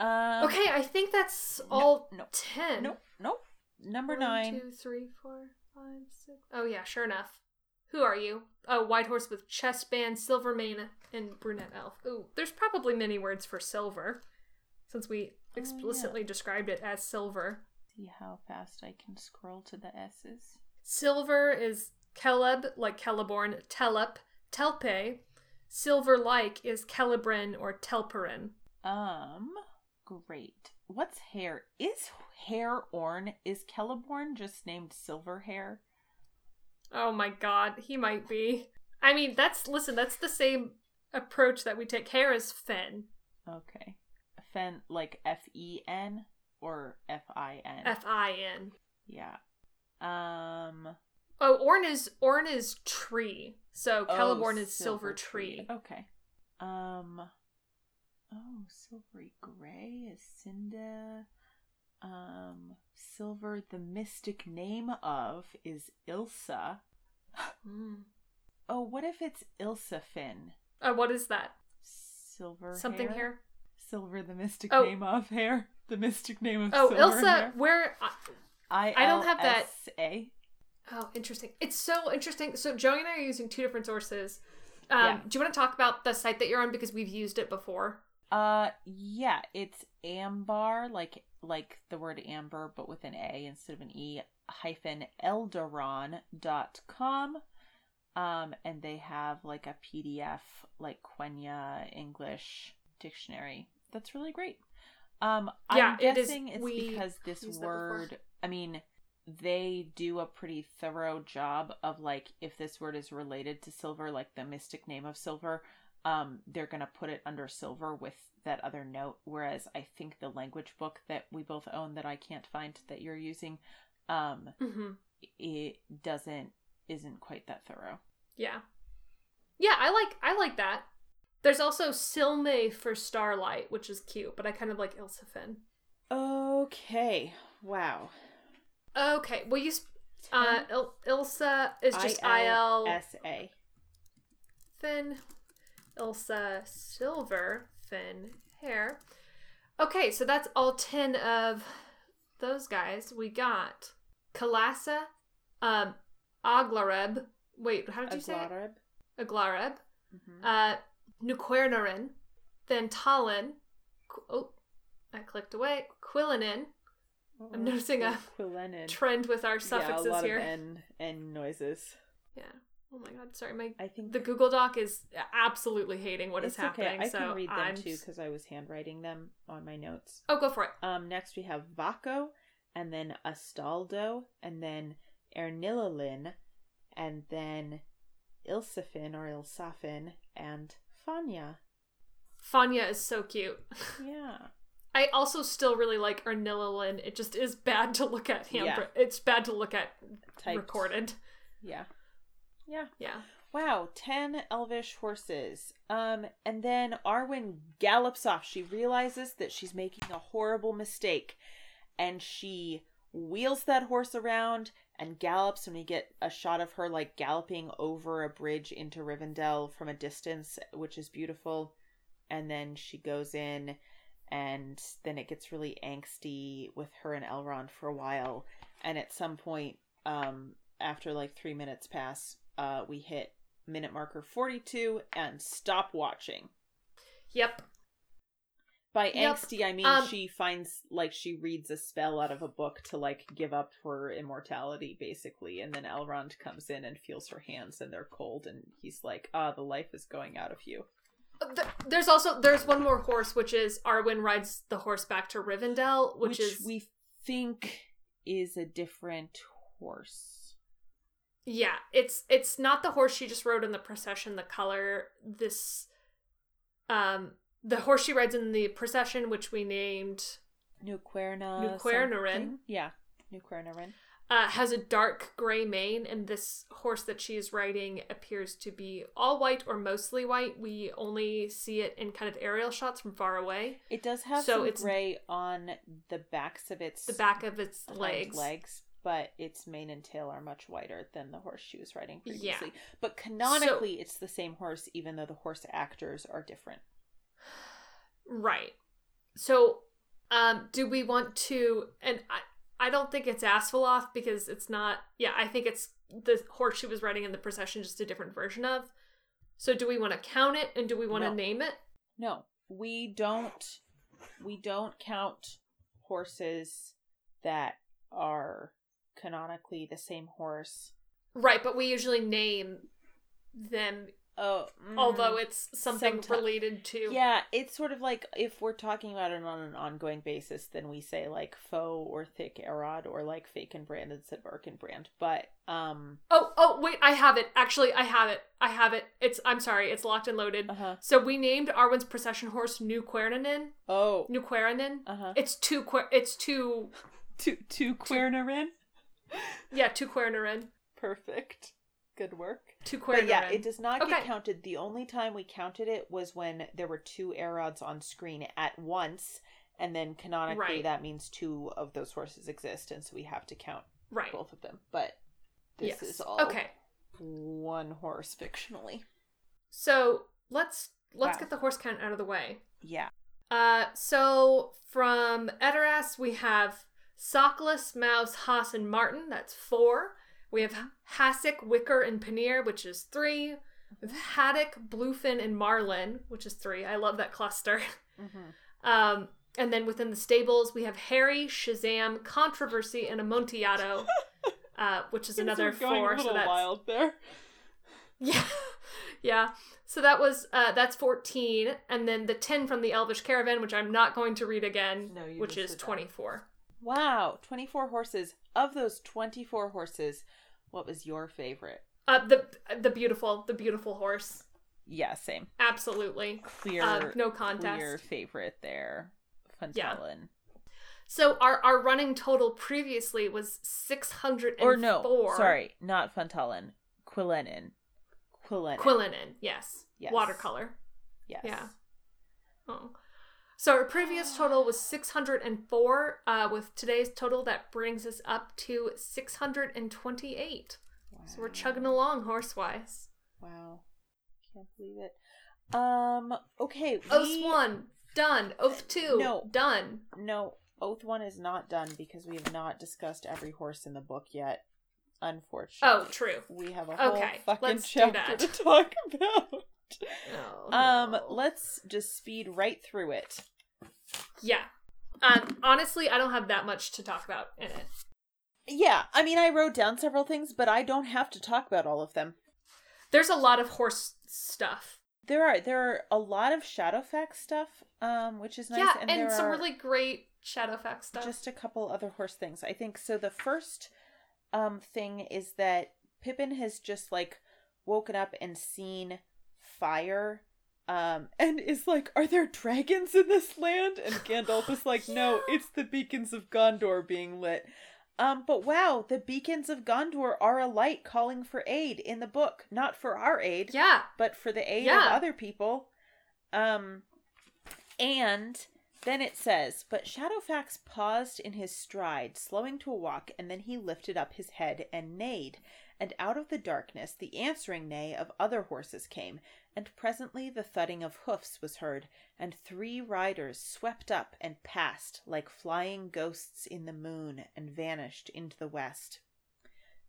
Um, Okay, I think that's no, all no, ten. Nope. Nope. Number One, nine. two, three, four, five, six. Oh yeah, sure enough. Who are you? A white horse with chest band, silver mane, and brunette elf. Ooh, there's probably many words for silver, since we explicitly described it as silver. See how fast I can scroll to the S's. Silver is Keleb, like Celeborn, Telep, Telpe. Silver like is Celebrin or Telperin. Um, great. What's hair? Is hair Orn? Is Celeborn just named Silver Hair? Oh my god, he might be. I mean, that's listen, that's the same approach that we take. Hair is Fen. Okay. Fen, like F E N or F I N? F I N. Yeah. Um. Oh, Orn is Orn is tree. So oh, Celeborn is silver, tree. Okay. Um. Oh, silvery gray is Cinda. Um, silver. The mystic name of is Ilsa. Mm. Oh, what if it's Ilsa Finn? Uh, what is that? Silver. Something hair? here. Silver, the mystic Oh. name of hair. The mystic name of Oh, silver Ilsa, where? I I don't have that- A. Oh, interesting. It's so interesting. So Joey and I are using two different sources. Um, Yeah. Do you want to talk about the site that you're on because we've used it before? Uh, yeah, it's ambar, like like the word amber, but with an A instead of an E. Hyphen eldaron.com. Um, and they have like a PDF, like Quenya English dictionary. That's really great. Um, Yeah, I'm it is- guessing it's because this used that before. word. I mean, they do a pretty thorough job of like if this word is related to silver, like the mystic name of silver, um, they're gonna put it under silver with that other note. Whereas I think the language book that we both own that I can't find that you're using, um, Mm-hmm. it doesn't isn't quite that thorough. Yeah. Yeah, I like I like that. There's also Silme for Starlight, which is cute, but I kind of like ilsefin Okay. Wow. Okay, well you sp- uh Il- Ilsa is just I L S A. Finn, Ilsa Silver Finn, Hair. Okay, so that's all ten of those guys. We got Kalasa, um, Aglareb. Wait, how did you say it? Aglareb. Aglareb. Mhm. uh, Nuquernarin, then Talon. Oh, I clicked away. Quillinin. I'm noticing a Quillenin. Trend with our suffixes yeah, a lot here. of N N noises. Yeah. Oh my god. Sorry, my I think the Google Doc is absolutely hating what is it's okay. happening. I so can read them I'm too because I was handwriting them on my notes. Oh, go for it. Um, next we have Vaco, and then Astaldo, and then Ernililin, and then Ilsafin or Ilsafin, and Fanya. Fanya is so cute. Yeah. I also still really like Ernililin. It just is bad to look at him. Yeah. It's bad to look at Typed. recorded. Yeah. Yeah. Yeah. Wow, 10 elvish horses. Um, and then Arwen gallops off. She realizes that she's making a horrible mistake. And she wheels that horse around and gallops. And we get a shot of her like galloping over a bridge into Rivendell from a distance, which is beautiful. And then she goes in, and then it gets really angsty with her and Elrond for a while. And at some point, um, after like three minutes pass, uh, we hit minute marker 42 and stop watching. Yep. By Yep. angsty, I mean Um, she finds like she reads a spell out of a book to like give up her immortality, basically, and then Elrond comes in and feels her hands and they're cold, and he's like, "Ah, the life is going out of you." Th- There's also there's one more horse, which is Arwen rides the horse back to Rivendell, which, is we think is a different horse. yeah, it's it's not the horse she just rode in the procession. The color this, um, the horse she rides in the procession, which we named, Nuquerna. Nuquernarin. Yeah, Nuquernarin. Uh, has a dark gray mane, and this horse that she is riding appears to be all white or mostly white. We only see it in kind of aerial shots from far away. It does have So some it's- gray on the backs of its The back of its legs. legs, but its mane and tail are much whiter than the horse she was riding Yeah. previously. But canonically, it's the same horse, even though the horse actors are different. Right. So, um, do we want to? And I, I don't think it's Asfaloth because it's not. Yeah, I think it's the horse she was riding in the procession, just a different version of. So, do we want to count it and do we want to No. name it? No, we don't we don't count horses that are canonically the same horse. Right, but we usually name them Oh, although it's something Someti- related to yeah, it's sort of like if we're talking about it on an ongoing basis, then we say like faux or thick Erod or like fake and brand instead of Ark and brand. But um, Oh, oh, wait, I have it. Actually, I have it. I have it. It's I'm sorry, it's locked and loaded. uh huh. So we named Arwen's procession horse New Quernanin. Oh, New Quernanin. uh huh. It's two Quer- it's two Two two Quernerin. yeah, two Quernarin. Perfect. Good work. Two But Quernarin. yeah, it does not get counted. The only time we counted it was when there were two Erods on screen at once, and then canonically Right. that means two of those horses exist, and so we have to count right. both of them. But this yes. is all Okay. one horse fictionally. So, let's let's Wow. get the horse count out of the way. Yeah. Uh, so from Edoras, we have Sockless, Mouse, Haas, and Martin. That's four. We have Hassock, Wicker, and Paneer, which is three. With Haddock, Bluefin, and Marlin, which is three. I love that cluster. Mm-hmm. Um, and then within the stables, we have Harry, Shazam, Controversy, and Amontillado, uh, which is another four. so that's wild there. yeah, yeah. So that was uh, that's fourteen, and then the ten from the Elvish Caravan, which I'm not going to read again, No, which is twenty-four. Wow, twenty-four horses. Of those twenty-four horses, what was your favorite? Uh, the the beautiful, the beautiful horse. Yeah, same. Absolutely, Clear, uh, no contest. clear favorite there. Yeah. So our our running total previously was six hundred and Or no, sorry, not Funtalin. Quillenin. Quillenin. Quillinen. Yes. Yes. Watercolor. Yes. Yeah. Oh. So our previous total was 604. Uh, with today's total, that brings us up to 628. Wow. So we're chugging along horsewise. Wow. Can't believe it. Um, okay. Oath one, done. Oath two, No. done. No, Oath one is not done because we have not discussed every horse in the book yet. Unfortunately. Oh, true. We have a whole Okay, fucking chapter to talk about. Oh, Um, no. let's just speed right through it. yeah. Um, honestly, I don't have that much to talk about in it. Yeah, I mean, I wrote down several things, but I don't have to talk about all of them. There's a lot of horse stuff. There are there are a lot of Shadowfax stuff, um, which is nice, yeah, and, and, some really great Shadowfax stuff. just a couple other horse things. I think so. The first um thing is that Pippin has just like woken up and seen fire, um, and is like, "Are there dragons in this land?" And Gandalf is like, "No, it's the beacons of Gondor being lit." Um, but wow, the beacons of Gondor are a light calling for aid in the book, not for our aid yeah. but for the aid Yeah. of other people. Um, and then it says, but Shadowfax paused in his stride, slowing to a walk, and then he lifted up his head and neighed. And out of the darkness the answering neigh of other horses came, and presently the thudding of hoofs was heard, and three riders swept up and passed like flying ghosts in the moon, and vanished into the west.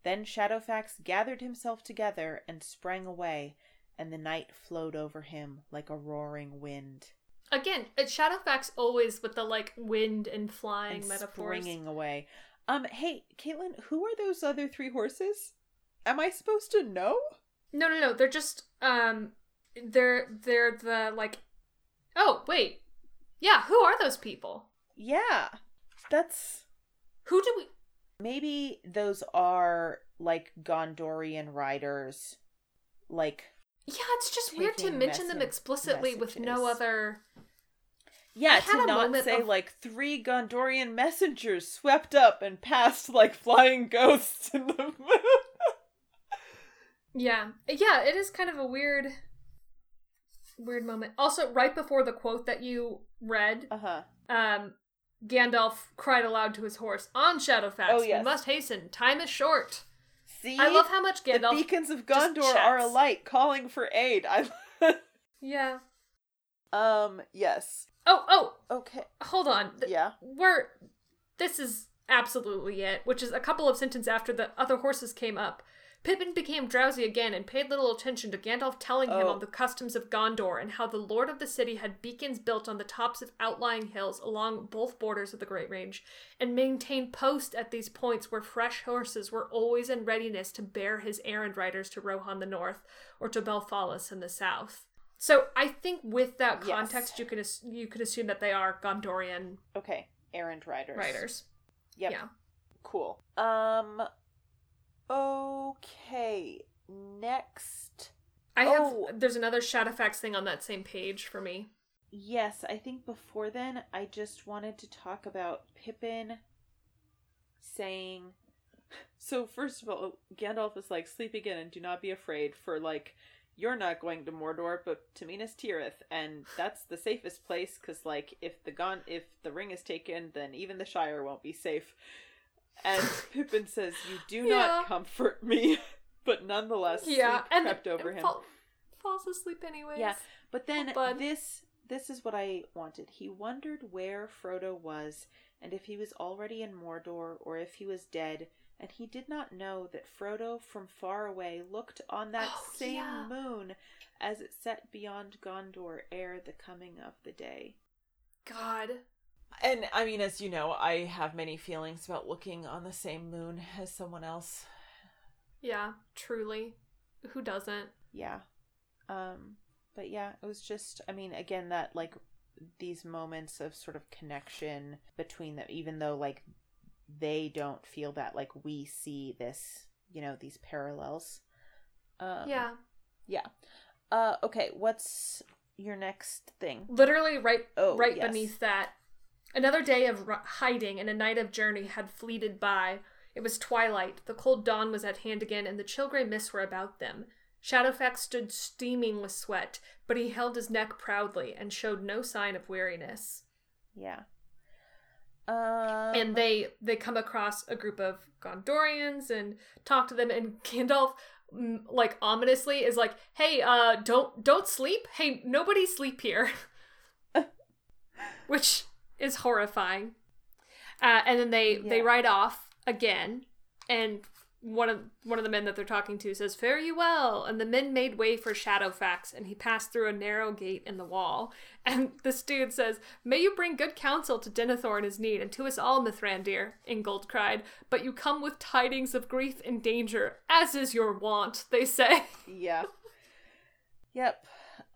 Then Shadowfax gathered himself together and sprang away, and the night flowed over him like a roaring wind. Again, it's Shadowfax always with the like wind and flying And metaphors. springing away. Um, hey, Caitlin, who are those other three horses? Am I supposed to know? No, no, no. They're just um, they're they're the like. Oh wait, yeah. Who are those people? Yeah, that's Who do we? maybe those are like Gondorian riders, like Yeah, it's just weird to mention them explicitly with no other. Yeah, to not say of- like three Gondorian messengers swept up and passed like flying ghosts in the moon. Yeah, yeah. It is kind of a weird, weird moment. Also, right before the quote that you read, uh huh. um, Gandalf cried aloud to his horse, "On Shadowfax, Oh, we must hasten. Time is short." See, I love how much Gandalf. the beacons of Gondor are alight, calling for aid. I. yeah. um. Yes. Oh, oh, Okay. hold on. Th- Yeah. We're. This is absolutely it. Which is a couple of sentences after the other horses came up. Pippin became drowsy again and paid little attention to Gandalf telling him Oh. on the customs of Gondor and how the lord of the city had beacons built on the tops of outlying hills along both borders of the Great Range and maintained posts at these points where fresh horses were always in readiness to bear his errand riders to Rohan the north or to Belfalas in the south. So I think with that Yes. context, you can you could assume that they are Gondorian Okay, errand riders. riders. Yep. Yeah. Cool. Um. Okay. Next. I have Oh. there's another Shadowfax thing on that same page for me. Yes, I think before then, I just wanted to talk about Pippin saying. So, first of all, Gandalf is like, sleep again and do not be afraid, for like, you're not going to Mordor, but to Minas Tirith, and that's the safest place, because like, if the gon- if the ring is taken, then even the Shire won't be safe. And Pippin says, "You do Yeah. not comfort me," but nonetheless, Yeah, sleep and crept over him. fall- falls asleep anyways. Yeah, but then bud. this this is what I wanted. He wondered where Frodo was and if he was already in Mordor or if he was dead, and he did not know that Frodo from far away looked on that Oh, same yeah. moon as it set beyond Gondor ere the coming of the day. God. And I mean, as you know, I have many feelings about looking on the same moon as someone else. Yeah, truly. Who doesn't? yeah um but yeah it was just i mean again that like these moments of sort of connection between them even though like they don't feel that like we see this you know these parallels um, yeah. yeah uh okay what's your next thing Literally right Oh, right yes. beneath that. Another day of r- hiding and a night of journey had fleeted by. It was twilight, the cold dawn was at hand again, and the chill grey mists were about them. Shadowfax stood steaming with sweat, but he held his neck proudly and showed no sign of weariness. yeah um and they they come across a group of Gondorians and talk to them and Gandalf mm, like ominously is like hey uh don't don't sleep hey nobody sleep here which is horrifying. Uh, and then they they ride off again and one of one of the men that they're talking to says fare you well. And the men made way for shadowfax and he passed through a narrow gate in the wall. And this dude says may you bring good counsel to denethor in his need and to us all mithrandir ingold cried. But you come with tidings of grief and danger as is your wont they say. Yeah. Yep.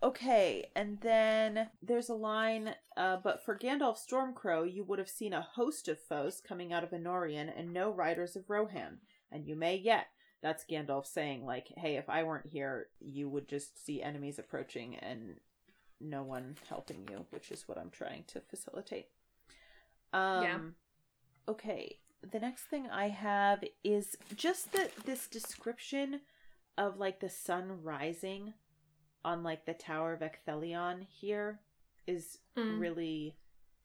Okay, and then there's a line, uh, but for Gandalf Stormcrow, you would have seen a host of foes coming out of Anorien and no riders of Rohan, and you may yet. That's Gandalf saying, like, hey, if I weren't here, you would just see enemies approaching and no one helping you, which is what I'm trying to facilitate. Um, Yeah. Okay, the next thing I have is just that this description of like the sun rising on like the Tower of Ecthelion here is Mm. really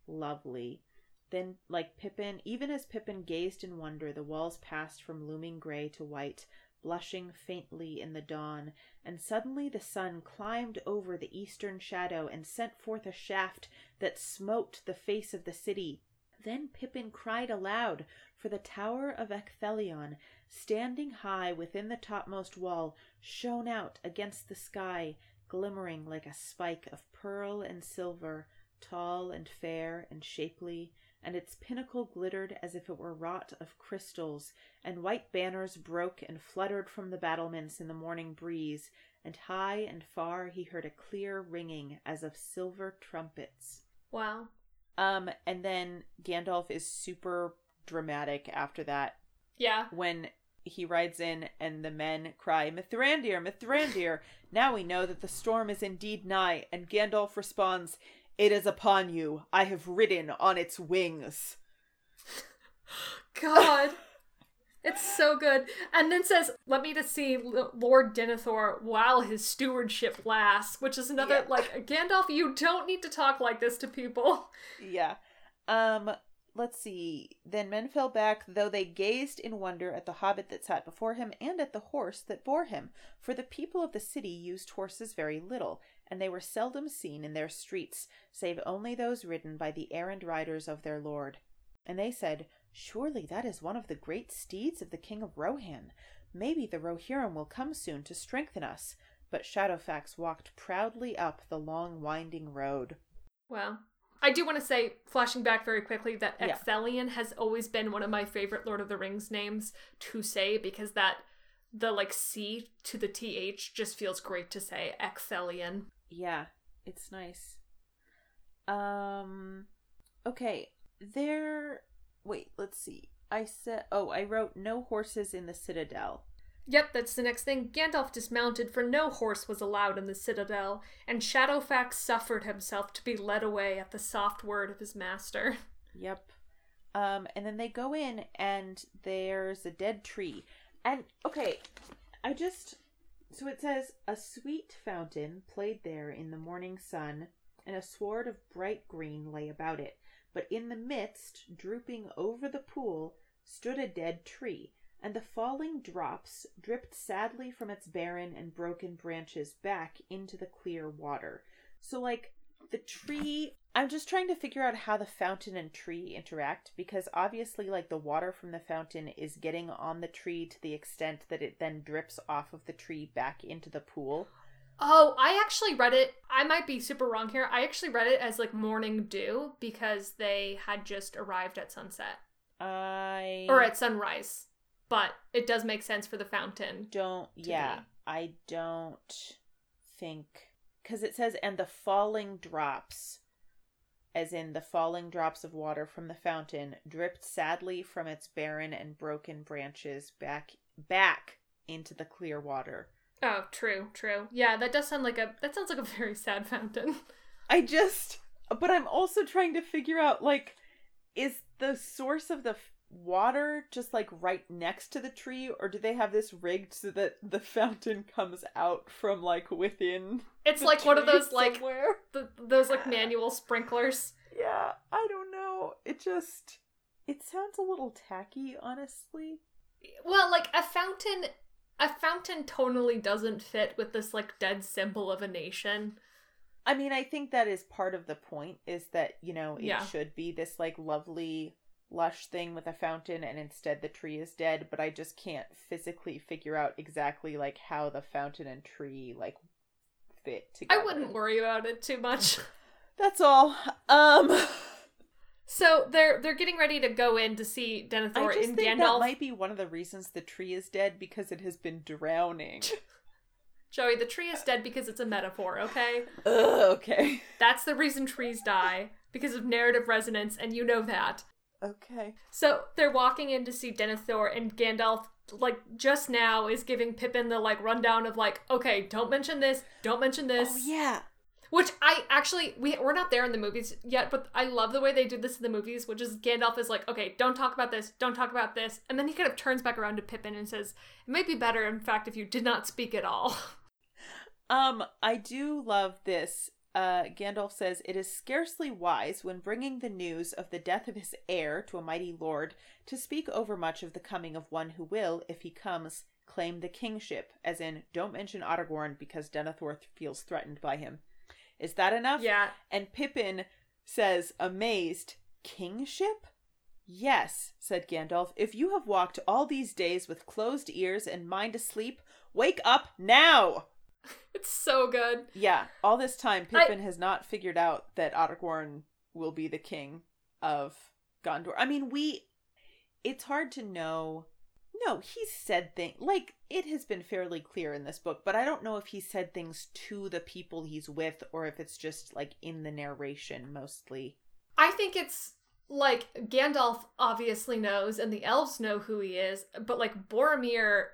lovely. Then, like Pippin, even as Pippin gazed in wonder, the walls passed from looming gray to white, blushing faintly in the dawn, and suddenly the sun climbed over the eastern shadow and sent forth a shaft that smote the face of the city. Then Pippin cried aloud, for the tower of Ecthelion, standing high within the topmost wall, shone out against the sky, glimmering like a spike of pearl and silver, tall and fair and shapely, and its pinnacle glittered as if it were wrought of crystals, and white banners broke and fluttered from the battlements in the morning breeze, and high and far he heard a clear ringing as of silver trumpets. wow Um, and then Gandalf is super dramatic after that yeah when he rides in and the men cry, Mithrandir, Mithrandir, now we know that the storm is indeed nigh, and Gandalf responds, It is upon you, I have ridden on its wings. God. It's so good. And then says, let me to see Lord Denethor while his stewardship lasts, which is another, Yeah. like, Gandalf, you don't need to talk like this to people. Yeah. Um, let's see. Then men fell back, though they gazed in wonder at the hobbit that sat before him and at the horse that bore him. For the people of the city used horses very little, and they were seldom seen in their streets, save only those ridden by the errand riders of their lord. And they said, Surely that is one of the great steeds of the king of Rohan. Maybe the Rohirrim will come soon to strengthen us. But Shadowfax walked proudly up the long winding road. Well, I do want to say, flashing back very quickly, that Yeah. Ecthelion has always been one of my favorite Lord of the Rings names to say because that the like C to the TH just feels great to say. Ecthelion. Yeah, it's nice. Um okay, there wait, let's see. I said oh, I wrote no horses in the citadel. Yep, that's the next thing. Gandalf dismounted, for no horse was allowed in the citadel, and Shadowfax suffered himself to be led away at the soft word of his master. Yep. Um and then they go in and there's a dead tree. And okay, I just so it says a sweet fountain played there in the morning sun, and a sward of bright green lay about it. But in the midst, drooping over the pool, stood a dead tree, and the falling drops dripped sadly from its barren and broken branches back into the clear water. So, like, the tree. I'm just trying to figure out how the fountain and tree interact because obviously, like, the water from the fountain is getting on the tree to the extent that it then drips off of the tree back into the pool. Oh, I actually read it. I might be super wrong here. I actually read it as like morning dew because they had just arrived at sunset I or at sunrise. But it does make sense for the fountain. don't yeah i don't think because it says and the falling drops as in the falling drops of water from the fountain dripped sadly from its barren and broken branches back back into the clear water Oh, true, true. Yeah, that does sound like a that sounds like a very sad fountain. i just but i'm also trying to figure out like is the source of the water just like right next to the tree or do they have this rigged so that the fountain comes out from like within It's like one of those like the, those like manual sprinklers. yeah i don't know it just it sounds a little tacky honestly Well, like a fountain a fountain tonally doesn't fit with this like dead symbol of a nation. i mean i think that is part of the point is that you know it Yeah. should be this like lovely lush thing with a fountain and instead the tree is dead but i just can't physically figure out exactly like how the fountain and tree like fit together I wouldn't worry about it too much. that's all um So they're they're getting ready to go in to see Denethor i just and think Gandalf. that might be one of the reasons the tree is dead because it has been drowning Joey, the tree is dead because it's a metaphor, okay? Ugh, okay That's the reason trees die because of narrative resonance, and you know that. Okay So they're walking in to see Denethor, and Gandalf, like just now, is giving Pippin the like rundown of like, okay, don't mention this, don't mention this. oh yeah Which I actually we we're not there in the movies yet, but I love the way they did this in the movies, which is Gandalf is like, okay, don't talk about this, don't talk about this, and then he kind of turns back around to Pippin and says, it might be better, in fact, if you did not speak at all. Um, I do love this. Uh, Gandalf says, It is scarcely wise, when bringing the news of the death of his heir to a mighty lord, to speak overmuch of the coming of one who will, if he comes, claim the kingship, as in, don't mention Aragorn because Denethor feels threatened by him. Is that enough? yeah, And Pippin says, amazed, Kingship? Yes, said Gandalf. If you have walked all these days with closed ears and mind asleep, wake up now! it's so good. Yeah, all this time Pippin has not figured out that Aragorn will be the king of Gondor. I mean, we it's hard to know. No, he said things like it has been fairly clear in this book, but I don't know if he said things to the people he's with or if it's just like in the narration mostly. I think it's like Gandalf obviously knows and the elves know who he is, but like Boromir,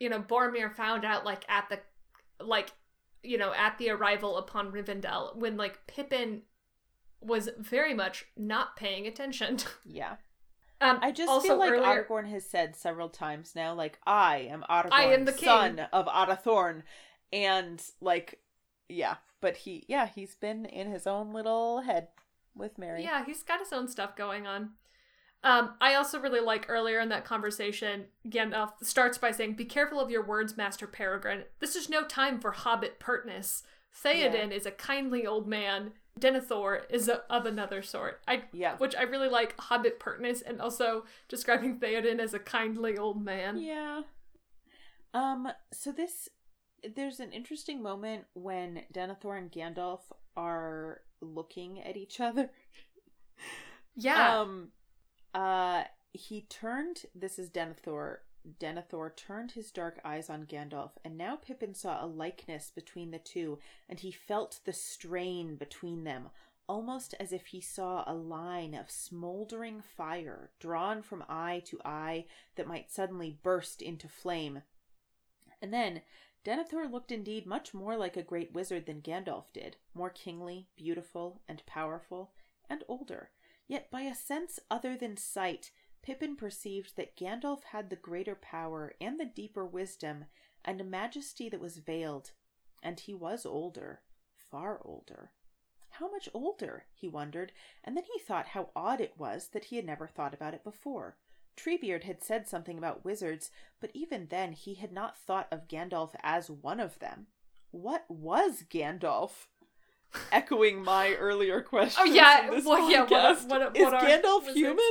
you know, Boromir found out like at the like you know, at the arrival upon Rivendell when like Pippin was very much not paying attention. Yeah. Um I just also feel like earlier, Aragorn has said several times now, like, I am Aragorn, I am the king." son of Arathorn. And, like, yeah. But he, yeah, he's been in his own little head with Merry. Yeah, he's got his own stuff going on. Um, I also really like earlier in that conversation, Gandalf starts by saying, Be careful of your words, Master Peregrine. This is no time for hobbit pertness. Theoden is a kindly old man. Denethor is a, of another sort. I Yeah. which I really like hobbit pertness and also describing Theoden as a kindly old man. Yeah. Um, so this there's an interesting moment when Denethor and Gandalf are looking at each other. Yeah. Um uh he turned this is Denethor. Denethor turned his dark eyes on Gandalf, and now Pippin saw a likeness between the two, and he felt the strain between them, almost as if he saw a line of smoldering fire drawn from eye to eye that might suddenly burst into flame. And then Denethor looked indeed much more like a great wizard than Gandalf did, more kingly, beautiful, and powerful, and older. Yet by a sense other than sight, Pippin perceived that Gandalf had the greater power and the deeper wisdom, and a majesty that was veiled. And he was older, far older. How much older? he wondered, and then he thought how odd it was that he had never thought about it before. Treebeard had said something about wizards, but even then he had not thought of Gandalf as one of them. What was Gandalf? Echoing my earlier question. Oh yeah, well, yeah. What, what, is what are Gandalf human?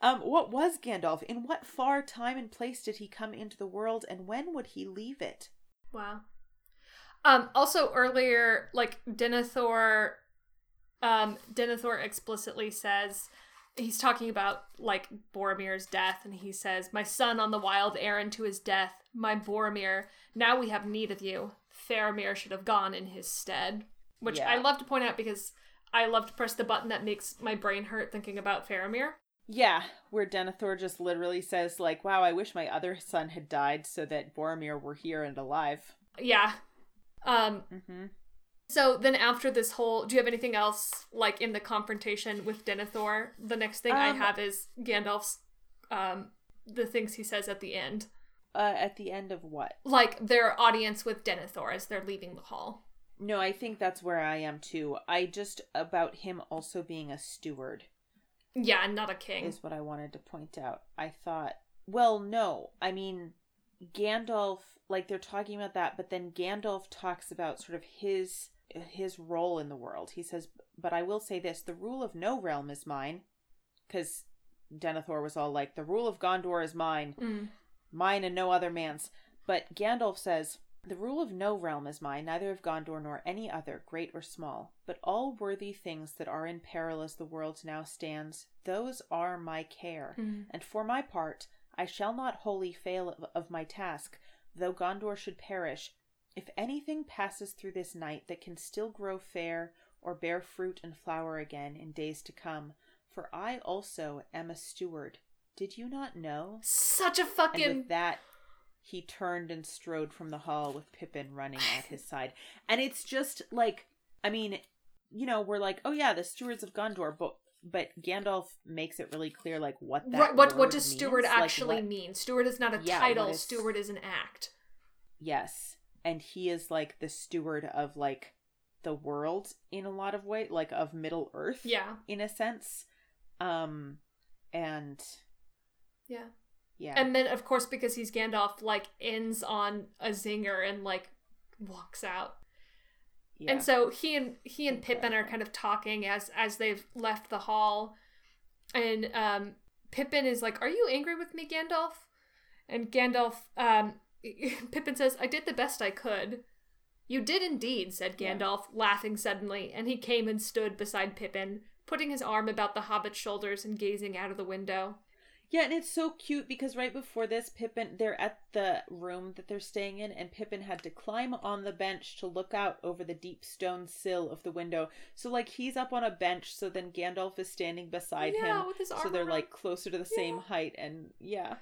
Um, what was Gandalf? In what far time and place did he come into the world, and when would he leave it? Wow. Um. Also, earlier, like Denethor, um, Denethor explicitly says he's talking about like Boromir's death, and he says, "My son on the wild errand to his death, my Boromir. Now we have need of you. Faramir should have gone in his stead." Which Yeah. I love to point out because I love to press the button that makes my brain hurt thinking about Faramir. Yeah, where Denethor just literally says, like, wow, I wish my other son had died so that Boromir were here and alive. Yeah. Um. Mm-hmm. So then after this whole do you have anything else like in the confrontation with Denethor? The next thing I Um, have is Gandalf's um the things he says at the end. Uh, at the end of what? Like their audience with Denethor as they're leaving the hall. No, I think that's where I am too. I just, about him also being a steward Yeah, not a king. is what I wanted to point out. I thought, well, no, I mean, Gandalf, like they're talking about that, but then Gandalf talks about sort of his his role in the world. He says, "But I will say this: the rule of no realm is mine," because Denethor was all like, "The rule of Gondor is mine, Mm. mine and no other man's." But Gandalf says, "The rule of no realm is mine, neither of Gondor nor any other, great or small. But all worthy things that are in peril as the world now stands, those are my care. Mm. And for my part, I shall not wholly fail of, of my task, though Gondor should perish. If anything passes through this night that can still grow fair or bear fruit and flower again in days to come, for I also am a steward. Did you not know? Such a fucking that, he turned and strode from the hall with Pippin running at his side. And it's just like, I mean, you know, we're like, oh yeah, the stewards of Gondor, but but Gandalf makes it really clear, like what that what what does means, steward like, actually what- mean? Steward is not a Yeah, title, is- steward is an act. Yes, and he is like the steward of like the world in a lot of way, like of Middle Earth, Yeah. in a sense. Um, and Yeah. Yeah, And then of course because he's Gandalf like ends on a zinger and like walks out. yeah. And so he and he and Pippin are kind of talking as as they've left the hall, and um, Pippin is like, "Are you angry with me, Gandalf?" And Gandalf, um, Pippin says, "I did the best I could." You did indeed," said Yeah. Gandalf, laughing suddenly, and he came and stood beside Pippin, putting his arm about the hobbit's shoulders and gazing out of the window. Yeah, and it's so cute because right before this, Pippin, they're at the room that they're staying in, and Pippin had to climb on the bench to look out over the deep stone sill of the window. So, like, he's up on a bench, so then Gandalf is standing beside yeah, him. with his arm So they're around- like closer to the same height, and yeah.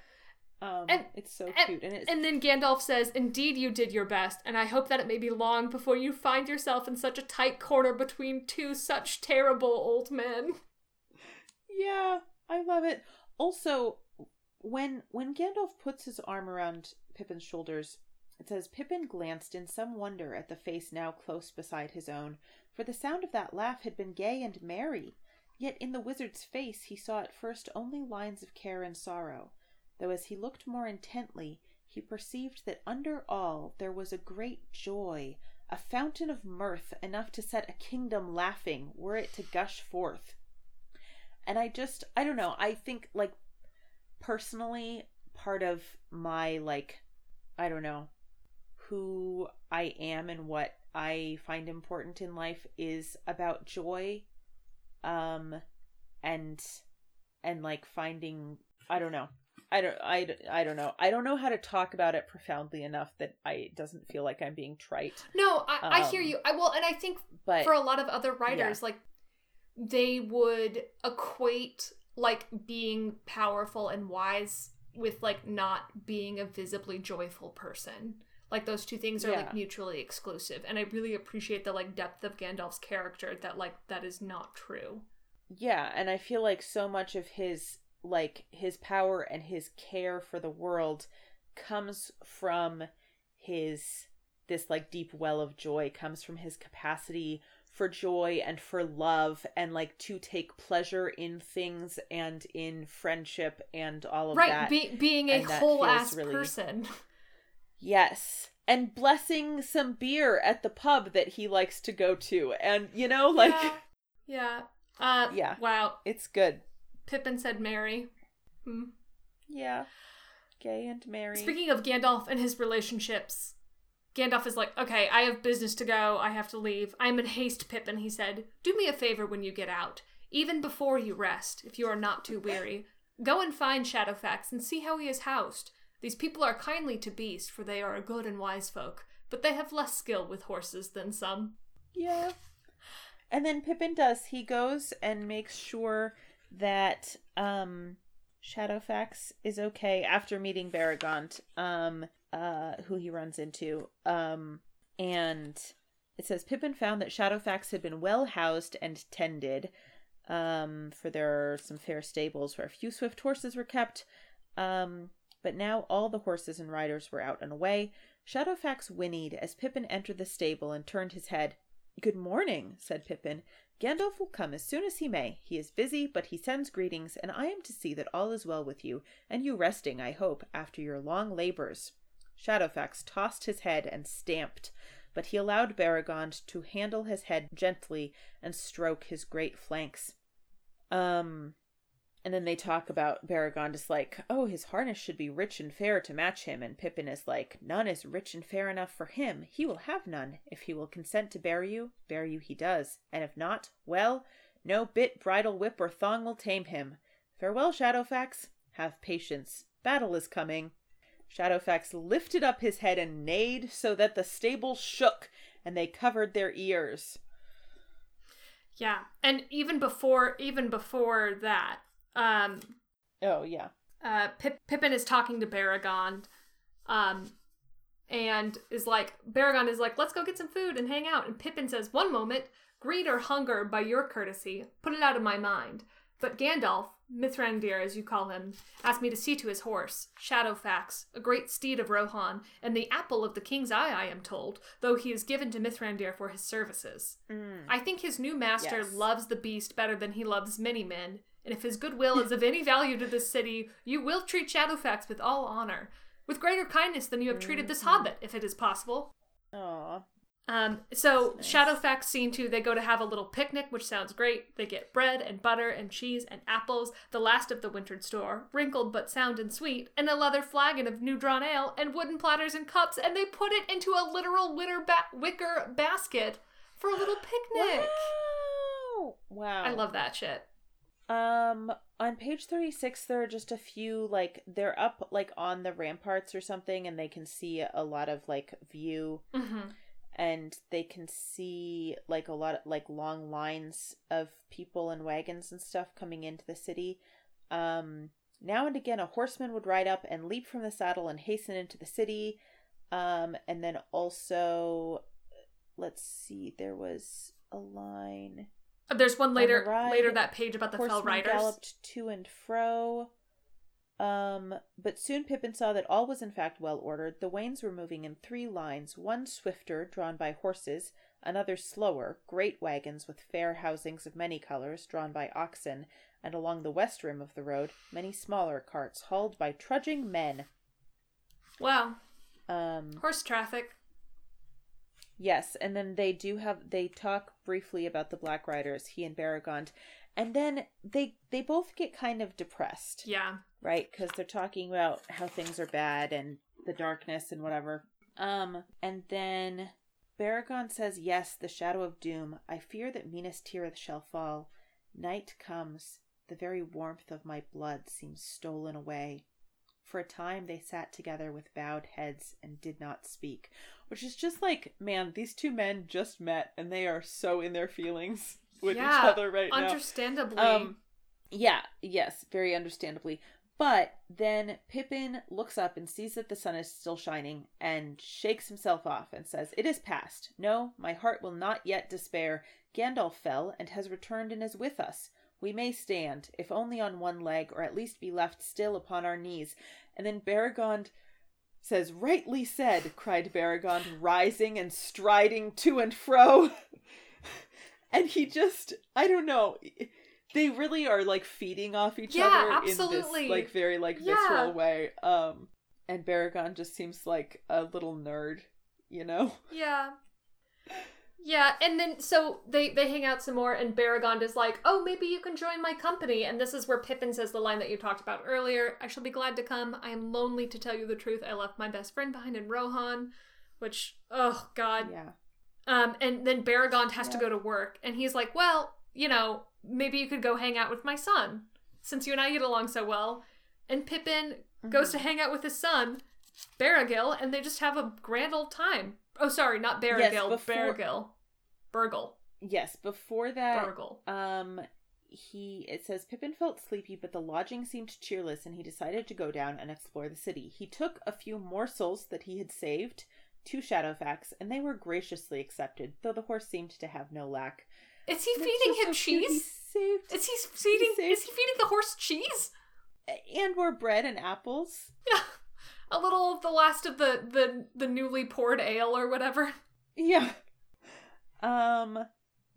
Um, And- it's so and- cute. And it's And then Gandalf says, Indeed, you did your best, and I hope that it may be long before you find yourself in such a tight corner between two such terrible old men. Yeah, I love it. Also, when when Gandalf puts his arm around Pippin's shoulders, it says Pippin glanced in some wonder at the face now close beside his own, for the sound of that laugh had been gay and merry. Yet in the wizard's face he saw at first only lines of care and sorrow, though as he looked more intently, he perceived that under all there was a great joy, a fountain of mirth enough to set a kingdom laughing were it to gush forth and i just i don't know i think like personally part of my like I don't know, who I am and what I find important in life is about joy um and and like finding I don't know. I don't I, I don't know. I don't know how to talk about it profoundly enough that I it doesn't feel like I'm being trite. No, I, I hear Um, you. I will, and I think But for a lot of other writers, like they would equate like being powerful and wise with like not being a visibly joyful person. Like those two things are Yeah. like mutually exclusive, and I really appreciate the like depth of Gandalf's character that like that is not true. Yeah, and I feel like so much of his like his power and his care for the world comes from his this like deep well of joy comes from his capacity for joy and for love and like to take pleasure in things and in friendship and all of right, that. be- being a whole ass really- person. yes. And blessing some beer at the pub that he likes to go to. And you know, like yeah. yeah. Uh, Yeah. Wow. it's good. Pippin said Merry. Hmm. Yeah. Gay and married. Speaking of Gandalf and his relationships, Gandalf is like, okay, I have business to go. I have to leave. I'm in haste, Pippin, he said. Do me a favor when you get out. Even before you rest, if you are not too weary. Go and find Shadowfax and see how he is housed. These people are kindly to beasts, for they are a good and wise folk, but they have less skill with horses than some. Yeah. And then Pippin does. He goes and makes sure that um Shadowfax is okay after meeting Beregond, um, uh, who he runs into. Um, and it says Pippin found that Shadowfax had been well housed and tended. Um, for there are some fair stables where a few swift horses were kept. Um, but now all the horses and riders were out and away. Shadowfax whinnied as Pippin entered the stable and turned his head. Good morning, said Pippin. Gandalf will come as soon as he may. He is busy, but he sends greetings, and I am to see that all is well with you, and you resting, I hope, after your long labors. Shadowfax tossed his head and stamped, but he allowed Beregond to handle his head gently and stroke his great flanks. Um, and then they talk about Beregond is like, oh, his harness should be rich and fair to match him, and Pippin is like, none is rich and fair enough for him. He will have none. If he will consent to bear you, bear you he does, and if not, well, no bit, bridle, whip, or thong will tame him. Farewell, Shadowfax. Have patience. Battle is coming. Shadowfax lifted up his head and neighed so that the stable shook, and they covered their ears. Yeah, and even before even before that, um, Oh, yeah. uh, Pip- Pippin is talking to Beregond, um, and is like, Beregond is like, let's go get some food and hang out. And Pippin says, one moment, greed or hunger by your courtesy, put it out of my mind. But Gandalf, Mithrandir as you call him, asked me to see to his horse, Shadowfax, a great steed of Rohan, and the apple of the king's eye, I am told, though he is given to Mithrandir for his services. I think his new master Yes. loves the beast better than he loves many men, and if his goodwill is of any value to this city, you will treat Shadowfax with all honor, with greater kindness than you have treated this hobbit, if it is possible. Aw. Um, so That's Shadowfax scene two, they go to have a little picnic, which sounds great. They get bread and butter and cheese and apples, the last of the wintered store, wrinkled but sound and sweet, and a leather flagon of new drawn ale, and wooden platters and cups, and they put it into a literal wicker, ba- wicker basket for a little picnic. Wow. Wow. I love that shit. Um on page 36 there are just a few like they're up like on the ramparts or something and they can see a lot of like view hmm and they can see like a lot of like long lines of people and wagons and stuff coming into the city. Um now and again a horseman would ride up and leap from the saddle and hasten into the city. Um and then also let's see there was a line There's one later ride, later that page about the fell riders. galloped to and fro. Um, but soon Pippin saw that all was in fact well ordered. The wains were moving in three lines, one swifter, drawn by horses, another slower, great wagons with fair housings of many colors, drawn by oxen, and along the west rim of the road, many smaller carts hauled by trudging men. Wow, Um, horse traffic. Yes, and then they do have they talk briefly about the Black Riders, he and Beregond, and then they they both get kind of depressed, Yeah. right? Because they're talking about how things are bad and the darkness and whatever. Um, and then Beregond says, Yes, the shadow of doom. I fear that Minas Tirith shall fall. Night comes. The very warmth of my blood seems stolen away. For a time they sat together with bowed heads and did not speak. Which is just like, man, these two men just met and they are so in their feelings with Yeah, each other right now. Understandably. Um, yeah, yes, very understandably. But then Pippin looks up and sees that the sun is still shining and shakes himself off and says, It is past. No, my heart will not yet despair. Gandalf fell and has returned and is with us. We may stand, if only on one leg, or at least be left still upon our knees. And then Beregond says, Rightly said, cried Beregond, rising and striding to and fro. and he just, I don't know. They really are like feeding off each Yeah, other in this like very like Yeah. visceral way. Um and Beregond just seems like a little nerd, you know? Yeah. Yeah, and then so they they hang out some more, and Beregond is like, "Oh, maybe you can join my company." And this is where Pippin says the line that you talked about earlier: "I shall be glad to come. I am lonely to tell you the truth. I left my best friend behind in Rohan," which, oh god. Yeah. Um, and then Beregond has to go to work, and he's like, "Well, you know, maybe you could go hang out with my son, since you and I get along so well." And Pippin goes to hang out with his son, Bergil, and they just have a grand old time. Oh, sorry, not Baragil, before- Baragil, Burgle, Yes, before that Burgle. Um, he it says Pippin felt sleepy, but the lodging seemed cheerless, and he decided to go down and explore the city. He took a few morsels that he had saved to Shadowfax, and they were graciously accepted, though the horse seemed to have no lack. Is he feeding him. He cheese? saved Is he feeding? saved- Is he feeding the horse cheese? and more bread and apples. Yeah, a little of the last of the the the newly poured ale or whatever. Yeah. Um.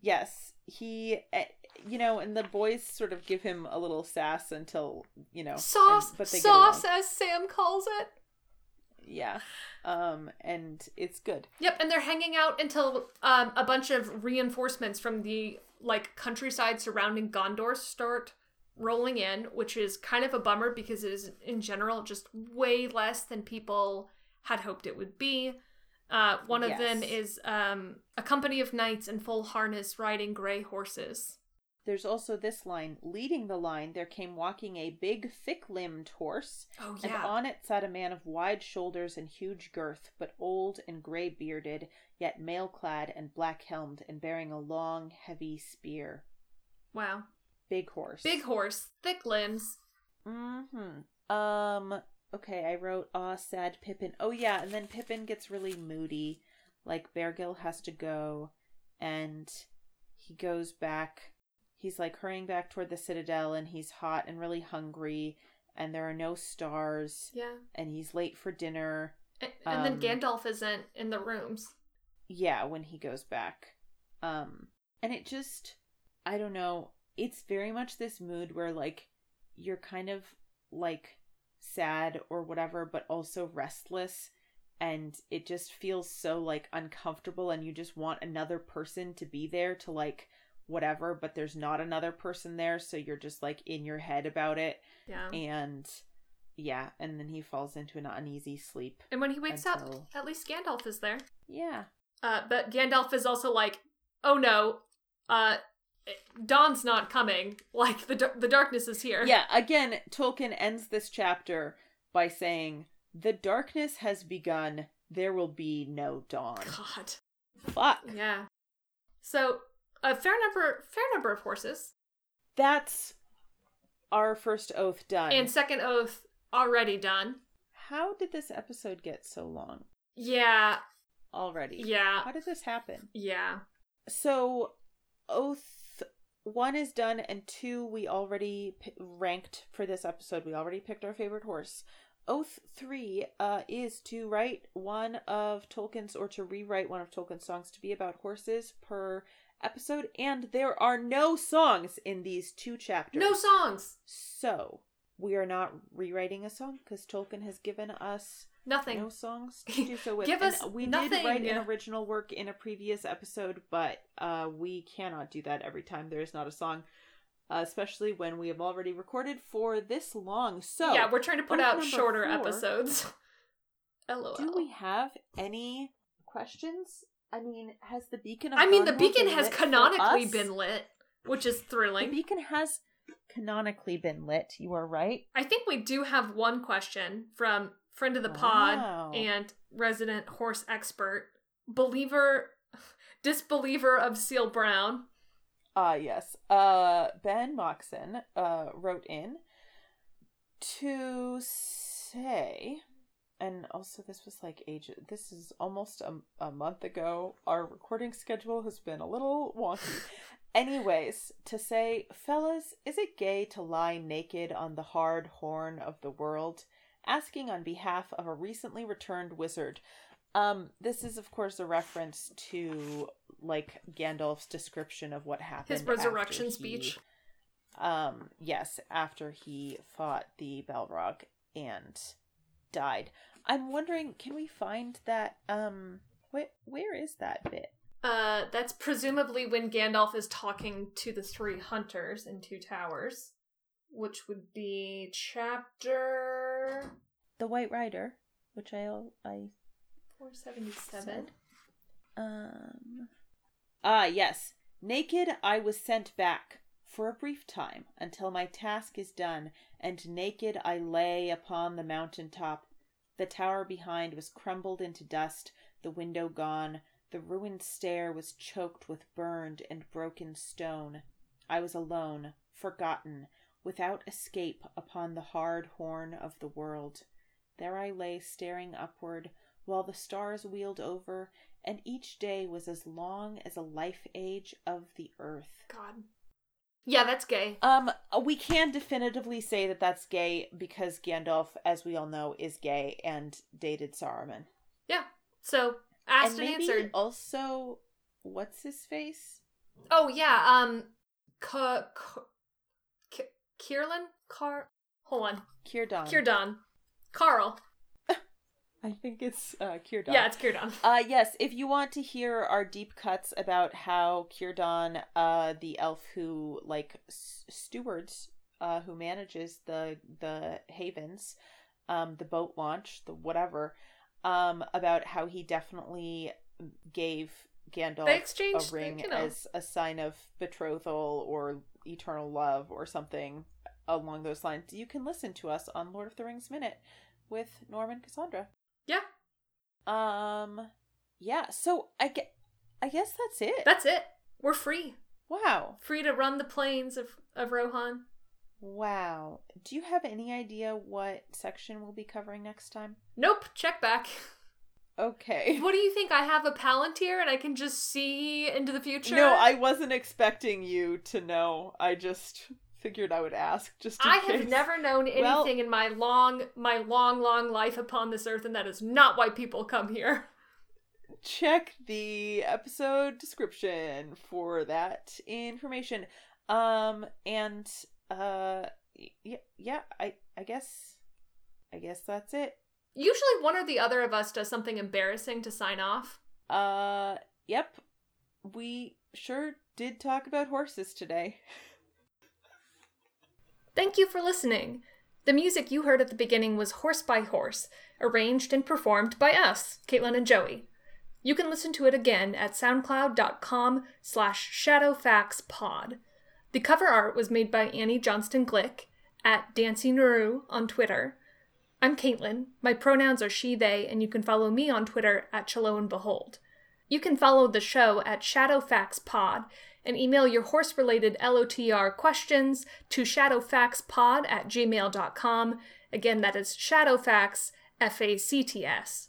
Yes, he. eh, You know, and the boys sort of give him a little sass until you know Sauce, and- but they sauce, as Sam calls it. Yeah. Um. And it's good. Yep, and they're hanging out until um, a bunch of reinforcements from the like countryside surrounding Gondor start rolling in, which is kind of a bummer because it is in general just way less than people had hoped it would be. Uh, one of them is um, a company of knights in full harness riding gray horses. There's also this line. Leading the line, there came walking a big, thick-limbed horse, Oh and on it sat a man of wide shoulders and huge girth, but old and gray-bearded, yet mail-clad and black-helmed, and bearing a long, heavy spear. wow, Big horse. big horse, thick limbs. Mm-hmm. Um. Okay, I wrote, "Aw, sad Pippin." Oh yeah, and then Pippin gets really moody. Like Bergil has to go, and he goes back. He's like hurrying back toward the citadel, and he's hot and really hungry, and there are no stars, Yeah, and he's late for dinner. and, and Um, then Gandalf isn't in the rooms. Yeah, when he goes back. Um and it just I don't know, it's very much this mood where like you're kind of like sad or whatever but also restless and it just feels so like uncomfortable and you just want another person to be there to like whatever but there's not another person there so you're just like in your head about it Yeah. and yeah and then he falls into an uneasy sleep And when he wakes Until- up, at least Gandalf is there. yeah Uh, but Gandalf is also like, "Oh no, uh, Dawn's not coming. Like the the darkness is here." Yeah, again, Tolkien ends this chapter by saying, The darkness has begun. There will be no dawn. God. Fuck. Yeah. So a fair number, fair number of horses, That's our first oath done. and second oath already done. How did this episode get so long Yeah. already? Yeah. How did this happen? Yeah. So, oath one is done, and two we already p- ranked for this episode. We already picked our favorite horse. Oath three uh, is to write one of Tolkien's or to rewrite one of Tolkien's songs to be about horses per episode, and there are no songs in these two chapters. No songs. So we are not rewriting a song because Tolkien has given us Nothing. no songs to do so with. Give And us we nothing. did write an original work in a previous episode, but uh, we cannot do that every time there is not a song, uh, especially when we have already recorded for this long. So yeah, we're trying to put out shorter four- episodes. LOL. Do we have any questions? I mean, has the beacon? Of I mean, the beacon has canonically been lit, which is thrilling. The thrilling. beacon has canonically been lit. You are right. I think we do have one question from friend of the pod and resident horse expert, believer, disbeliever of Seal Brown. Ah, yes. Uh, Ben Moxon uh, wrote in to say, and also this was like age. This is almost a, a month ago. Our recording schedule has been a little wonky. Anyways, to say, fellas, is it gay to lie naked on the hard horn of the world? Asking on behalf of a recently returned wizard. Um, this is of course a reference to like Gandalf's description of what happened. His resurrection he- speech. Um, yes, after he fought the Balrog and died. I'm wondering, can we find that? Um, wh- where is that bit? Uh, that's presumably when Gandalf is talking to the three hunters in Two Towers, which would be chapter The White Rider, which I I 477. Um. Ah, yes. Naked I was sent back for a brief time until my task is done, and naked I lay upon the mountain top. The tower behind was crumbled into dust, the window gone, the ruined stair was choked with burned and broken stone. I was alone, forgotten, without escape upon the hard horn of the world. There I lay staring upward, while the stars wheeled over, and each day was as long as a life age of the earth. God. Yeah, that's gay. Um, we can definitively say that that's gay because Gandalf, as we all know, is gay and dated Saruman. Yeah. So, asked and and, answered. also, what's his face? Oh yeah, um, K- K- Kierlan, Car. Hold on, Círdan. Círdan, Carl. I think it's uh, Círdan. Yeah, it's Círdan. Uh, yes, if you want to hear our deep cuts about how Círdan, uh, the elf who like s- stewards, uh, who manages the the havens, um, the boat launch, the whatever, um, about how he definitely gave Gandalf They exchanged, a ring you know. as a sign of betrothal or eternal love or something along those lines. You can listen to us on Lord of the Rings Minute with Norman Cassandra. Yeah, Um, yeah. So I get, I guess that's it. that's it. We're free, wow, free to run the plains of of Rohan. wow. Do you have any idea what section we'll be covering next time? Nope. Check back. Okay. What do you think? I have a palantir and I can just see into the future. No, I wasn't expecting you to know. I just figured I would ask. Just I have never known anything Well- in my long, my long, long life upon this earth, and that is not why people come here. check the episode description for that information. Um, and uh, yeah, yeah. I I guess, I guess that's it. Usually, one or the other of us does something embarrassing to sign off. Uh, yep. We sure did talk about horses today. Thank you for listening. The music you heard at the beginning was Horse by Horse, arranged and performed by us, Caitlin and Joey. You can listen to it again at soundcloud.com slash shadowfaxpod. The cover art was made by Annie Johnston Glick at Dancy Naru on Twitter. I'm Caitlin. My pronouns are she, they, and you can follow me on Twitter at Chalo and Behold. You can follow the show at ShadowFaxPod and email your horse related LOTR questions to shadowfaxpod at gmail.com. Again, that is shadowfax, F A C T S.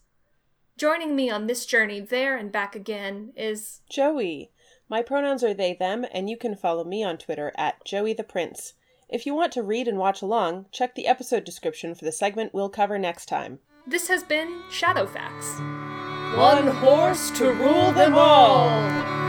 Joining me on this journey there and back again is Joey. My pronouns are they, them, and you can follow me on Twitter at Joey the Prince. If you want to read and watch along, check the episode description for the segment we'll cover next time. this has been Shadowfax. One horse to rule them all!